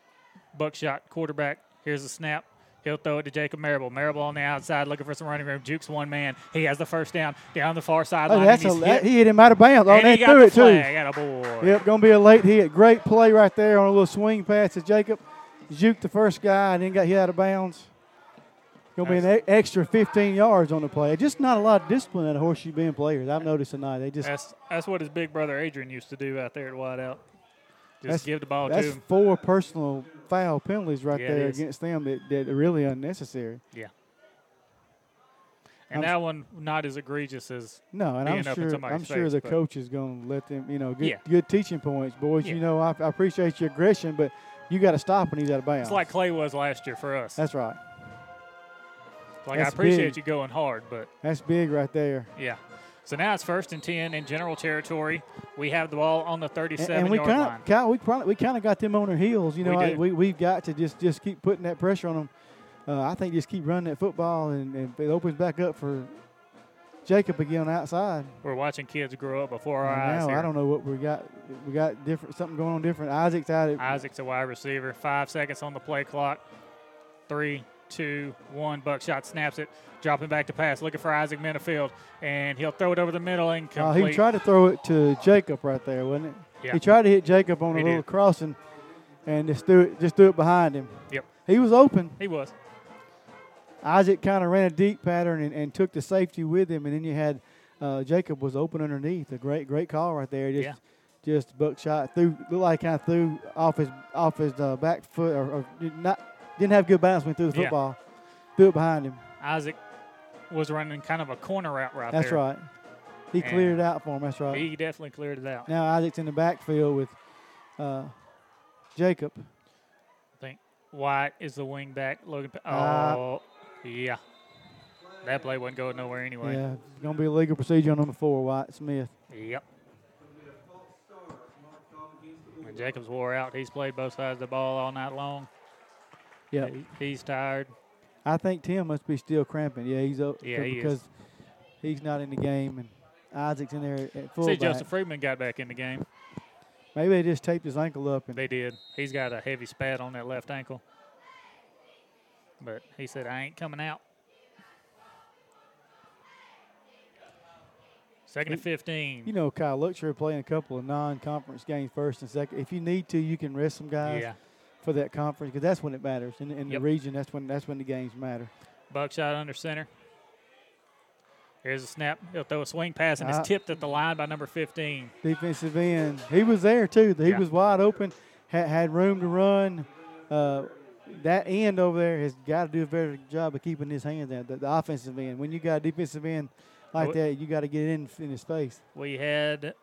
Buckshot quarterback. Here's the snap. He'll throw it to Jacob Marable. Marable on the outside looking for some running room. Jukes one man. He has the first down down the far sideline. Oh, that's a, that, he hit him out of bounds. Oh, And he got threw the it too. flag. Attaboy. Yep, gonna be a late hit. Great play right there on a little swing pass to Jacob. Juked the first guy and then got hit out of bounds. Gonna be an extra 15 yards on the play. Just not a lot of discipline of Horseshoe Bend players. I've noticed tonight. They just That's that's what his big brother Adrian used to do out there at wideout. Just that's, give the ball that's to him. four personal foul penalties right Yeah, there against them that, that are really unnecessary. Yeah. And I'm that one not as egregious as No, and I'm sure I'm sure face, the coach is going to let them, you know, good Yeah. good teaching points, boys. Yeah. You know, I, I appreciate your aggression, but you got to stop when he's out of bounds. It's like Clay was last year for us. That's right. like that's I appreciate big. you going hard, but That's big right there. yeah. So now it's first and ten in general territory. We have the ball on the And, 37 and we yard kind line. of, Kyle, we probably, we kind of got them on their heels. You We know, I, we we've got to just just keep putting that pressure on them. Uh, I think just keep running that football, and, and it opens back up for Jacob again on the outside. We're watching kids grow up before our And eyes. now here. I don't know what we got. We got different something going on different. Isaac's out at Isaac's a wide receiver. Five seconds on the play clock. Three, two, one. Buckshot snaps it, dropping back to pass, looking for Isaac Minifield, and he'll throw it over the middle and Uh, complete. he tried to throw it to Jacob right there, wasn't it? Yeah. He tried to hit Jacob on a little did. crossing, and just threw it just threw it behind him. Yep. He was open. He was. Isaac kind of ran a deep pattern and, and took the safety with him, and then you had uh, Jacob was open underneath. A great great call right there. Just Yeah. just buckshot threw looked like kind of threw off his off his uh, back foot or, or not didn't have good balance when he threw the football. Yeah. Threw it behind him. Isaac was running kind of a corner route right That's there. right. He And cleared it out for him. That's right. He definitely cleared it out. Now Isaac's in the backfield with uh, Jacob. I think Wyatt is the wing back. Logan. Uh, oh, yeah. That play wasn't going nowhere anyway. Yeah, it's going to be a legal procedure on number four, Wyatt Smith. Yep. And Jacobs wore out. He's played both sides of the ball all night long. Yeah. He's tired. I think Tim must be still cramping. Yeah, he's up Yeah, he is. because he's not in the game and Isaac's in there at See, fullback. Joseph Friedman got back in the game. Maybe they just taped his ankle up and They did. He's got a heavy spat on that left ankle. But he said, I ain't coming out. Second and 15. you know Kyle Luxury playing a couple of non-conference games first and second. If you need to, you can rest some guys Yeah. For that conference because that's when it matters. In, in Yep. the region, that's when that's when the games matter. Buckshot under center. Here's a snap. He'll throw a swing pass, and Uh, it's tipped at the line by number 15. defensive end. He was there too. He Yeah. was wide open, had, had room to run. Uh, that end over there has got to do a better job of keeping his hands out. The, the offensive end. When you got a defensive end like Well- that, you got to get in in his face. We had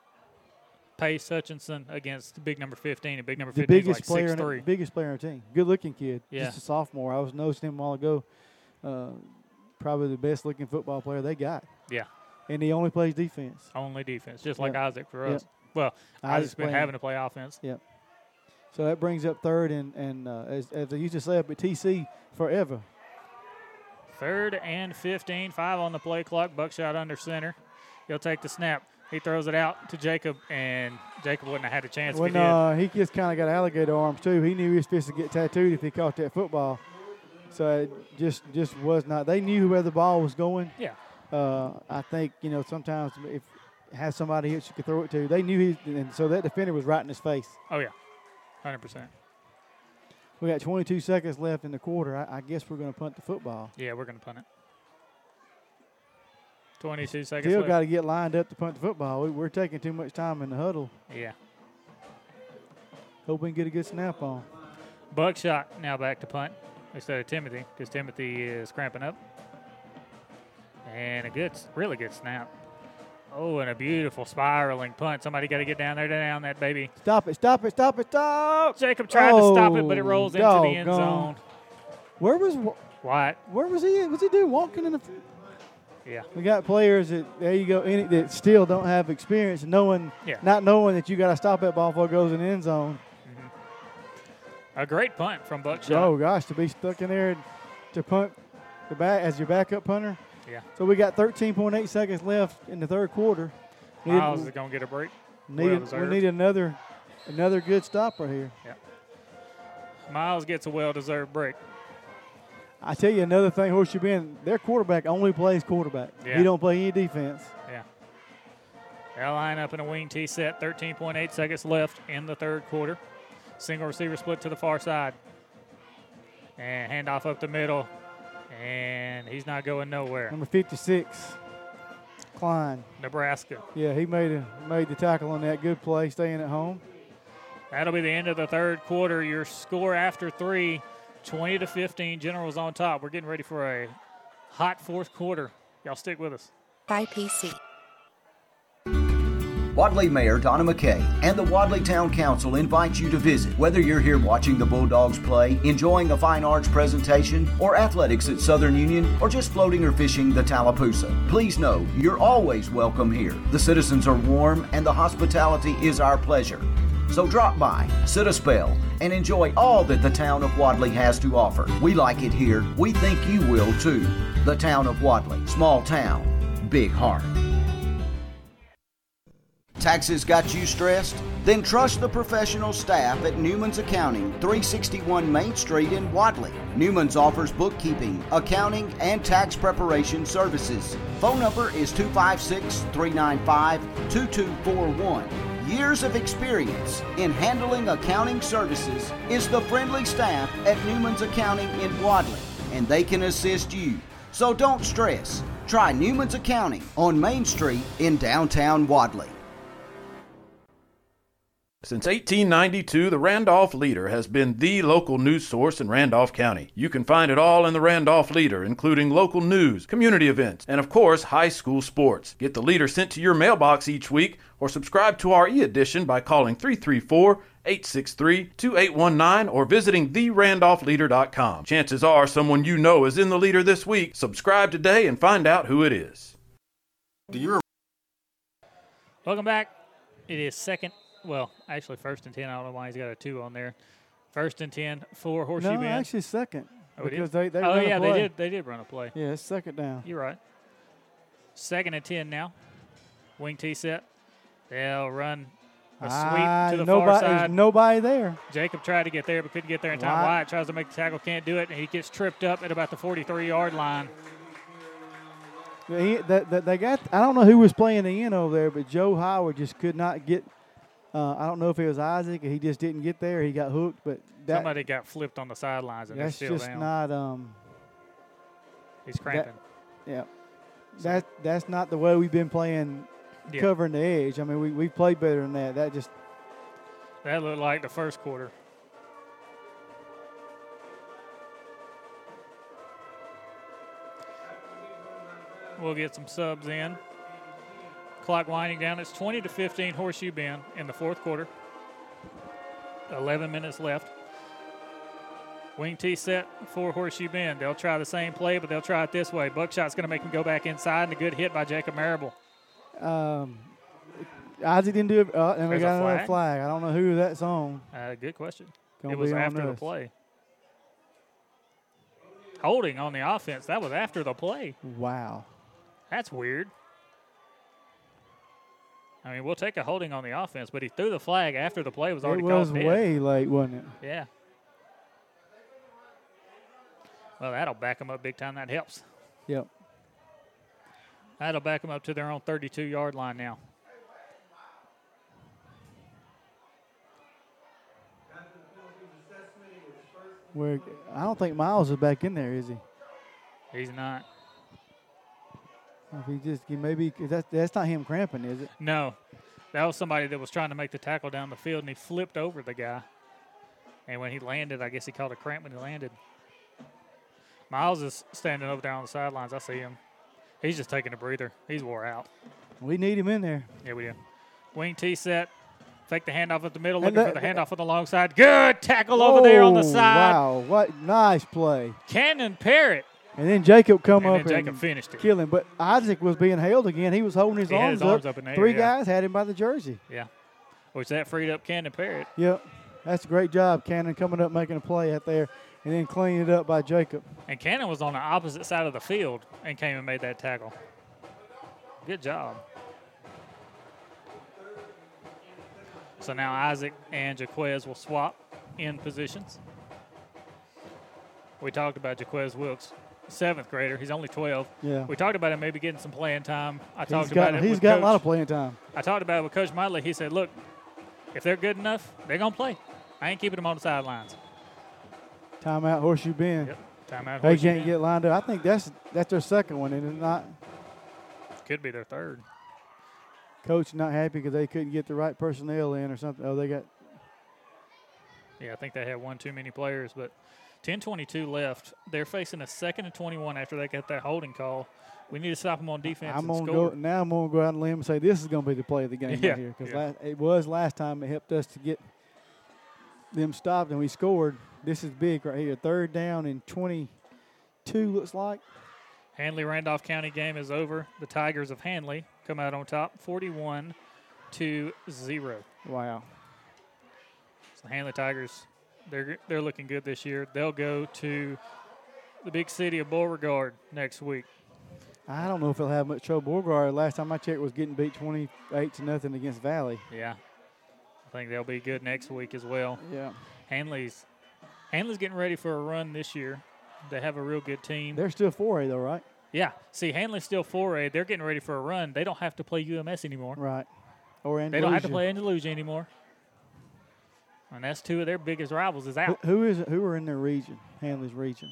Pace Hutchinson against big number 15, and big number 15 is biggest like player, in the, biggest player on the team. Good looking kid. Yeah. Just a sophomore. I was noticing him a while ago. Uh, probably the best looking football player they got. Yeah. And he only plays defense. Only defense, just like. Isaac for us. Well, Isaac's been playing- having to play offense. Yep. So that brings up third and and uh, as, as they used to say up at TC, forever. Third and 15, five on the play clock. Buckshot under center. He'll take the snap. He throws it out to Jacob, and Jacob wouldn't have had a chance When he uh, he just kind of got alligator arms too. He knew he was supposed to get tattooed if he caught that football. So it just just was not. They knew where the ball was going. Yeah. Uh, I think you know sometimes if have somebody that you could throw it to, they knew he, and so that defender was right in his face. Oh, yeah. 100%. We got 22 seconds left in the quarter. I, I guess we're going to punt the football. Yeah, we're going to punt it. 22 seconds Still got to get lined up to punt the football. We, we're taking too much time in the huddle. Yeah. Hope we can get a good snap on. Buckshot now back to punt instead of Timothy because Timothy is cramping up. And a good, really good snap. Oh, and a beautiful spiraling punt. Somebody got to get down there, down that baby. Stop it! Stop it! Stop it! Stop! Jacob tried to stop it, but it Oh, rolls into the end doggone. zone. Where was Wa- Wyatt? Where was he? Was he doing walking in the? Yeah. We got players that there you go any, that still don't have experience, knowing Yeah. not knowing that you got to stop that ball before it goes in the end zone. Mm-hmm. A great punt from Buckshot. Oh gosh, to be stuck in there to punt the back as your backup punter. Yeah. So we got 13.8 seconds left in the third quarter. Need- Miles is going to get a break. need, Well we need another another good stopper here. Yeah. Miles gets a well-deserved break. I tell you another thing, Horseshoe Bend, their quarterback only plays quarterback. Yeah. He don't play any defense. Yeah. They'll line up in a wing T set. 13.8 seconds left in the third quarter. Single receiver split to the far side. And handoff up the middle. And he's not going nowhere. Number 56, Klein. Nebraska. Yeah, he made a, made the tackle on that. Good play, staying at home. That'll be the end of the third quarter. Your score after three, 20 to 15. Generals on top. We're getting ready for a hot fourth quarter. Y'all stick with us. By PC. Wadley Mayor Donna McKay and the Wadley Town Council invite you to visit. Whether you're here watching the Bulldogs play, enjoying a fine arts presentation, or athletics at Southern Union, or just floating or fishing the Tallapoosa, please know you're always welcome here. The citizens are warm and the hospitality is our pleasure. So drop by, sit a spell, and enjoy all that the town of Wadley has to offer. We like it here. We think you will too. The town of Wadley, small town, big heart. Taxes got you stressed? Then trust the professional staff at Newman's Accounting, 361 Main Street in Wadley. Newman's offers bookkeeping, accounting, and tax preparation services. Phone number is 256 395 2241. Years of experience in handling accounting services is the friendly staff at Newman's Accounting in Wadley, and they can assist you. So don't stress. Try Newman's Accounting on Main Street in downtown Wadley. Since 1892, the Randolph Leader has been the local news source in Randolph County. You can find it all in the Randolph Leader, including local news, community events, and of course, high school sports. Get the Leader sent to your mailbox each week or subscribe to our e edition by calling 334 863 2819 or visiting therandolphleader.com. Chances are someone you know is in the Leader this week. Subscribe today and find out who it is. Do you Welcome back. It is second, well, actually first and 10. I don't know why he's got a two on there. First and 10 for Horseshoe No, Bend. actually second. Oh, because they, they oh yeah, they did. They did run a play. Yeah, it's second down. You're right. Second and 10 now. Wing T set. They'll run a sweep Ah, to the nobody, far side. nobody there. Jacob tried to get there, but couldn't get there in time. Wyatt- Wyatt tries to make the tackle, can't do it, and he gets tripped up at about the 43 yard line. He, that, that, they got. I don't know who was playing the end over there, but Joe Howard just could not get. Uh, I don't know if it was Isaac he just didn't get there. He got hooked, but that, Somebody got flipped on the sidelines, and that's still just down. not. Um, He's cramping. yeah, that that's not the way we've been playing, Yeah. covering the edge. I mean, we we played better than that. That just That looked like the first quarter. We'll get some subs in. Clock winding down. It's 20 to 15 Horseshoe Bend in the fourth quarter. 11 minutes left. Wing T set for Horseshoe Bend. They'll try the same play, but they'll try it this way. Buckshot's going to make him go back inside, and a good hit by Jacob Marable. Um, Isaac didn't do it, uh, and we There's a got another flag? flag. I don't know who that's on. Uh, good question. Gonna it was be on after the us. play. Holding on the offense. That was after the play. Wow. That's weird. I mean, we'll take a holding on the offense, but he threw the flag after the play was It already was called dead. way late, wasn't it? Yeah. Well, that'll back him up big time. That helps. Yep. That'll back them up to their own 32 yard line now. Where I don't think Miles is back in there, is he? He's not. If he just he maybe that's that's not him cramping, is it? No, that was somebody that was trying to make the tackle down the field, and he flipped over the guy. And when he landed, I guess he caught a cramp when he landed. Miles is standing over there on the sidelines. I see him. He's just taking a breather. He's wore out. We need him in there. Yeah, we do. Wing T set. Fake the handoff at the middle, looking for the handoff on the long side. Good tackle over there on the Oh, side. Wow, what nice play! Cannon Parrott. And then Jacob come And up Jacob and finished it. kill him. But Isaac was being held again. He was holding his, arms, his arms up in the air, Three yeah. guys had him by the jersey. Yeah. Which that freed up Cannon Parrott. Yep, that's a great job, Cannon coming up making a play out there, and then cleaning it up by Jacob. And Cannon was on the opposite side of the field and came and made that tackle. Good job. So now Isaac and Jaquez will swap in positions. We talked about Jaquez Wilkes, seventh grader. He's only 12. Yeah. We talked about him maybe getting some playing time. I He's talked got, about it. he's got Coach. a lot of playing time. I talked about it with Coach Motley. He said, "Look, if they're good enough, they're gonna play. I ain't keeping them on the sidelines." Timeout, Horseshoe Bend. Yep. Timeout. They Horseshoe can't Bend. get lined up. I think that's that's their second one, and it's not. Could be their third. Coach not happy because they couldn't get the right personnel in or something. Oh, they got Yeah, I think they had one too many players, but 10:22 left. They're facing a second and 21 after they got that holding call. We need to stop them on defense I'm and gonna score. go now. I'm gonna go out on a limb and say this is gonna be the play of the game Yeah, right here because yeah. it was last time it helped us to get them stopped and we scored. This is big right here. Third down and 22 looks like. Handley Randolph County game is over. The Tigers of Handley come out on top, 41 to zero. Wow. So the Handley Tigers, they're they're looking good this year. They'll go to the big city of Beauregard next week. I don't know if they'll have much trouble. Beauregard last time I checked was getting beat 28 to nothing against Valley. Yeah, I think they'll be good next week as well. Yeah. Handley's Handley's getting ready for a run this year. They have a real good team. They're still 4A though, right? Yeah. See, Handley's still 4A. They're getting ready for a run. They don't have to play UMS anymore. Right. Or They don't have to Andalusia. play Andalusia anymore. And that's two of their biggest rivals is Who- out. who is who are in their region? Handley's region.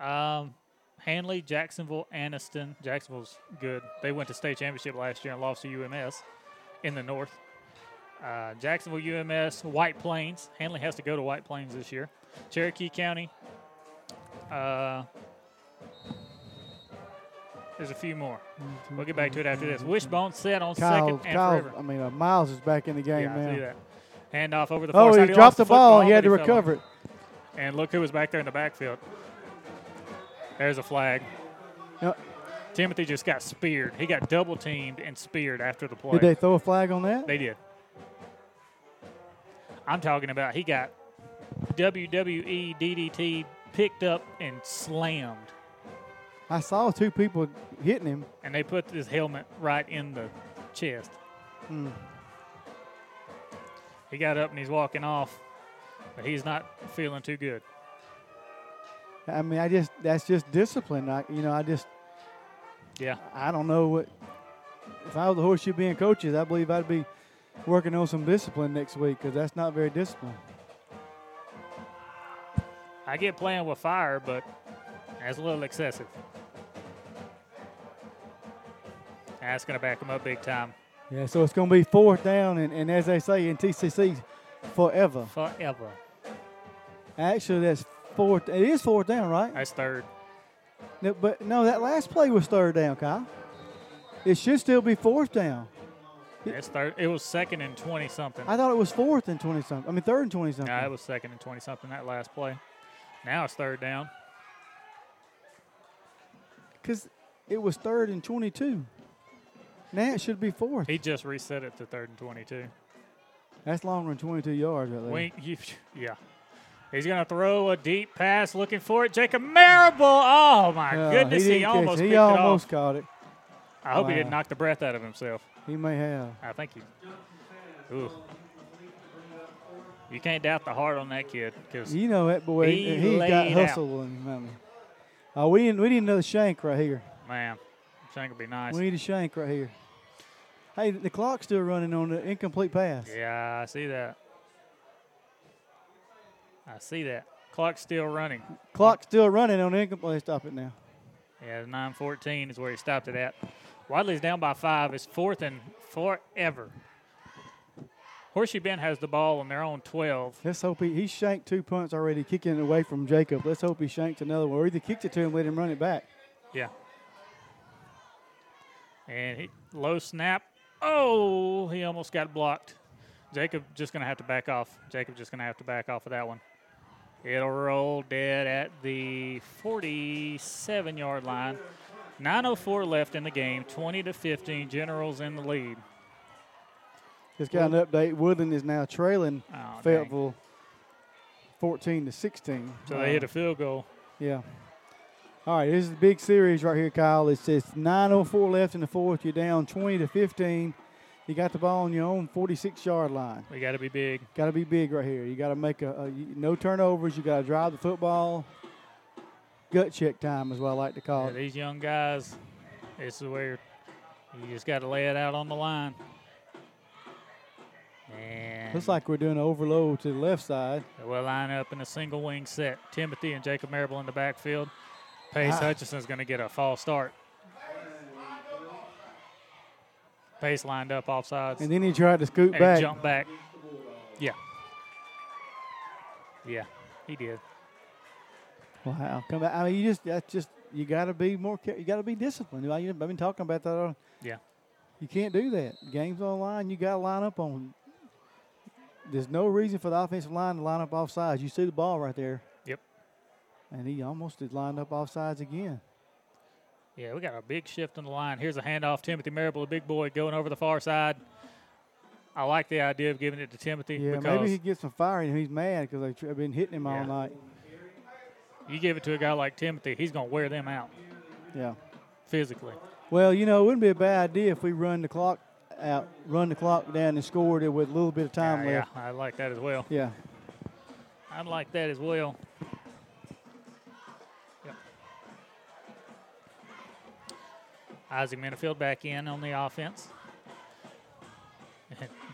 Um, Handley, Jacksonville, Anniston. Jacksonville's good. They went to state championship last year and lost to UMS in the north. Uh, Jacksonville, UMS, White Plains. Handley has to go to White Plains this year. Cherokee County. Uh, there's a few more. We'll get back to it after this. Wishbone set on Kyle, second and Kyle. I mean, uh, Miles is back in the game Yeah, I see that. Handoff over the far Oh, he dropped the ball. He had to fell recover it. And look who was back there in the backfield. There's a flag. Yep. Timothy just got speared. He got double teamed and speared after the play. Did they throw a flag on that? They did. I'm talking about he got WWE DDT picked up and slammed, I saw two people hitting him. and they put his helmet right in the chest. Hmm. He got up and he's walking off, but he's not feeling too good. I mean, I just that's just discipline. I, you know, I just Yeah. I don't know what. If I was the Horseshoe Bend coaches, I believe I'd be working on some discipline next week because that's not very disciplined. I get playing with fire, but that's a little excessive. That's going to back him up big time. Yeah, so it's going to be fourth down, and, and as they say in TCC, forever. Forever. Actually, that's fourth. It is fourth down, right? That's third. No, but no, that last play was third down, Kyle. It should still be fourth down. It's third. It was second and 20 something. I thought it was fourth and twenty something. I mean, third and twenty something. No, it was second and 20 something that last play. Now it's third down. because it was third and twenty-two. Now it should be fourth. He just reset it to third and 22. That's longer than twenty-two yards right there. Wink, you, yeah. He's going to throw a deep pass looking for it. Jacob Marable. Oh, my Yeah, goodness. He, didn't almost it. He it almost off. caught it. I hope he didn't knock the breath out of himself. He may have. I think he. Ooh. You can't doubt the heart on that kid because You know that boy. He got laid out. hustle in him. I mean. Uh, we need we need another shank right here. man, Shank would be nice. We need a shank right here. Hey, the clock's still running on the incomplete pass. Yeah, I see that. I see that. Clock's still running. Clock's still running on the incomplete. Stop it now. Yeah, 9:14 is where he stopped it at. Wadley's down by five. It's fourth and forever. Horseshoe Bend has the ball on their own 12. Let's hope he he shanked two punts already, kicking it away from Jacob. Let's hope he shanks another one, or either kicked it to him, let him run it back. Yeah. And he, low snap. Oh, he almost got blocked. Jacob just going to have to back off. Jacob just going to have to back off of that one. It'll roll dead at the 47 yard line. 9.04 left in the game. 20 to 15. Generals in the lead. Just got an update. Woodland is now trailing Oh, dang. Fayetteville, fourteen to sixteen. So they hit a um, field goal. Yeah. All right, this is a big series right here, Kyle. It says 9:04 left in the fourth. You're down 20 to 15. You got the ball on your own 46 yard line. We got to be big. Got to be big right here. You got to make a, a no turnovers. You got to drive the football. gut check time is what I like to call Yeah, it. these young guys, this is where you just got to lay it out on the line. And Looks like we're doing an overload to the left side. we'll line up in a single wing set. Timothy and Jacob Marable in the backfield. Pace Ah. Hutchinson's going to get a false start. Pace lined up off sides. And then he tried to scoot back. jump back. Yeah. Yeah, he did. Wow, come back. I mean, you just that's just you got to be more. You got to be disciplined. I've been talking about that. all- Yeah. You can't do that. Games on line. You got to line up on. There's no reason for the offensive line to line up off sides. You see the ball right there. Yep. And he almost is lined up off sides again. Yeah, we got a big shift in the line. Here's a handoff. Timothy Marable, the big boy, going over the far side. I like the idea of giving it to Timothy Yeah, because maybe he gets some fire and he's mad because they've tr- been hitting him all night. you give it to a guy like Timothy, he's going to wear them out Yeah. physically. Well, you know, it wouldn't be a bad idea if we run the clock out, run the clock down and scored it with a little bit of time yeah, left. yeah, I like that as well. Yeah. I'd like that as well. Yep. Isaac Minifield back in on the offense.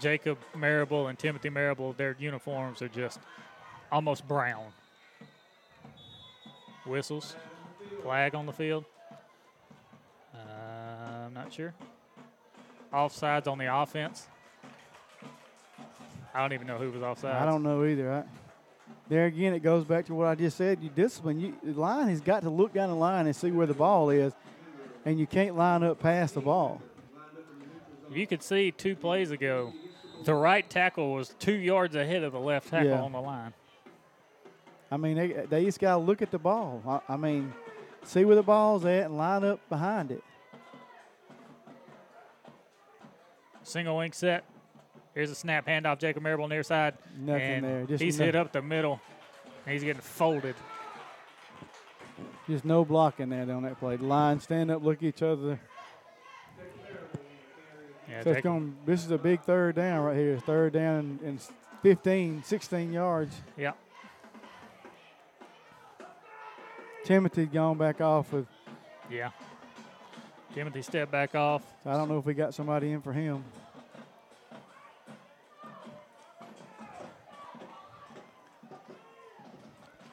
Jacob Marable and Timothy Marable, their uniforms are just almost brown. Whistles, flag on the field. Uh, I'm not sure. Offsides on the offense. I don't even know who was offside. I don't know either. I, there again, it goes back to what I just said. You discipline. You, the line has got to look down the line and see where the ball is, and you can't line up past the ball. You could see two plays ago, the right tackle was two yards ahead of the left tackle Yeah. on the line. I mean, they, they just got to look at the ball. I, I mean, see where the ball's at and line up behind it. Single wing set. Here's a snap handoff. Jacob Marable near side. Nothing and there, just he's no- hit up the middle. And he's getting folded. Just no blocking there on that play. Line stand up, look at each other. Yeah, so it's going. This is a big third down right here. It's third down and, and 15, 16 yards. Yeah. Timothy gone back off with. Yeah. Timothy stepped back off. I don't know if we got somebody in for him.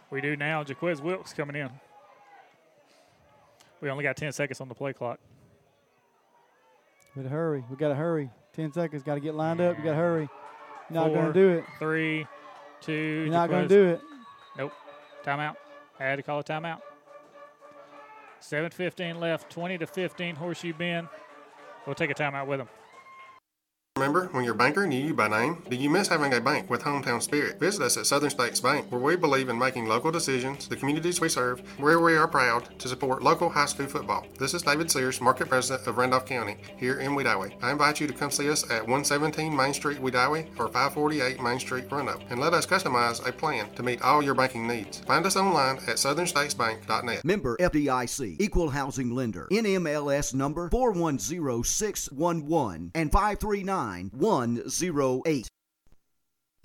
We do now. Jaquez Wilkes coming in. We only got 10 seconds on the play clock. We gotta hurry. We got to hurry. 10 seconds. Got to get lined up. You got to hurry. You're not going to do it. Three, two. You're not gonna do it. Nope. Timeout. I had to call a timeout. 7.15 left, 20 to 15, Horseshoe Bend. We'll take a timeout with them. Remember, when your banker knew you by name, do you miss having a bank with hometown spirit? Visit us at Southern States Bank, where we believe in making local decisions, the communities we serve, where we are proud to support local high school football. This is David Sears, Market President of Randolph County, here in Wedowee. I invite you to come see us at 117 Main Street, Wedowee, or 548 Main Street, Roanoke, and let us customize a plan to meet all your banking needs. Find us online at southernstatesbank.net. Member FDIC, Equal Housing Lender, NMLS number 410611 and 539108.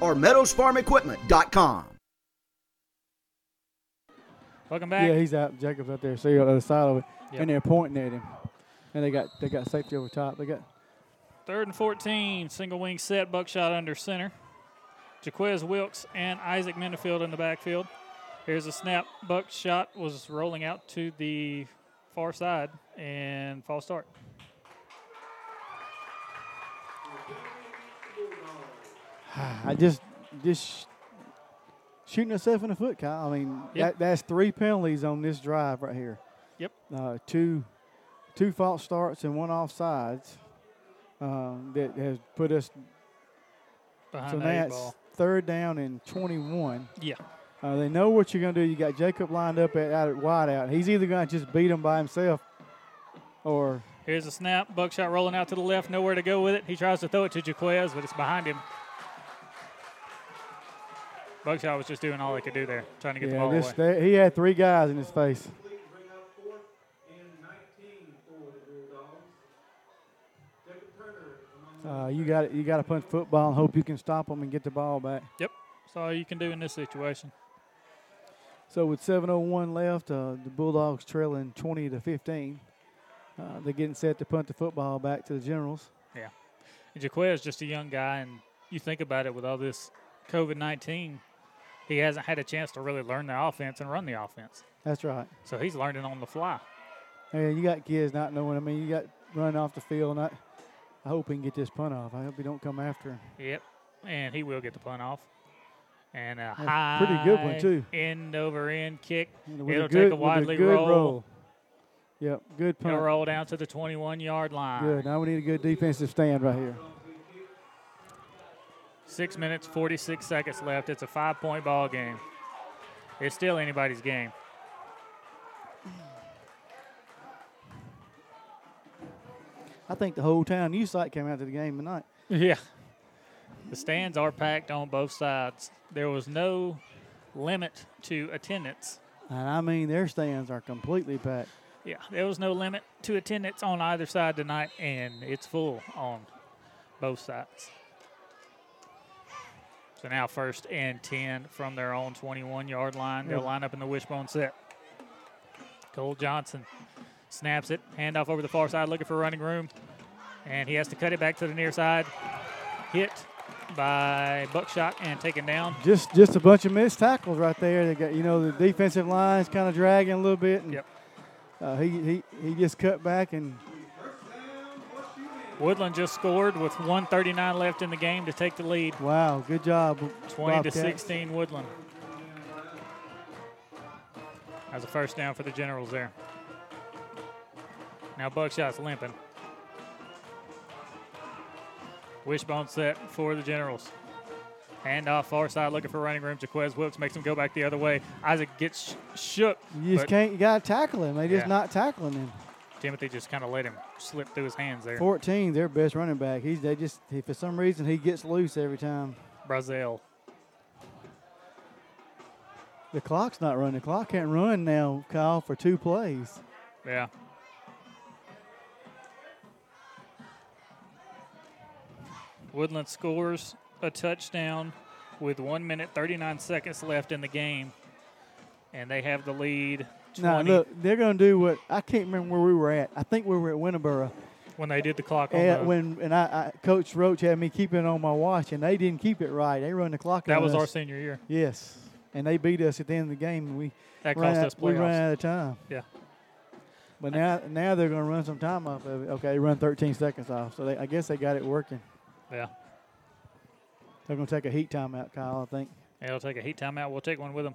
or meadowsfarmequipment.com. Welcome back. Yeah, he's out. Jacob's out there. See you on the other side of it, Yep. and they're pointing at him. And they got they got safety over top. They got Third and 14, single wing set, buckshot under center. Jaquez Wilkes and Isaac Minifield in the backfield. Here's a snap. Buckshot was rolling out to the far side and false start. I just just shooting herself in the foot, Kyle. I mean, Yep. that, that's three penalties on this drive right here. Yep. Uh, two two false starts and one offsides um, that has put us Behind so the now it's ball. third down and 21. Yeah. Uh, they know what you're going to do. You got Jacob lined up at, out at wide out. He's either going to just beat him by himself or. Here's a snap. Buckshot rolling out to the left. Nowhere to go with it. He tries to throw it to Jaquez, but it's behind him. Buckshot was just doing all he could do there, trying to get the ball this, away. they, he had three guys in his face. Uh, you got you got to punch football and hope you can stop them and get the ball back. Yep. That's all you can do in this situation. So with 7:01 left, uh, the Bulldogs trailing 20 to 15. Uh, they're getting set to punt the football back to the Generals. Yeah. And Jaquez is just a young guy, and you think about it with all this COVID 19, he hasn't had a chance to really learn the offense and run the offense. That's right. So he's learning on the fly. Yeah, you got kids not knowing. I mean, you got running off the field. And I, hope he can get this punt off. I hope he don't come after him. Yep. And he will get the punt off. And a Yeah, high, pretty good one, too. End over end kick. It'll a good, take a widely good roll. Yep, good punt. He'll roll down to the 21 yard line. Good. Now we need a good defensive stand right here. Six minutes, 46 seconds left. It's a five point ball game. It's still anybody's game. I think the whole town U site came out to the game tonight. Yeah. The stands are packed on both sides. There was no limit to attendance. And I mean, their stands are completely packed. Yeah, there was no limit to attendance on either side tonight, and it's full on both sides. So now first and 10 from their own 21 yard line. They'll line up in the wishbone set. Cole Johnson snaps it, handoff over the far side, looking for running room, and he has to cut it back to the near side. Hit by Buckshot and taken down. Just just a bunch of missed tackles right there. They got you know the defensive line's kind of dragging a little bit, and uh, he, he he just cut back and Woodland just scored with 139 left in the game to take the lead. wow, good job. 20 to 16, Woodland. That's a first down for the Generals there. Now Buckshot's limping. Wishbone set for the Generals. Hand off far side looking for running room. Jaquez Wilkes makes him go back the other way. Isaac gets sh- shook. You just can't. You got to tackle him. They just not tackling him. Timothy just kind of let him slip through his hands there. 14, their best running back. He's they just he, for some reason he gets loose every time. Brazil. The clock's not running. The clock can't run now, Kyle, for two plays. Yeah. Woodland scores a touchdown with one minute 39 seconds left in the game, and they have the lead. 20 Now look, they're going to do what I can't remember where we were at. I think we were at Winterboro. when they did the clock on And the, when and I, I Coach Roach had me keeping it on my watch, and they didn't keep it right. They run the clock. That was us. our senior year. Yes, and they beat us at the end of the game, and we That cost out, us we ran out of time. Yeah. But now now they're going to run some time off of it. Okay, run 13 seconds off. So they, I guess they got it working. Yeah. They're going to take a heat timeout, Kyle. I think. yeah, They'll take a heat timeout. We'll take one with them.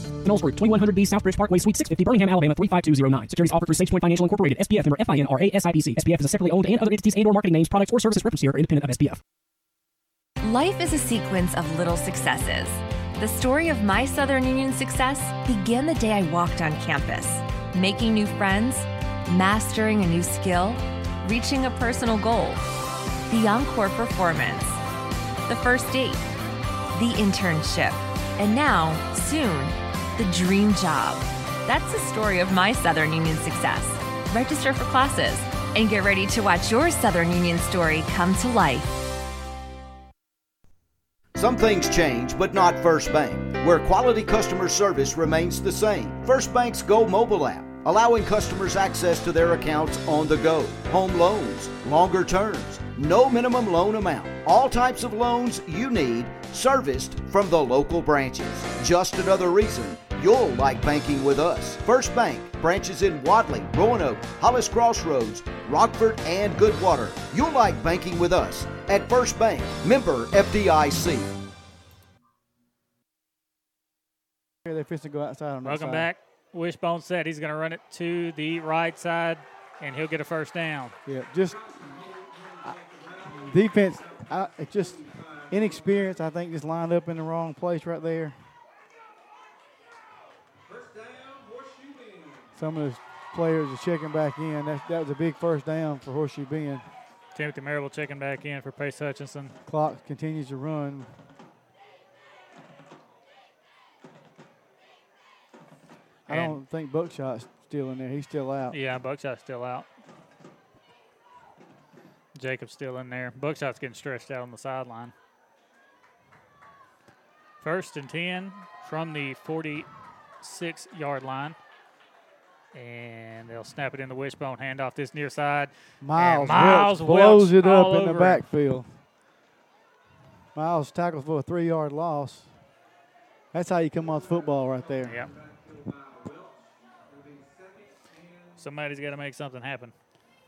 Knowles Group, 2100B Southbridge Parkway, Suite 650, Birmingham, Alabama 35209. Securities offered through SagePoint Financial Incorporated, SPF member FINRA SIPC. SPF is a separately owned and other entities and or marketing names, products, or services referenced here are independent of SPF. Life is a sequence of little successes. The story of my Southern Union success began the day I walked on campus, making new friends, mastering a new skill, reaching a personal goal, the encore performance, the first date, the internship, and now, soon, the dream job. That's the story of my Southern Union success. Register for classes and get ready to watch your Southern Union story come to life. Some things change, but not First Bank, where quality customer service remains the same. First Bank's Go mobile app, allowing customers access to their accounts on the go, home loans, longer terms, no minimum loan amount, all types of loans you need, serviced from the local branches. Just another reason You'll like banking with us. First Bank, branches in Wadley, Roanoke, Hollis Crossroads, Rockford, and Goodwater. You'll like banking with us at First Bank, member FDIC. Here they're fixing to go outside on Welcome side. back. Wishbone said He's going to run it to the right side, and he'll get a first down. Yeah, just I- defense. I, it's just inexperience. I think just lined up in the wrong place right there. Some of those players are checking back in. That, that was a big first down for Horseshoe Bend. Timothy Marable checking back in for Pace Hutchinson. Clock continues to run. I don't think Buckshot's still in there. He's still out. Yeah, Buckshot's still out. Jacob's still in there. Buckshot's getting stretched out on the sideline. First and 10 from the 46 yard line. And they'll snap it in the wishbone, hand off this near side. and Miles, Miles blows it up in the backfield. Miles tackles for a three-yard loss. That's how you come off football right there. Yep. Somebody's got to make something happen.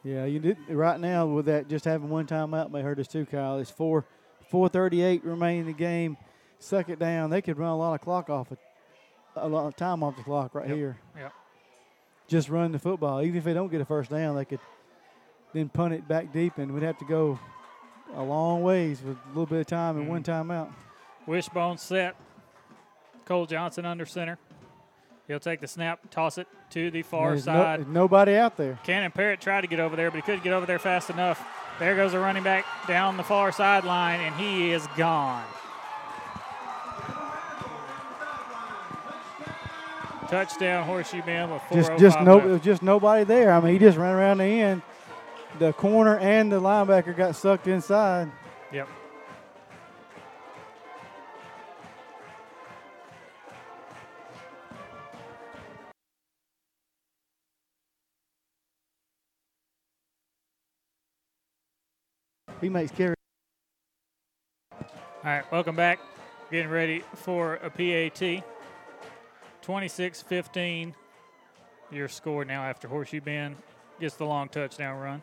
Yeah, you did right now with that just having one timeout may hurt us too, Kyle. It's four four thirty eight remaining in the game. Suck it down. They could run a lot of clock off it, a lot of time off the clock right Yep. here. Yep. Just run the football. Even if they don't get a first down, they could then punt it back deep, and we'd have to go a long ways with a little bit of time and one mm. timeout. Wishbone set. Cole Johnson under center. He'll take the snap, toss it to the far There's side. there's nobody out there. Cannon Parrott tried to get over there, but he couldn't get over there fast enough. There goes the running back down the far sideline, and he is gone. Touchdown, Horseshoe Bend with oh Just just no, was just nobody there. I mean, he just ran around the end. The corner and the linebacker got sucked inside. Yep. He makes carry. All right, welcome back. Getting ready for a PAT. 26 15. Your score now after Horseshoe Bend gets the long touchdown run.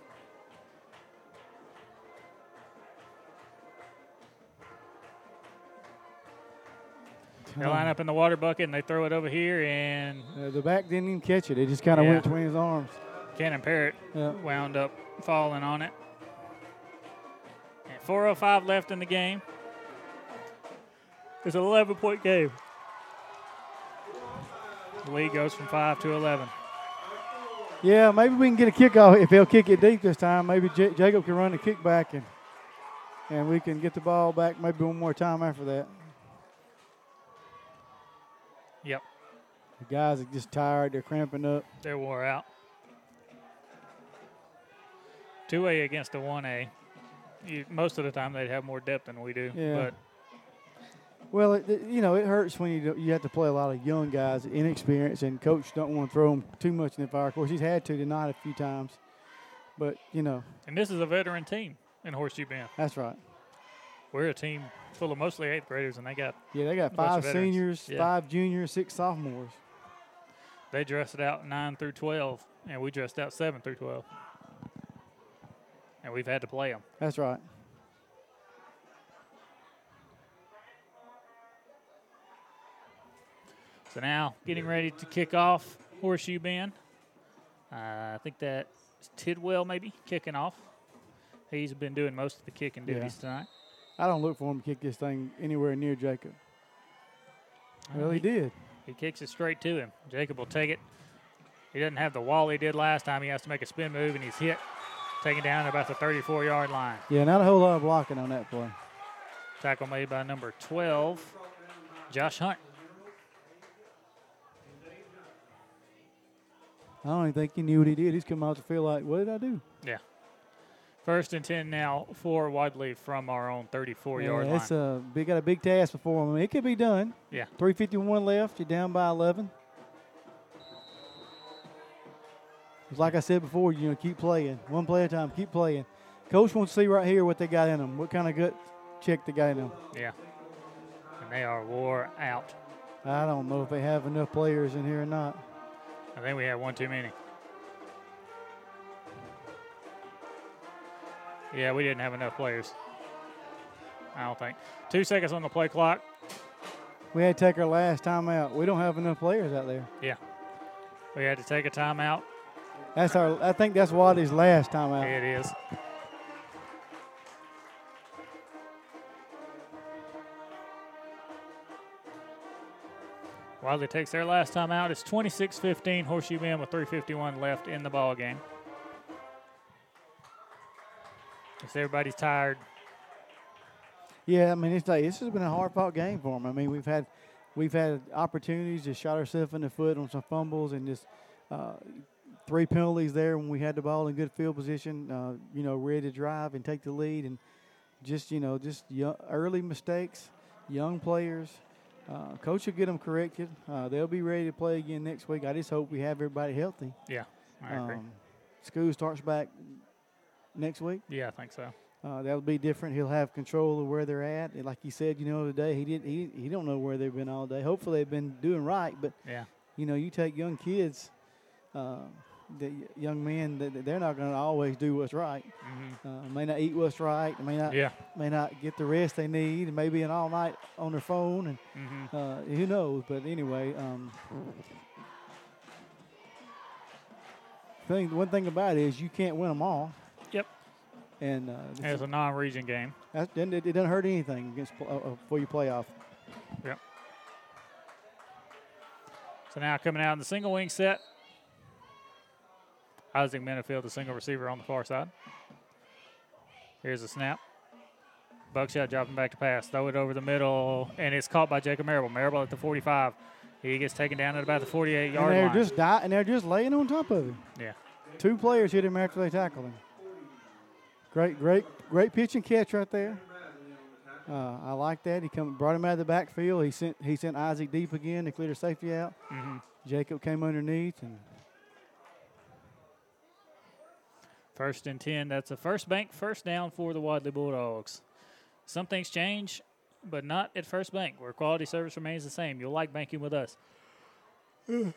They line up in the water bucket and they throw it over here, and Uh, the back didn't even catch it. It just kind of Yeah. went between his arms. Cannon Parrott Yeah. wound up falling on it. And 4.05 left in the game. It's an 11 point game. The lead goes from 5 to 11. Yeah, maybe we can get a kickoff if they'll kick it deep this time. Maybe J- Jacob can run the kickback and and we can get the ball back maybe one more time after that. Yep, The guys are just tired. They're cramping up. they're wore out. 2A against a 1A. You, most of the time they'd have more depth than we do. Yeah. But Well, it, you know, it hurts when you you have to play a lot of young guys, inexperienced, and coach don't want to throw them too much in the fire. Of course, he's had to tonight a few times, but you know, and this is a veteran team in Horseshoe Bend. that's right. We're a team full of mostly eighth graders, and they got Yeah, they got a bunch of five seniors, Yeah. five juniors, six sophomores. They dressed it out nine through twelve, and we dressed out seven through twelve, and we've had to play them. That's right. So now getting ready to kick off Horseshoe Bend. Uh, I think that's Tidwell maybe kicking off. He's been doing most of the kicking Yeah. duties tonight. I don't look for him to kick this thing anywhere near Jacob. Well, he he- did. He kicks it straight to him. Jacob will take it. He doesn't have the wall he did last time. He has to make a spin move, and he's hit, taken down at about the 34 yard line. Yeah, not a whole lot of blocking on that play. Tackle made by number 12, Josh Hunt. I don't even think he knew what he did. He's coming out to feel like, what did I do? Yeah. First and 10 now for Wadley from our own 34 yard line. it's a big, got a big task before him. I mean, it could be done. Yeah. 351 left. You're down by 11. It's like I said before, you know, keep playing. One play at a time. Keep playing. Coach wants to see right here what they got in them. What kind of gut check they got in them. Yeah. And they are wore out. I don't know if they have enough players in here or not. I think we had one too many. Yeah, we didn't have enough players. I don't think. Two seconds on the play clock. We had to take our last timeout. We don't have enough players out there. Yeah. We had to take a timeout. That's our. I think that's Wadley's last timeout. It is. Wadley takes their last time out. It's 26-15 Horseshoe Bend with 3.51 left in the ball game. Guess everybody's tired. Yeah, I mean it's like this has been a hard fought game for them. I mean we've had we've had opportunities to shot ourselves in the foot on some fumbles and just uh, three penalties there when we had the ball in good field position. Uh, you know, ready to drive and take the lead, and just you know just young, early mistakes, young players. Uh, coach will get them corrected. Uh, they'll be ready to play again next week. I just hope we have everybody healthy. Yeah, I agree. Um, school starts back next week. Yeah, I think so. Uh, that'll be different. He'll have control of where they're at. And like you said, you know, today he did he he don't know where they've been all day. Hopefully they've been doing right, but Yeah. you know, you take young kids, uh, the young men they're not going to always do what's right. Uh, may not eat what's right. May not Mm-hmm. Yeah. may not get the rest they need. Maybe an all night on their phone, and Mhm. uh, who knows? But anyway, um, thing one thing about it is you can't win them all. Yep. And uh, is- a non-region game. that, it, it doesn't hurt anything against uh, uh, for your playoff. Yep. So now coming out in the single wing set, Isaac Minifield, the single receiver on the far side. Here's a snap. Buckshot dropping back to pass. Throw it over the middle, and it's caught by Jacob Marable. Marable at the 45. He gets taken down at about the 48 And yard they're line. just di- and they're just laying on top of him. Yeah. Two players hit him after they tackled him. Great, great, great pitch and catch right there. Uh, I like that. He come brought him out of the backfield. He sent he sent Isaac deep again to clear the safety out. Mhm. Jacob came underneath and First and 10. That's a first bank, first down for the Wadley Bulldogs. Some things change, but not at First Bank, where quality service remains the same. You'll like banking with us.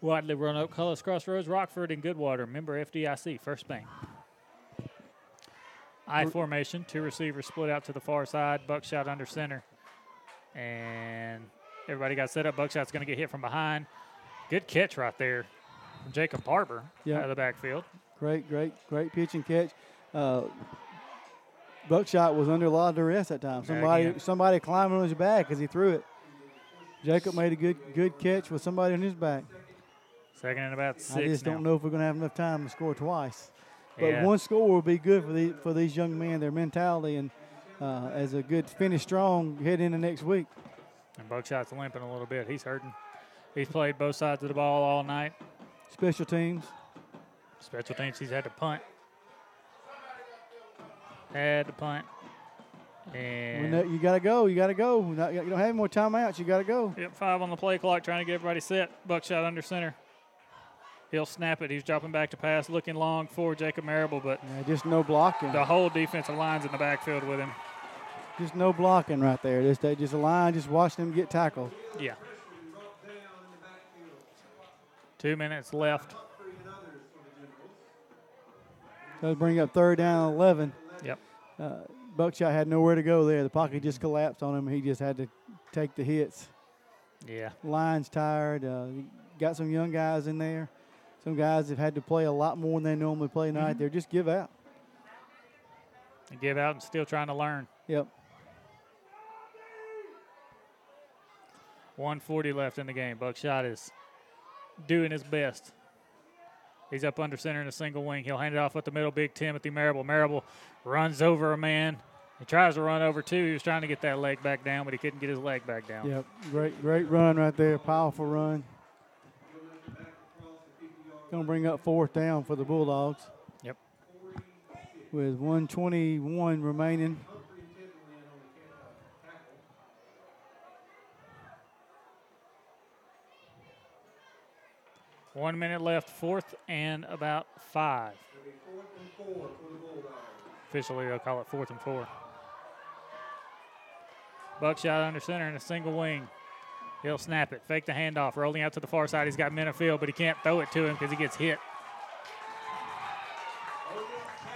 Wadley, Run Roanoke, Hollis, Crossroads, Rockford, and Goodwater. Member FDIC, First Bank. I formation, two receivers split out to the far side, Buckshot under center. And everybody got set up. Buckshot's going to get hit from behind. Good catch right there Jacob Barber Yeah. out of the backfield. great, great, great pitch and catch. Uh, Buckshot was under a lot of duress that time. Somebody Again. somebody climbing on his back as he threw it. Jacob made a good good catch with somebody on his back. Second and about six I just now. don't know if we're going to have enough time to score twice. But Yeah. one score will be good for the for these young men, their mentality, and uh, as a good finish strong head into next week. And Buckshot's limping a little bit. He's hurting. He's played both sides of the ball all night. Special teams. Special teams, he's had to punt. Had to punt. And that- you got to go. You got to go. Not- You don't have any more timeouts. You got to go. yep, five on the play clock, trying to get everybody set. Buckshot under center. He'll snap it. He's dropping back to pass, looking long for Jacob Marable, but Yeah, just no blocking. the whole defensive line's in the backfield with him. Just no blocking right there. Just they just a line. Just watch them get tackled. Yeah. Two minutes left. That'll bring up third down and 11. Yep. Uh, Buckshot had nowhere to go there. The pocket just collapsed on him. He just had to take the hits. Yeah. Line's tired. Uh, got some young guys in there. Some guys have had to play a lot more than they normally play Mm-hmm. They're just give out. And give out and still trying to learn. Yep. 140 left in the game. Buckshot is doing his best. He's up under center in a single wing. He'll hand it off at the middle. Big Timothy Marable. Marable runs over a man. He tries to run over two. He was trying to get that leg back down, but he couldn't get his leg back down. Yep. Great, great run right there. Powerful run. Going to bring up fourth down for the Bulldogs. Yep. With 121 remaining. One minute left. Fourth and about five. Officially, they'll call it fourth and four. Buckshot under center in a single wing. He'll snap it, fake the handoff, rolling out to the far side. He's got Minifield, but he can't throw it to him because he gets hit.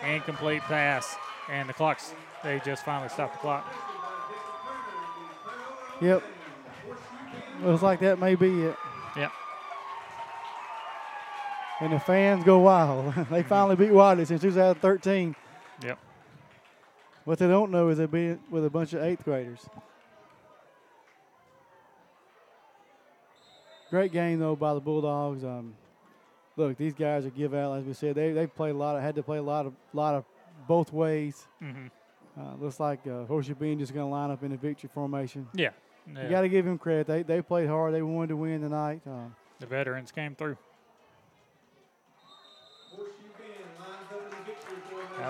Incomplete pass, and the clock's, they just finally stopped the clock. Yep. Looks like that may be it. Yep. And the fans go wild. they finally beat Wadley since 2013. Yep. What they don't know is they beat it with a bunch of eighth graders. Great game though by the Bulldogs. Um, look, these guys are give out, as we said. They they played a lot. Of, had to play a lot of lot of both ways. Mhm. Uh, looks like uh, Horseshoe Bend just going to line up in the victory formation. Yeah. You got to give him credit. They they played hard. They wanted to win tonight. Um, The veterans came through.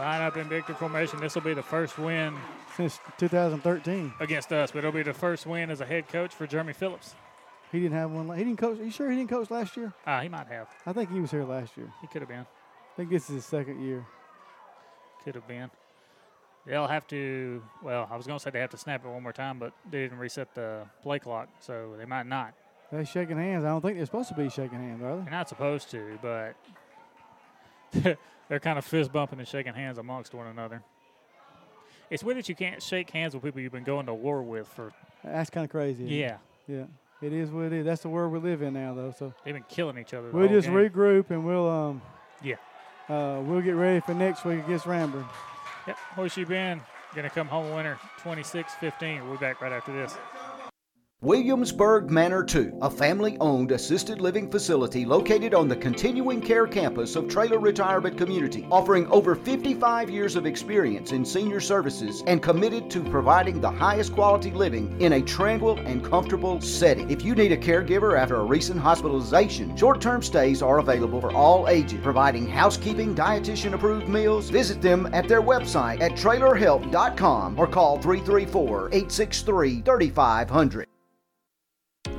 Line up in victory formation. This will be the first win since 2013, against us, but it'll be the first win as a head coach for Jeremy Phillips. he didn't have one. He didn't coach. Are you sure he didn't coach last year? Ah, he might have. I think he was here last year. He could have been. I think this is his second year. Could have been. They'll have to. Well, I was going to say they have to snap it one more time, but they didn't reset the play clock, so they might not. They shaking hands. I don't think they're supposed to be shaking hands, are they? They're not supposed to, but they're kind of fist bumping and shaking hands amongst one another. It's weird that you can't shake hands with people you've been going to war with for. That's kind of crazy. Yeah. Yeah. It is what it is. That's the world we live in now, though. So They've been killing each other. we'll just game. regroup and we'll um Yeah. uh we'll get ready for next week against Ranburne. Yep. Horseshoe Bend going to come home winner 26 15. We'll be back right after this. Williamsburg Manor 2, a family owned assisted living facility located on the continuing care campus of Traylor Retirement Community, offering over 55 years of experience in senior services and committed to providing the highest quality living in a tranquil and comfortable setting. If you need a caregiver after a recent hospitalization, short term stays are available for all ages, providing housekeeping, dietitian approved meals. Visit them at their website at trailerhelp.com or call 334 863 3500.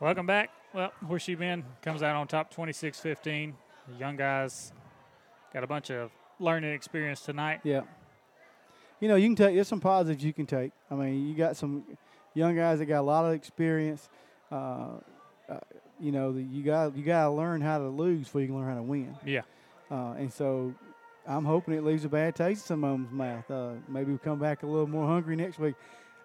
Welcome back. Well, Horseshoe Bend comes out on top 26 15. The young guys got a bunch of learning experience tonight. Yeah. You know, you can take. There's some positives you can take. I mean, you got some young guys that got a lot of experience. Uh, uh, you know, the, you got you got to learn how to lose before you can learn how to win. Yeah. Uh, and so, I'm hoping it leaves a bad taste in some of them's mouth. Uh, maybe we'll come back a little more hungry next week.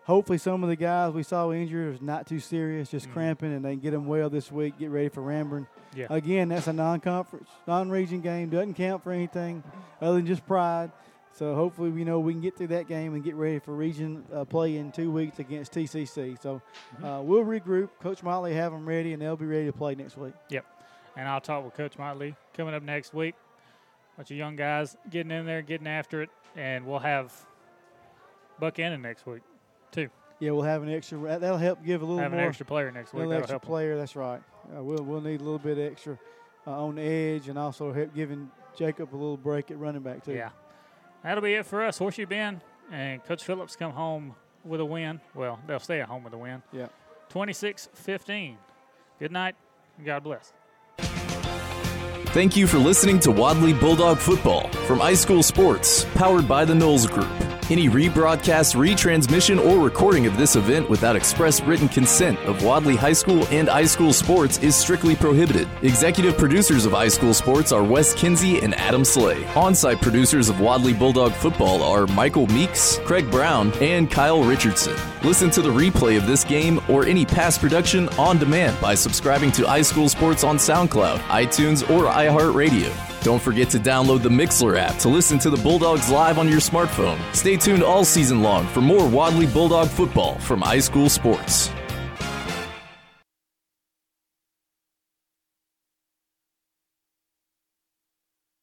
Hopefully, some of the guys we saw injured is not too serious, just cramping, and they can get them well this week. Get ready for Ranburne. Yeah. Again, that's a non-conference, non-region game. Doesn't count for anything other than just pride. So hopefully, we know we can get through that game and get ready for region uh, play in two weeks against TCC. So uh, we'll regroup. Coach Motley have them ready, and they'll be ready to play next week. Yep. And I'll talk with Coach Motley coming up next week. Bunch of young guys getting in there, getting after it, and we'll have Buck Annan next week, too. Yeah, we'll have an extra. That'll help give a little Have an more extra player next week. Little extra help 'em. player. That's right. Uh, we'll we'll need a little bit extra uh, on the edge, and also help giving Jacob a little break at running back too. Yeah. That'll be it for us. Horseshoe Bend and Coach Phillips come home with a win. Well, they'll stay at home with a win. Yeah. 26 15. Good night. and God bless. Thank you for listening to Wadley Bulldog Football from iSchool Sports, powered by the Knowles Group. Any rebroadcast, retransmission, or recording of this event without express written consent of Wadley High School and iSchool Sports is strictly prohibited. Executive producers of iSchool Sports are Wes Kinsey and Adam Slay. On-site producers of Wadley Bulldog Football are Michael Meeks, Craig Brown, and Kyle Richardson. Listen to the replay of this game or any past production on demand by subscribing to iSchool Sports on SoundCloud, iTunes, or iHeartRadio. Don't forget to download the Mixlr app to listen to the Bulldogs live on your smartphone. Stay tuned all season long for more Wadley Bulldog football from iSchool Sports.